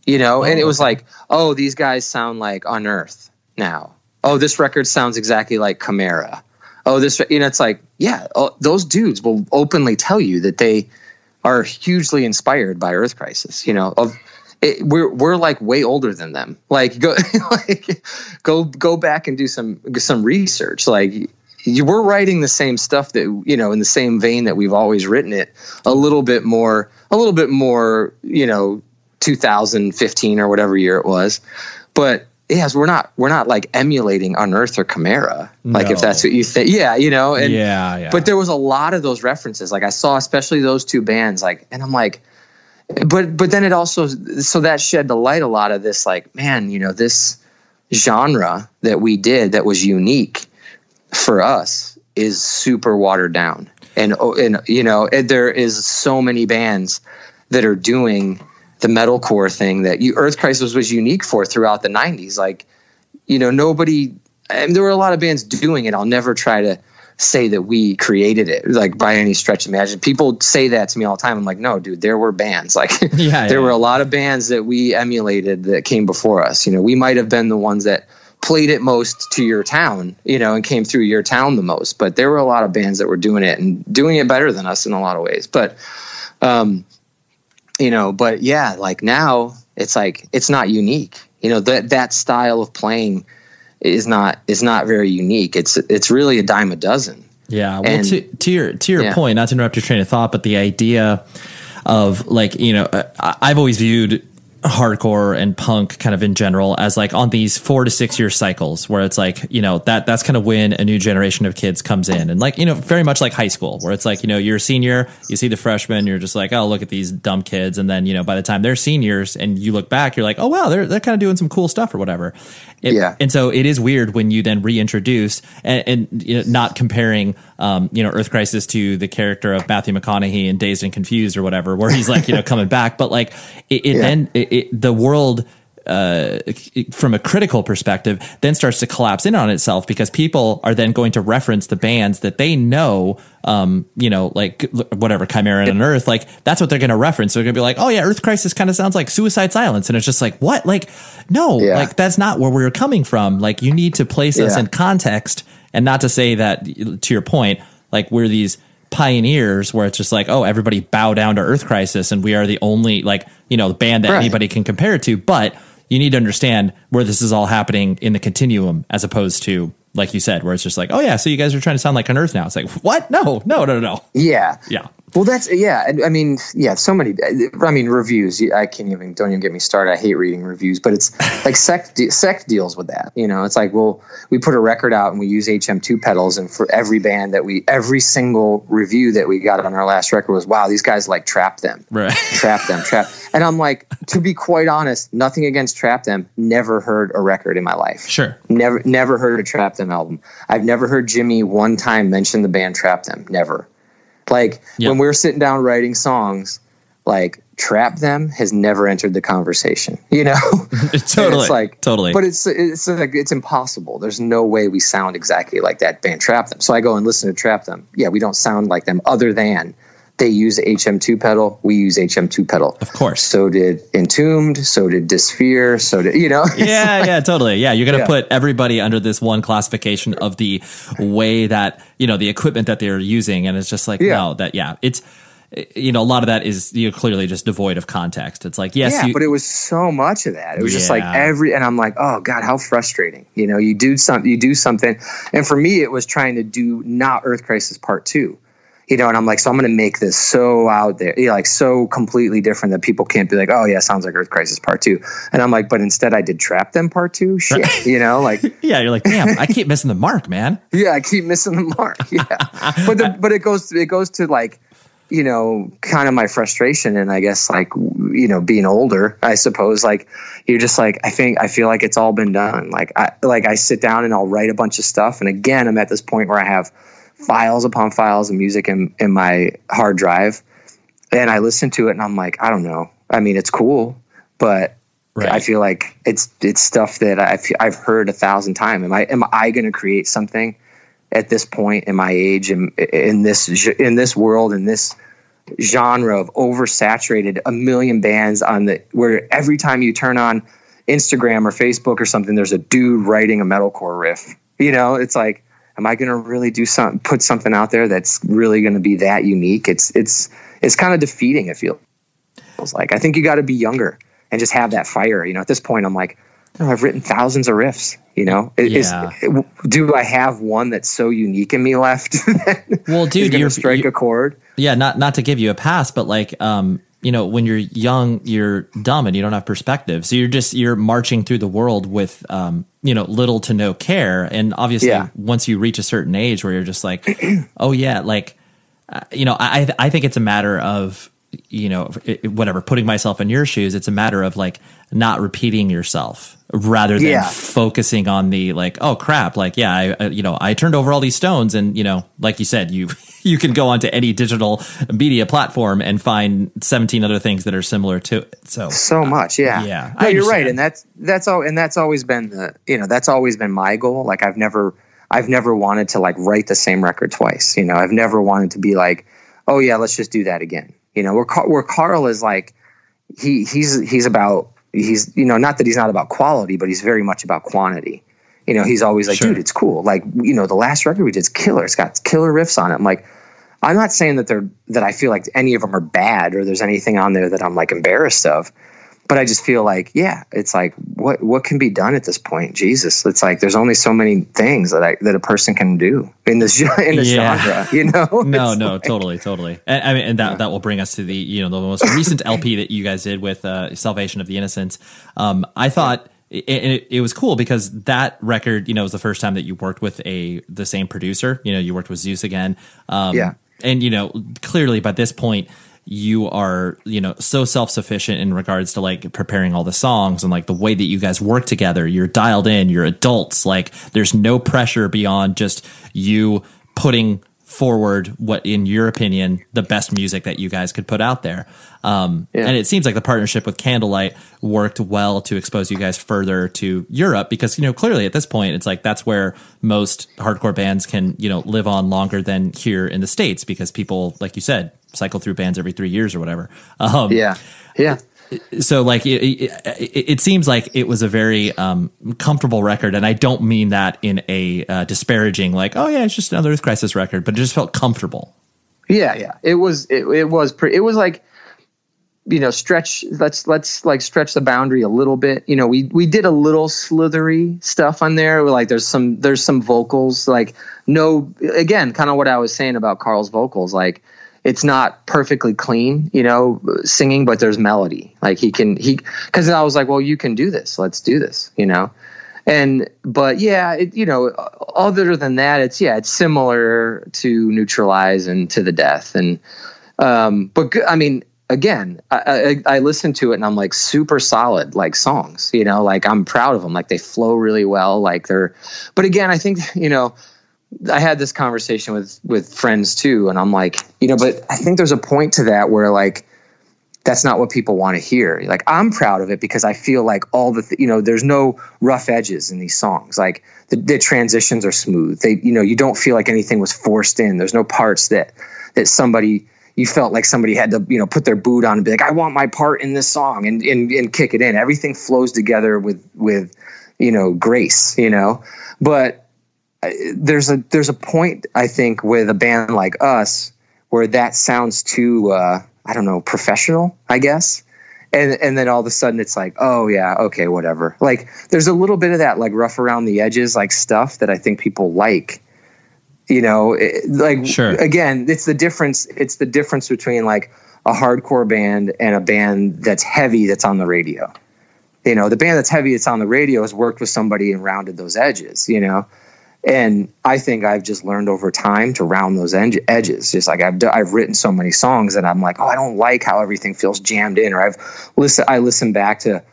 you know, and it oh. was like, oh, these guys sound like Unearth now. Oh, this record sounds exactly like Chimaira oh this you know it's like yeah oh, those dudes will openly tell you that they are hugely inspired by earth crisis you know of it, we're we're like way older than them. Like go like go go back and do some some research. Like you we're writing the same stuff that you know in the same vein that we've always written it a little bit more a little bit more you know 2015 or whatever year it was. But yes we're not we're not like emulating unearth or Chimaira. Like if that's what you think yeah you know and Yeah, yeah. but there was a lot of those references. Like i saw especially those two bands like and i'm like but but then it also so that shed the light a lot of this like man you know this genre that we did that was unique for us is super watered down. And oh, and you know there is so many bands that are doing the metalcore thing that you earth crisis was unique for throughout the 90s like you know nobody and there were a lot of bands doing it. I'll never try to say that we created it like by any stretch of imagination. People say that to me all the time. I'm like no dude there were bands. Like Yeah, there yeah. were a lot of bands that we emulated that came before us. You know we might have been the ones that played it most to your town you know and came through your town the most but there were a lot of bands that were doing it and doing it better than us in a lot of ways. But um you know but yeah like now it's like it's not unique you know that that style of playing is not is not very unique. It's it's really a dime a dozen. Yeah. Well, and, to, to your to your yeah. point, not to interrupt your train of thought, but the idea of like you know, I've always viewed hardcore and punk kind of in general as like on these four to six year cycles where it's like you know that that's kind of when a new generation of kids comes in and like you know very much like high school where it's like you know you're a senior you see the freshman you're just like oh look at these dumb kids. And then you know by the time they're seniors and you look back you're like oh wow they're they're kind of doing some cool stuff or whatever. It, yeah. and so it is weird when you then reintroduce and, and you know, not comparing um, you know Earth Crisis to the character of Matthew McConaughey in Dazed and Confused or whatever where he's like you know coming back. But like it, it yeah. then it, it, the world uh, from a critical perspective, then starts to collapse in on itself because people are then going to reference the bands that they know, um, you know, like whatever Chimaira and Earth, like that's what they're going to reference. so They're going to be like, oh yeah, Earth Crisis kind of sounds like Suicide Silence, and it's just like what, like no, yeah. like that's not where we're coming from. Like you need to place yeah. us in context, and not to say that to your point, like we're these pioneers where it's just like, oh, everybody bow down to Earth Crisis and we are the only like, you know, band that right. anybody can compare it to. But you need to understand where this is all happening in the continuum as opposed to like you said, where it's just like, oh yeah, so you guys are trying to sound like Unearth now. It's like, what? No, no, no, no. Yeah, yeah. Well, that's yeah. I mean, yeah. So many. I mean, reviews. I can't even. Don't even get me started. I hate reading reviews, but it's like sect sect deals with that. You know, it's like, well, we put a record out and we use HM2 pedals, and for every band that we, every single review that we got on our last record was, wow, these guys like trap them, right? Trap them, trap. And I'm like, to be quite honest, nothing against trap them. Never heard a record in my life. Sure. Never, never heard a trap them album. I've never heard Jimmy one time mention the band Trap Them. Never. Like yep. when we're sitting down writing songs, like trap them has never entered the conversation. You know, totally. it's like totally, but it's it's like it's impossible. There's no way we sound exactly like that band Trap Them. So I go and listen to Trap Them. Yeah, we don't sound like them, other than they use HM2 pedal. We use HM2 pedal. Of course. So did Entombed. So did Disfear. So did, you know? yeah, like, yeah, totally. Yeah. You're going to yeah. put everybody under this one classification of the way that, you know, the equipment that they're using. And it's just like, yeah. no, that, yeah, it's, you know, a lot of that is you know, clearly just devoid of context. It's like, yes, yeah, you, but it was so much of that. It was yeah. just like every, and I'm like, oh god, how frustrating. You know, you do something, you do something, and for me, it was trying to do not Earth Crisis Part Two you know, and I'm like, so I'm going to make this so out there, you know, like so completely different that people can't be like, oh yeah, sounds like Earth Crisis Part Two. And I'm like, but instead I did Trap Them Part Two. Shit, you know, like yeah, you're like, damn, I keep missing the mark, man. Yeah, I keep missing the mark. Yeah, but the, but it goes it goes to like you know, kind of my frustration and I guess like, you know, being older, I suppose, like you're just like, I think, I feel like it's all been done. Like I, like I sit down and I'll write a bunch of stuff. And again, I'm at this point where I have files upon files of music in, in my hard drive. And I listen to it and I'm like, I don't know. I mean, it's cool, but right. I feel like it's it's stuff that I've I've heard a thousand times. Am I am I going to create something at this point in my age and in, in this in this world in this genre of oversaturated a million bands on the where every time you turn on Instagram or Facebook or something, there's a dude writing a metalcore riff. You know, it's like am I going to really do something, put something out there that's really going to be that unique? It's, it's, it's kind of defeating. It feels like, I think you got to be younger and just have that fire. You know, at this point, I'm like, oh, I've written thousands of riffs. You know, yeah. is, do I have one that's so unique in me left? well, dude, you're strike you're, a chord. Yeah, not not to give you a pass, but like, um, you know, when you're young, you're dumb and you don't have perspective. So you're just you're marching through the world with, um, you know, little to no care. And obviously, yeah. once you reach a certain age where you're just like, oh yeah, like, uh, you know, I I think it's a matter of you know whatever putting myself in your shoes it's a matter of like not repeating yourself rather than yeah. focusing on the like oh crap like yeah I, uh, you know I turned over all these stones and you know like you said you you can go onto any digital media platform and find 17 other things that are similar to it so. So much yeah. yeah no, you're right and that's that's all and that's always been the you know that's always been my goal like I've never I've never wanted to like write the same record twice you know I've never wanted to be like oh yeah let's just do that again you know where where Karl is like he he's he's about he's you know not that he's not about quality, but he's very much about quantity. You know, he's always like, sure. dude, it's cool. Like, you know, the last record we did is killer. It's got killer riffs on it. I'm like, I'm not saying that they're that I feel like any of them are bad or there's anything on there that I'm like embarrassed of. But I just feel like, yeah, it's like what what can be done at this point? Jesus, it's like there's only so many things that I, that a person can do in this in this yeah. genre, you know? no, no, like, totally, totally. And, I mean, and that yeah. that will bring us to the you know the most recent LP that you guys did with uh, Salvation of the Innocents. Um, I thought. It, it, it, was cool because that record, you know, was the first time that you worked with a the same producer. You know, you worked with Zeuss again. Um, yeah. And you know, clearly by this point, you are you know so self-sufficient in regards to like preparing all the songs and like the way that you guys work together. You're dialed in. You're adults. Like there's no pressure beyond just you putting forward what in your opinion the best music that you guys could put out there. Um, yeah. and it seems like the partnership with candlelight worked well to expose you guys further to europe because you know clearly at this point it's like that's where most hardcore bands can you know live on longer than here in the states because people like you said cycle through bands every three years or whatever. Um, yeah, yeah. So like it, it, it, seems like it was a very um, comfortable record, and I don't mean that in a uh, disparaging like, oh yeah, it's just another Earth Crisis record, but it just felt comfortable. Yeah, yeah. It was it, it was pretty. It was like you know stretch let's let's like stretch the boundary a little bit you know we we did a little slithery stuff on there like there's some there's some vocals like no again kind of what i was saying about Karl's vocals like it's not perfectly clean, you know, singing, but there's melody. Like he can he because I was like, well, you can do this. Let's do this, you know. And but yeah, it, you know, other than that, it's yeah, it's similar to Neutralize and to the Death, and um, but I mean, again, I, I, I listen to it and I'm like super solid, like songs, you know, like I'm proud of them, like they flow really well, like they're. But again, I think you know I had this conversation with with friends too, and I'm like, you know, but I think there's a point to that where like that's not what people want to hear. Like I'm proud of it because I feel like all the th- you know there's no rough edges in these songs. Like the, the transitions are smooth. They you know you don't feel like anything was forced in. There's no parts that that somebody you felt like somebody had to you know put their boot on and be like I want my part in this song and and, and kick it in. Everything flows together with with you know grace. You know, but there's a there's a point I think with a band like us where that sounds too uh, I don't know professional I guess. And and then all of a sudden it's like oh yeah okay whatever. Like there's a little bit of that like rough around the edges like stuff that I think people like you know? It, like sure. again it's the difference it's the difference between like a hardcore band and a band that's heavy that's on the radio. You know the band that's heavy that's on the radio has worked with somebody and rounded those edges you know and I think I've just learned over time to round those edges. Just like I've I've written so many songs and I'm like, oh, I don't like how everything feels jammed in. Or I've listen I listen back to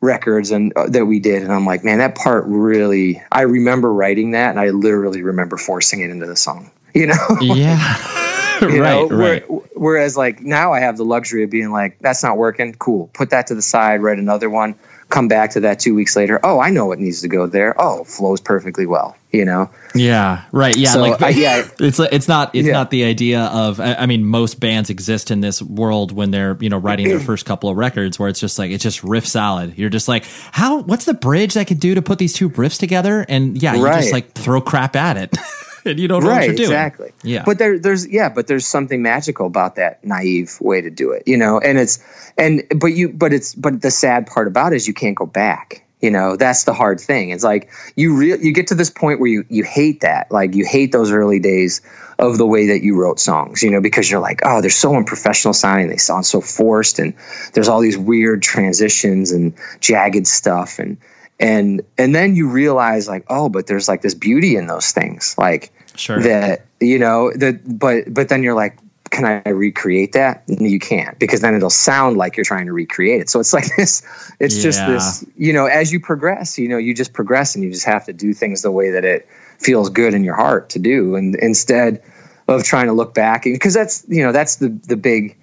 records and uh, that we did, and I'm like, man, that part really. I remember writing that, and I literally remember forcing it into the song. You know? Yeah. you right, know? right. Whereas, like now, I have the luxury of being like, that's not working. Cool. Put that to the side. Write another one come back to that two weeks later. Oh, I know what needs to go there. Oh, flows perfectly well. You know. Yeah. Right. Yeah. So, like uh, yeah, it's it's not it's yeah. not the idea of. I mean, most bands exist in this world when they're you know writing their first couple of records where it's just like it's just riff salad. You're just like, how? What's the bridge I could do to put these two riffs together? And yeah, you right. just like throw crap at it. and you don't know right, what you're doing. Exactly. Yeah. But there, there's yeah, but there's something magical about that naive way to do it, you know. And it's and but you but it's but the sad part about it is you can't go back. You know, that's the hard thing. It's like you real you get to this point where you you hate that. Like you hate those early days of the way that you wrote songs, you know, because you're like, oh, they're so unprofessional sounding. They sound so forced and there's all these weird transitions and jagged stuff and and and then you realize like oh but there's like this beauty in those things like sure that you know that but but then you're like can I recreate that? You can't because then it'll sound like you're trying to recreate it. So it's like this, it's yeah. just this, you know, as you progress, you know, you just progress and you just have to do things the way that it feels good in your heart to do. And instead of trying to look back, because that's, you know, that's the, the big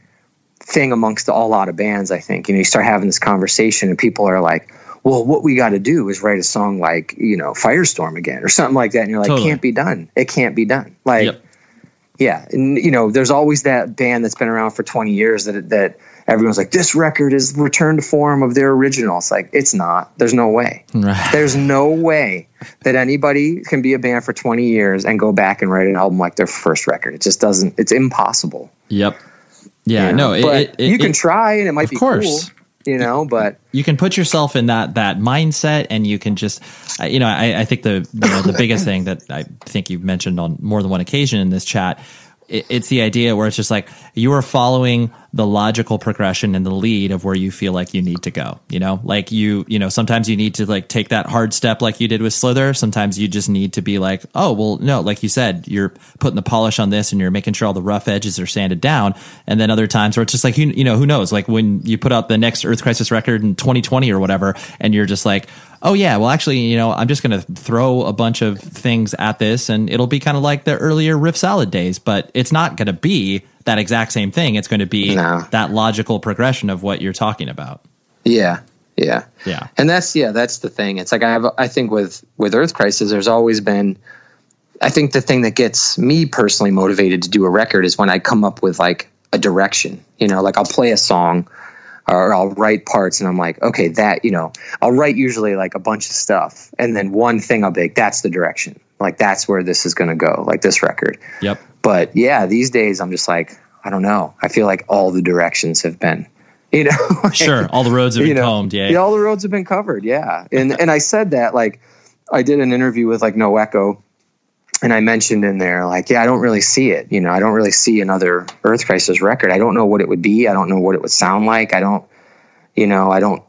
thing amongst a lot of bands, I think. You know, you start having this conversation and people are like, well, what we got to do is write a song like, you know, Firestorm again or something like that. And you're like, totally. can't be done. It can't be done. Like, yep. Yeah. And, you know, there's always that band that's been around for 20 years that, that everyone's like, this record is return to form of their original. It's like, it's not. There's no way. Right. There's no way that anybody can be a band for 20 years and go back and write an album like their first record. It just doesn't, it's impossible. Yep. Yeah, you know? no, it, it, you can try and it might of be course. Cool you know, but you can put yourself in that that mindset, and you can just, you know, I, I think the you know, the biggest thing that I think you've mentioned on more than one occasion in this chat, it, it's the idea where it's just like you are following the logical progression and the lead of where you feel like you need to go. You know, like you, you know, sometimes you need to like take that hard step like you did with Slither. Sometimes you just need to be like, oh, well, no, like you said, you're putting the polish on this and you're making sure all the rough edges are sanded down. And then other times where it's just like, you, you know, who knows? Like when you put out the next Earth Crisis record in 2020 or whatever, and you're just like, oh yeah, well actually, you know, I'm just going to throw a bunch of things at this and it'll be kind of like the earlier Riff Salad days, but it's not going to be that exact same thing. It's going to be no. that logical progression of what you're talking about. Yeah. Yeah. Yeah. And that's yeah, that's the thing. It's like I have I think with with Earth Crisis there's always been I think the thing that gets me personally motivated to do a record is when I come up with like a direction. You know, like I'll play a song or I'll write parts and I'm like, okay, that, you know, I'll write usually like a bunch of stuff and then one thing I'll be like, that's the direction. Like that's where this is going to go, like this record. Yep. But yeah, these days I'm just like, I don't know. I feel like all the directions have been, you know, like, sure. All the roads have been you know, combed. Yeah. yeah. All the roads have been covered. Yeah. And, and I said that like, I did an interview with like No Echo and I mentioned in there, like, yeah, I don't really see it. You know, I don't really see another Earth Crisis record. I don't know what it would be. I don't know what it would sound like. I don't, you know, I don't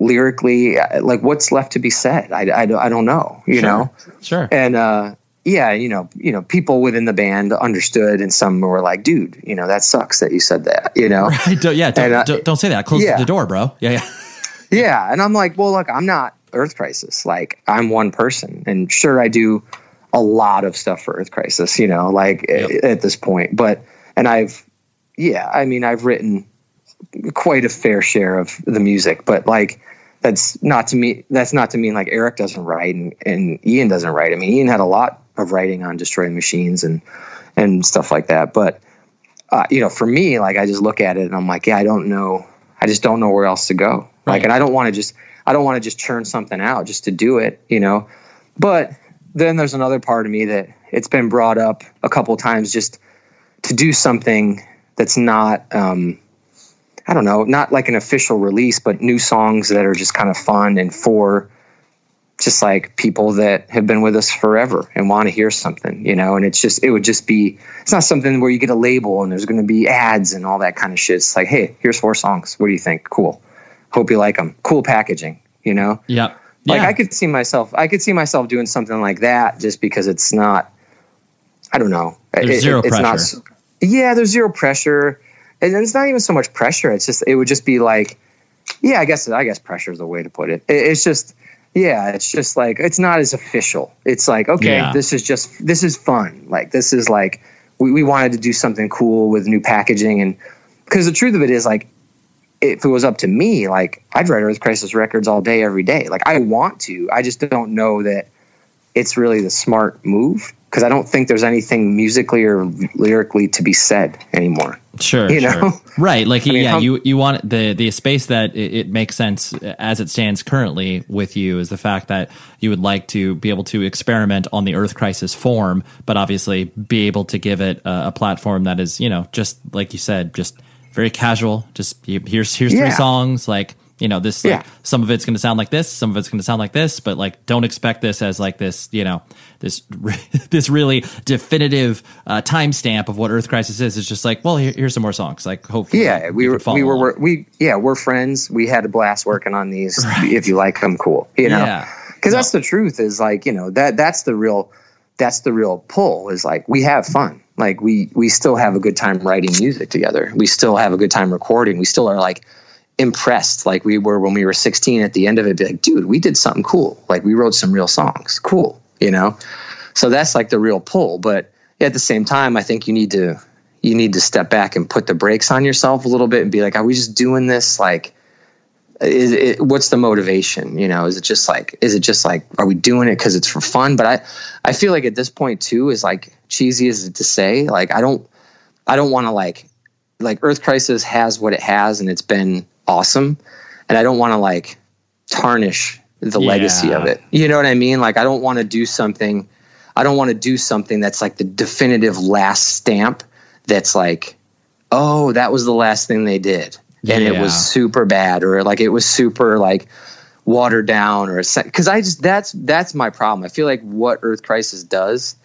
lyrically, like, what's left to be said? I, I, I don't know, you sure. know? Sure. And, uh, yeah, you know, you know, people within the band understood, and some were like, "Dude, you know, that sucks that you said that." You know, right? Don't, yeah, don't, uh, don't, don't, say that. Close yeah. the door, bro. Yeah, yeah, yeah. And I'm like, well, look, I'm not Earth Crisis. Like, I'm one person, and sure, I do a lot of stuff for Earth Crisis, you know, like yep. at this point. But and I've yeah, I mean, I've written quite a fair share of the music, but like that's not to me that's not to mean like Eric doesn't write and, and Ian doesn't write. I mean, Ian had a lot of writing on Destroy the Machines and and stuff like that. But uh, you know, for me, like I just look at it and I'm like, yeah, I don't know. I just don't know where else to go. Right. Like, and I don't want to just I don't want to just churn something out just to do it, you know. But then there's another part of me that it's been brought up a couple times just to do something that's not um, I don't know, not like an official release, but new songs that are just kind of fun and for just like people that have been with us forever and want to hear something, you know, and it's just, it would just be, it's not something where you get a label and there's going to be ads and all that kind of shit. It's like, hey, here's four songs. What do you think? Cool. Hope you like them. Cool packaging, you know? Yeah. Like yeah. I could see myself, I could see myself doing something like that just because it's not, I don't know. There's it, zero it, pressure. Not, yeah, there's zero pressure. And it's not even so much pressure. It's just, it would just be like, yeah, I guess, I guess pressure is the way to put it. it it's just, yeah, it's just like, it's not as official. It's like, okay, yeah. this is just, this is fun. Like, this is like, we, we wanted to do something cool with new packaging. And because the truth of it is like, if it was up to me, like I'd write Earth Crisis records all day, every day. Like I want to, I just don't know that it's really the smart move because I don't think there's anything musically or lyrically to be said anymore. Sure, you sure. know, right? Like, I mean, yeah, how, you you want the the space that it, it, makes sense uh, as it stands currently with you is the fact that you would like to be able to experiment on the Earth Crisis form, but obviously be able to give it a, a platform that is, you know, just like you said, just very casual. Just here's here's yeah. three songs. Like you know this. Like, yeah. Some of it's going to sound like this. Some of it's going to sound like this. But like, don't expect this as like this. You know this this really definitive uh, timestamp of what Earth Crisis is. It's just like, well, here, here's some more songs. Like, hopefully, yeah, we were we were, were, we yeah we're friends. We had a blast working on these. Right. If you like them, cool. You know, because yeah. no. that's the truth. Is like you know that that's the real that's the real pull. Is like we have fun like we we still have a good time writing music together. We still have a good time recording. We still are like impressed like we were when we were 16 at the end of it be like dude we did something cool. Like we wrote some real songs. Cool you know? So that's like the real pull. But at the same time i think you need to you need to step back and put the brakes on yourself a little bit and be like are we just doing this? Like is it, what's the motivation? You know is it just like is it just like are we doing it because it's for fun? But i i feel like at this point too is like cheesy as it to say like i don't i don't want to like like earth crisis has what it has and it's been awesome and i don't want to like tarnish the yeah. legacy of it you know what i mean like i don't want to do something i don't want to do something that's like the definitive last stamp that's like oh that was the last thing they did and it was super bad or like it was super like watered down or because I just that's that's my problem. I feel like what Earth Crisis does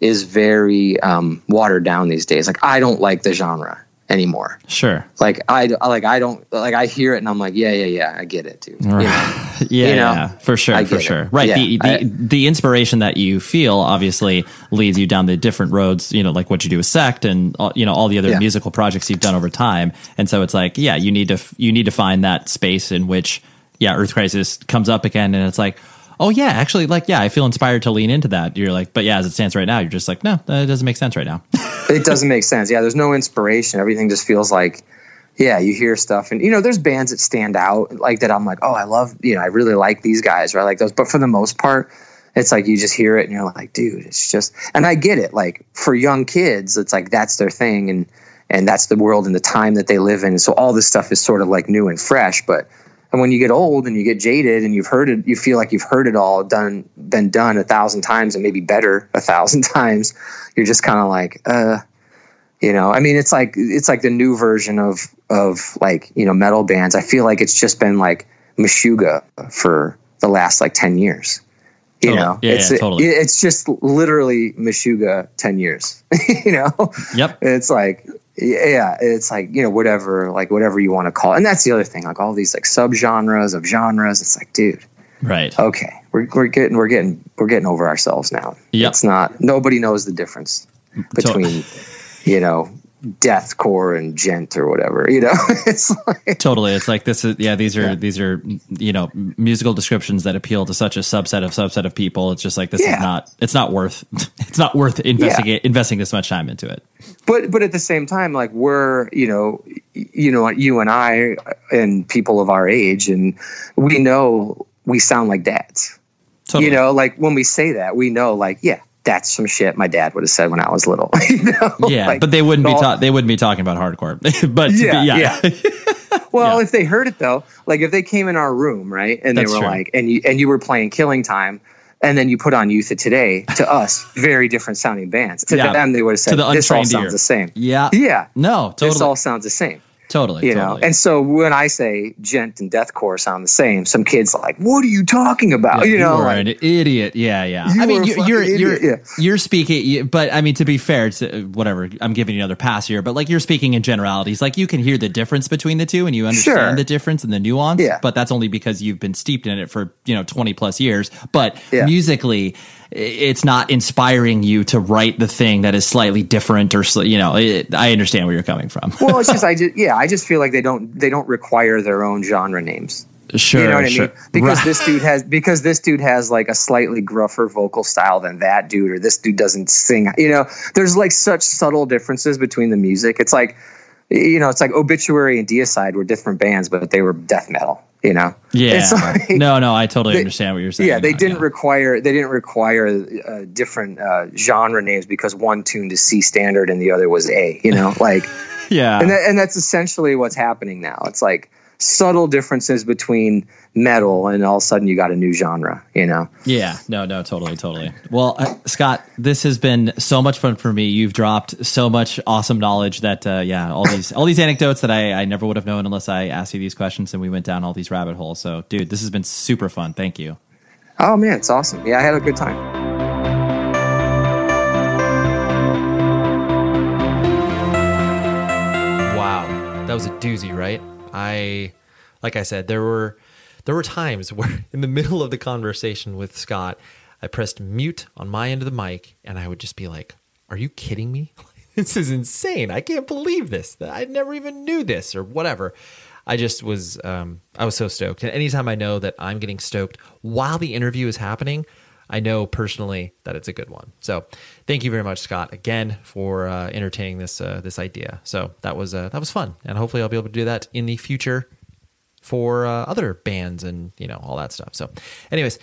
is very um, watered down these days. Like I don't like the genre anymore. Sure. Like I like I don't like I hear it and I'm like yeah yeah yeah I get it dude. You know? Yeah, You know? yeah, for sure, for get it. sure. Right. Yeah, the the, I- the inspiration that you feel obviously leads you down the different roads, you know, like what you do with Sect and uh, you know all the other Yeah. musical projects you've done over time. And so it's like, yeah, you need to you need to find that space in which yeah, Earth Crisis comes up again and it's like, "Oh yeah, actually like yeah, I feel inspired to lean into that." You're like, "But yeah, as it stands right now, you're just like, no, that doesn't make sense right now." it doesn't make sense. Yeah, there's no inspiration. Everything just feels like, yeah, you hear stuff, and you know, there's bands that stand out like that. I'm like, oh, I love, you know, I really like these guys, or I like those. But for the most part, it's like you just hear it and you're like, dude, it's just. And I get it. Like for young kids, it's like that's their thing, and and that's the world and the time that they live in. So all this stuff is sort of like new and fresh, but. And when you get old and you get jaded and you've heard it, you feel like you've heard it all done, been done a thousand times and maybe better a thousand times. You're just kind of like, uh, you know, I mean, it's like it's like the new version of of like you know metal bands. I feel like it's just been like Meshuggah for the last like ten years. You Totally. know, Yeah, it's yeah, totally. it- it's just literally Meshuggah ten years. you know, Yep. it's like yeah, it's like you know whatever like whatever you want to call it. And that's the other thing, like all these like subgenres of genres. It's like, dude, Right. okay, we're we're getting we're getting we're getting over ourselves now. Yep. It's not nobody knows the difference between you know deathcore and djent or whatever. You know, it's like totally it's like this is yeah these are these are you know musical descriptions that appeal to such a subset of subset of people it's just like this Yeah. is not it's not worth it's not worth investigate investing this much time into it but but at the same time like we're you know you know you and I and people of our age and we know we sound like dads. Totally. You know, like when we say that, we know like yeah. That's some shit my dad would have said when I was little. you know? yeah Like, but they wouldn't be ta- they wouldn't be talking about hardcore but yeah, yeah, yeah. well, if they heard it though, like if they came in our room, right, and That's they were true. like, and you and you were playing Killing Time, and then you put on Youth of Today, to us, very different sounding bands. To Yeah. them, they would have To said, the "This all sounds ear. the same." yeah Yeah, no totally. this all sounds the same. Totally You know, and so when I say djent and deathcore sound the same, some kids are like, "What are you talking about?" Yeah, you know, are like, an idiot. Yeah, yeah. I mean, a you're fucking you're you're, you're speaking, but I mean, to be fair, it's uh, whatever. I'm giving you another pass here, but like you're speaking in generalities. Like you can hear the difference between the two, and you understand Sure. the difference and the nuance. Yeah. But that's only because you've been steeped in it for you know 20 plus years. But Yeah. musically. It's not inspiring you to write the thing that is slightly different, or you know. It, I understand where you're coming from. well, it's just I just yeah, I just feel like they don't they don't require their own genre names. sure, you know what sure. I mean? Because Right. this dude has because this dude has like a slightly gruffer vocal style than that dude, or this dude doesn't sing. You know, there's like such subtle differences between the music. It's like, you know, it's like Obituary and Deicide were different bands, but they were death metal. You know? yeah. Like- no, no, I totally They- understand what you're saying. yeah, they now, didn't yeah. require they didn't require uh, different uh, genre names because one tuned to C standard and the other was A. You know, like yeah, and that, and that's essentially what's happening now. It's like subtle differences between metal and all of a sudden you got a new genre. You know. Yeah, no, no, totally, totally. Well, uh, Scott, this has been so much fun for me. You've dropped so much awesome knowledge that, uh, yeah, all these all these anecdotes that I, I never would have known unless I asked you these questions and we went down all these rabbit holes. So, dude, this has been super fun. Thank you. Oh man, it's awesome. Yeah, I had a good time. Wow, that was a doozy, right? I, like I said, there were there were times where in the middle of the conversation with Scott, I pressed mute on my end of the mic, and I would just be like, "Are you kidding me? this is insane! I can't believe this. I never even knew this, or whatever." I just was, um, I was so stoked. And anytime I know that I'm getting stoked while the interview is happening, I know personally that it's a good one. So thank you very much, Scott, again for uh, entertaining this uh, this idea. So that was uh, that was fun, and hopefully I'll be able to do that in the future for uh, other bands and you know all that stuff. So, anyways.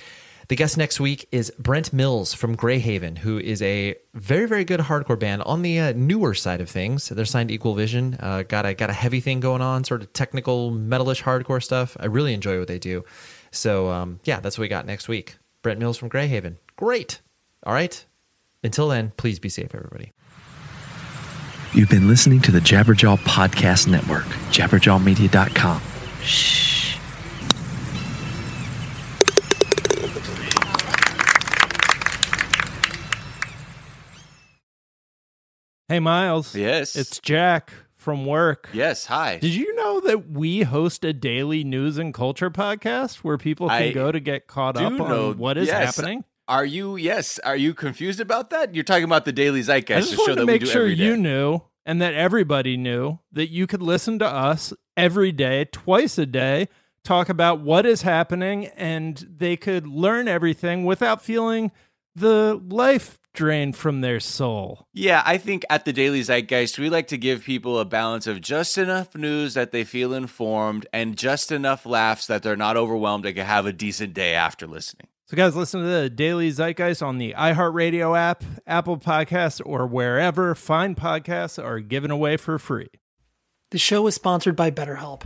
The guest next week is Brent Mills from Greyhaven, who is a very, very good hardcore band on the uh, newer side of things. They're signed to Equal Vision. Uh, got a got a heavy thing going on, sort of technical metalish hardcore stuff. I really enjoy what they do. So um, yeah, that's what we got next week. Brent Mills from Greyhaven. Great. All right. Until then, please be safe, everybody. You've been listening to the Jabberjaw Podcast Network, jabberjawmedia.com. Shh. Hey, Miles. Yes. It's Jack from work. Yes. Hi. Did you know that we host a daily news and culture podcast where people can I go to get caught up know- on what is yes. happening? Are you? Yes. Are you confused about that? You're talking about the Daily Zeitgeist. I just the show wanted to that we make do sure you knew and that everybody knew that you could listen to us every day, twice a day, talk about what is happening, and they could learn everything without feeling the life drained from their soul. Yeah, I think at the Daily Zeitgeist, we like to give people a balance of just enough news that they feel informed and just enough laughs that they're not overwhelmed and can have a decent day after listening. So, guys, listen to the Daily Zeitgeist on the iHeartRadio app, Apple Podcasts, or wherever fine podcasts are given away for free. The show is sponsored by BetterHelp.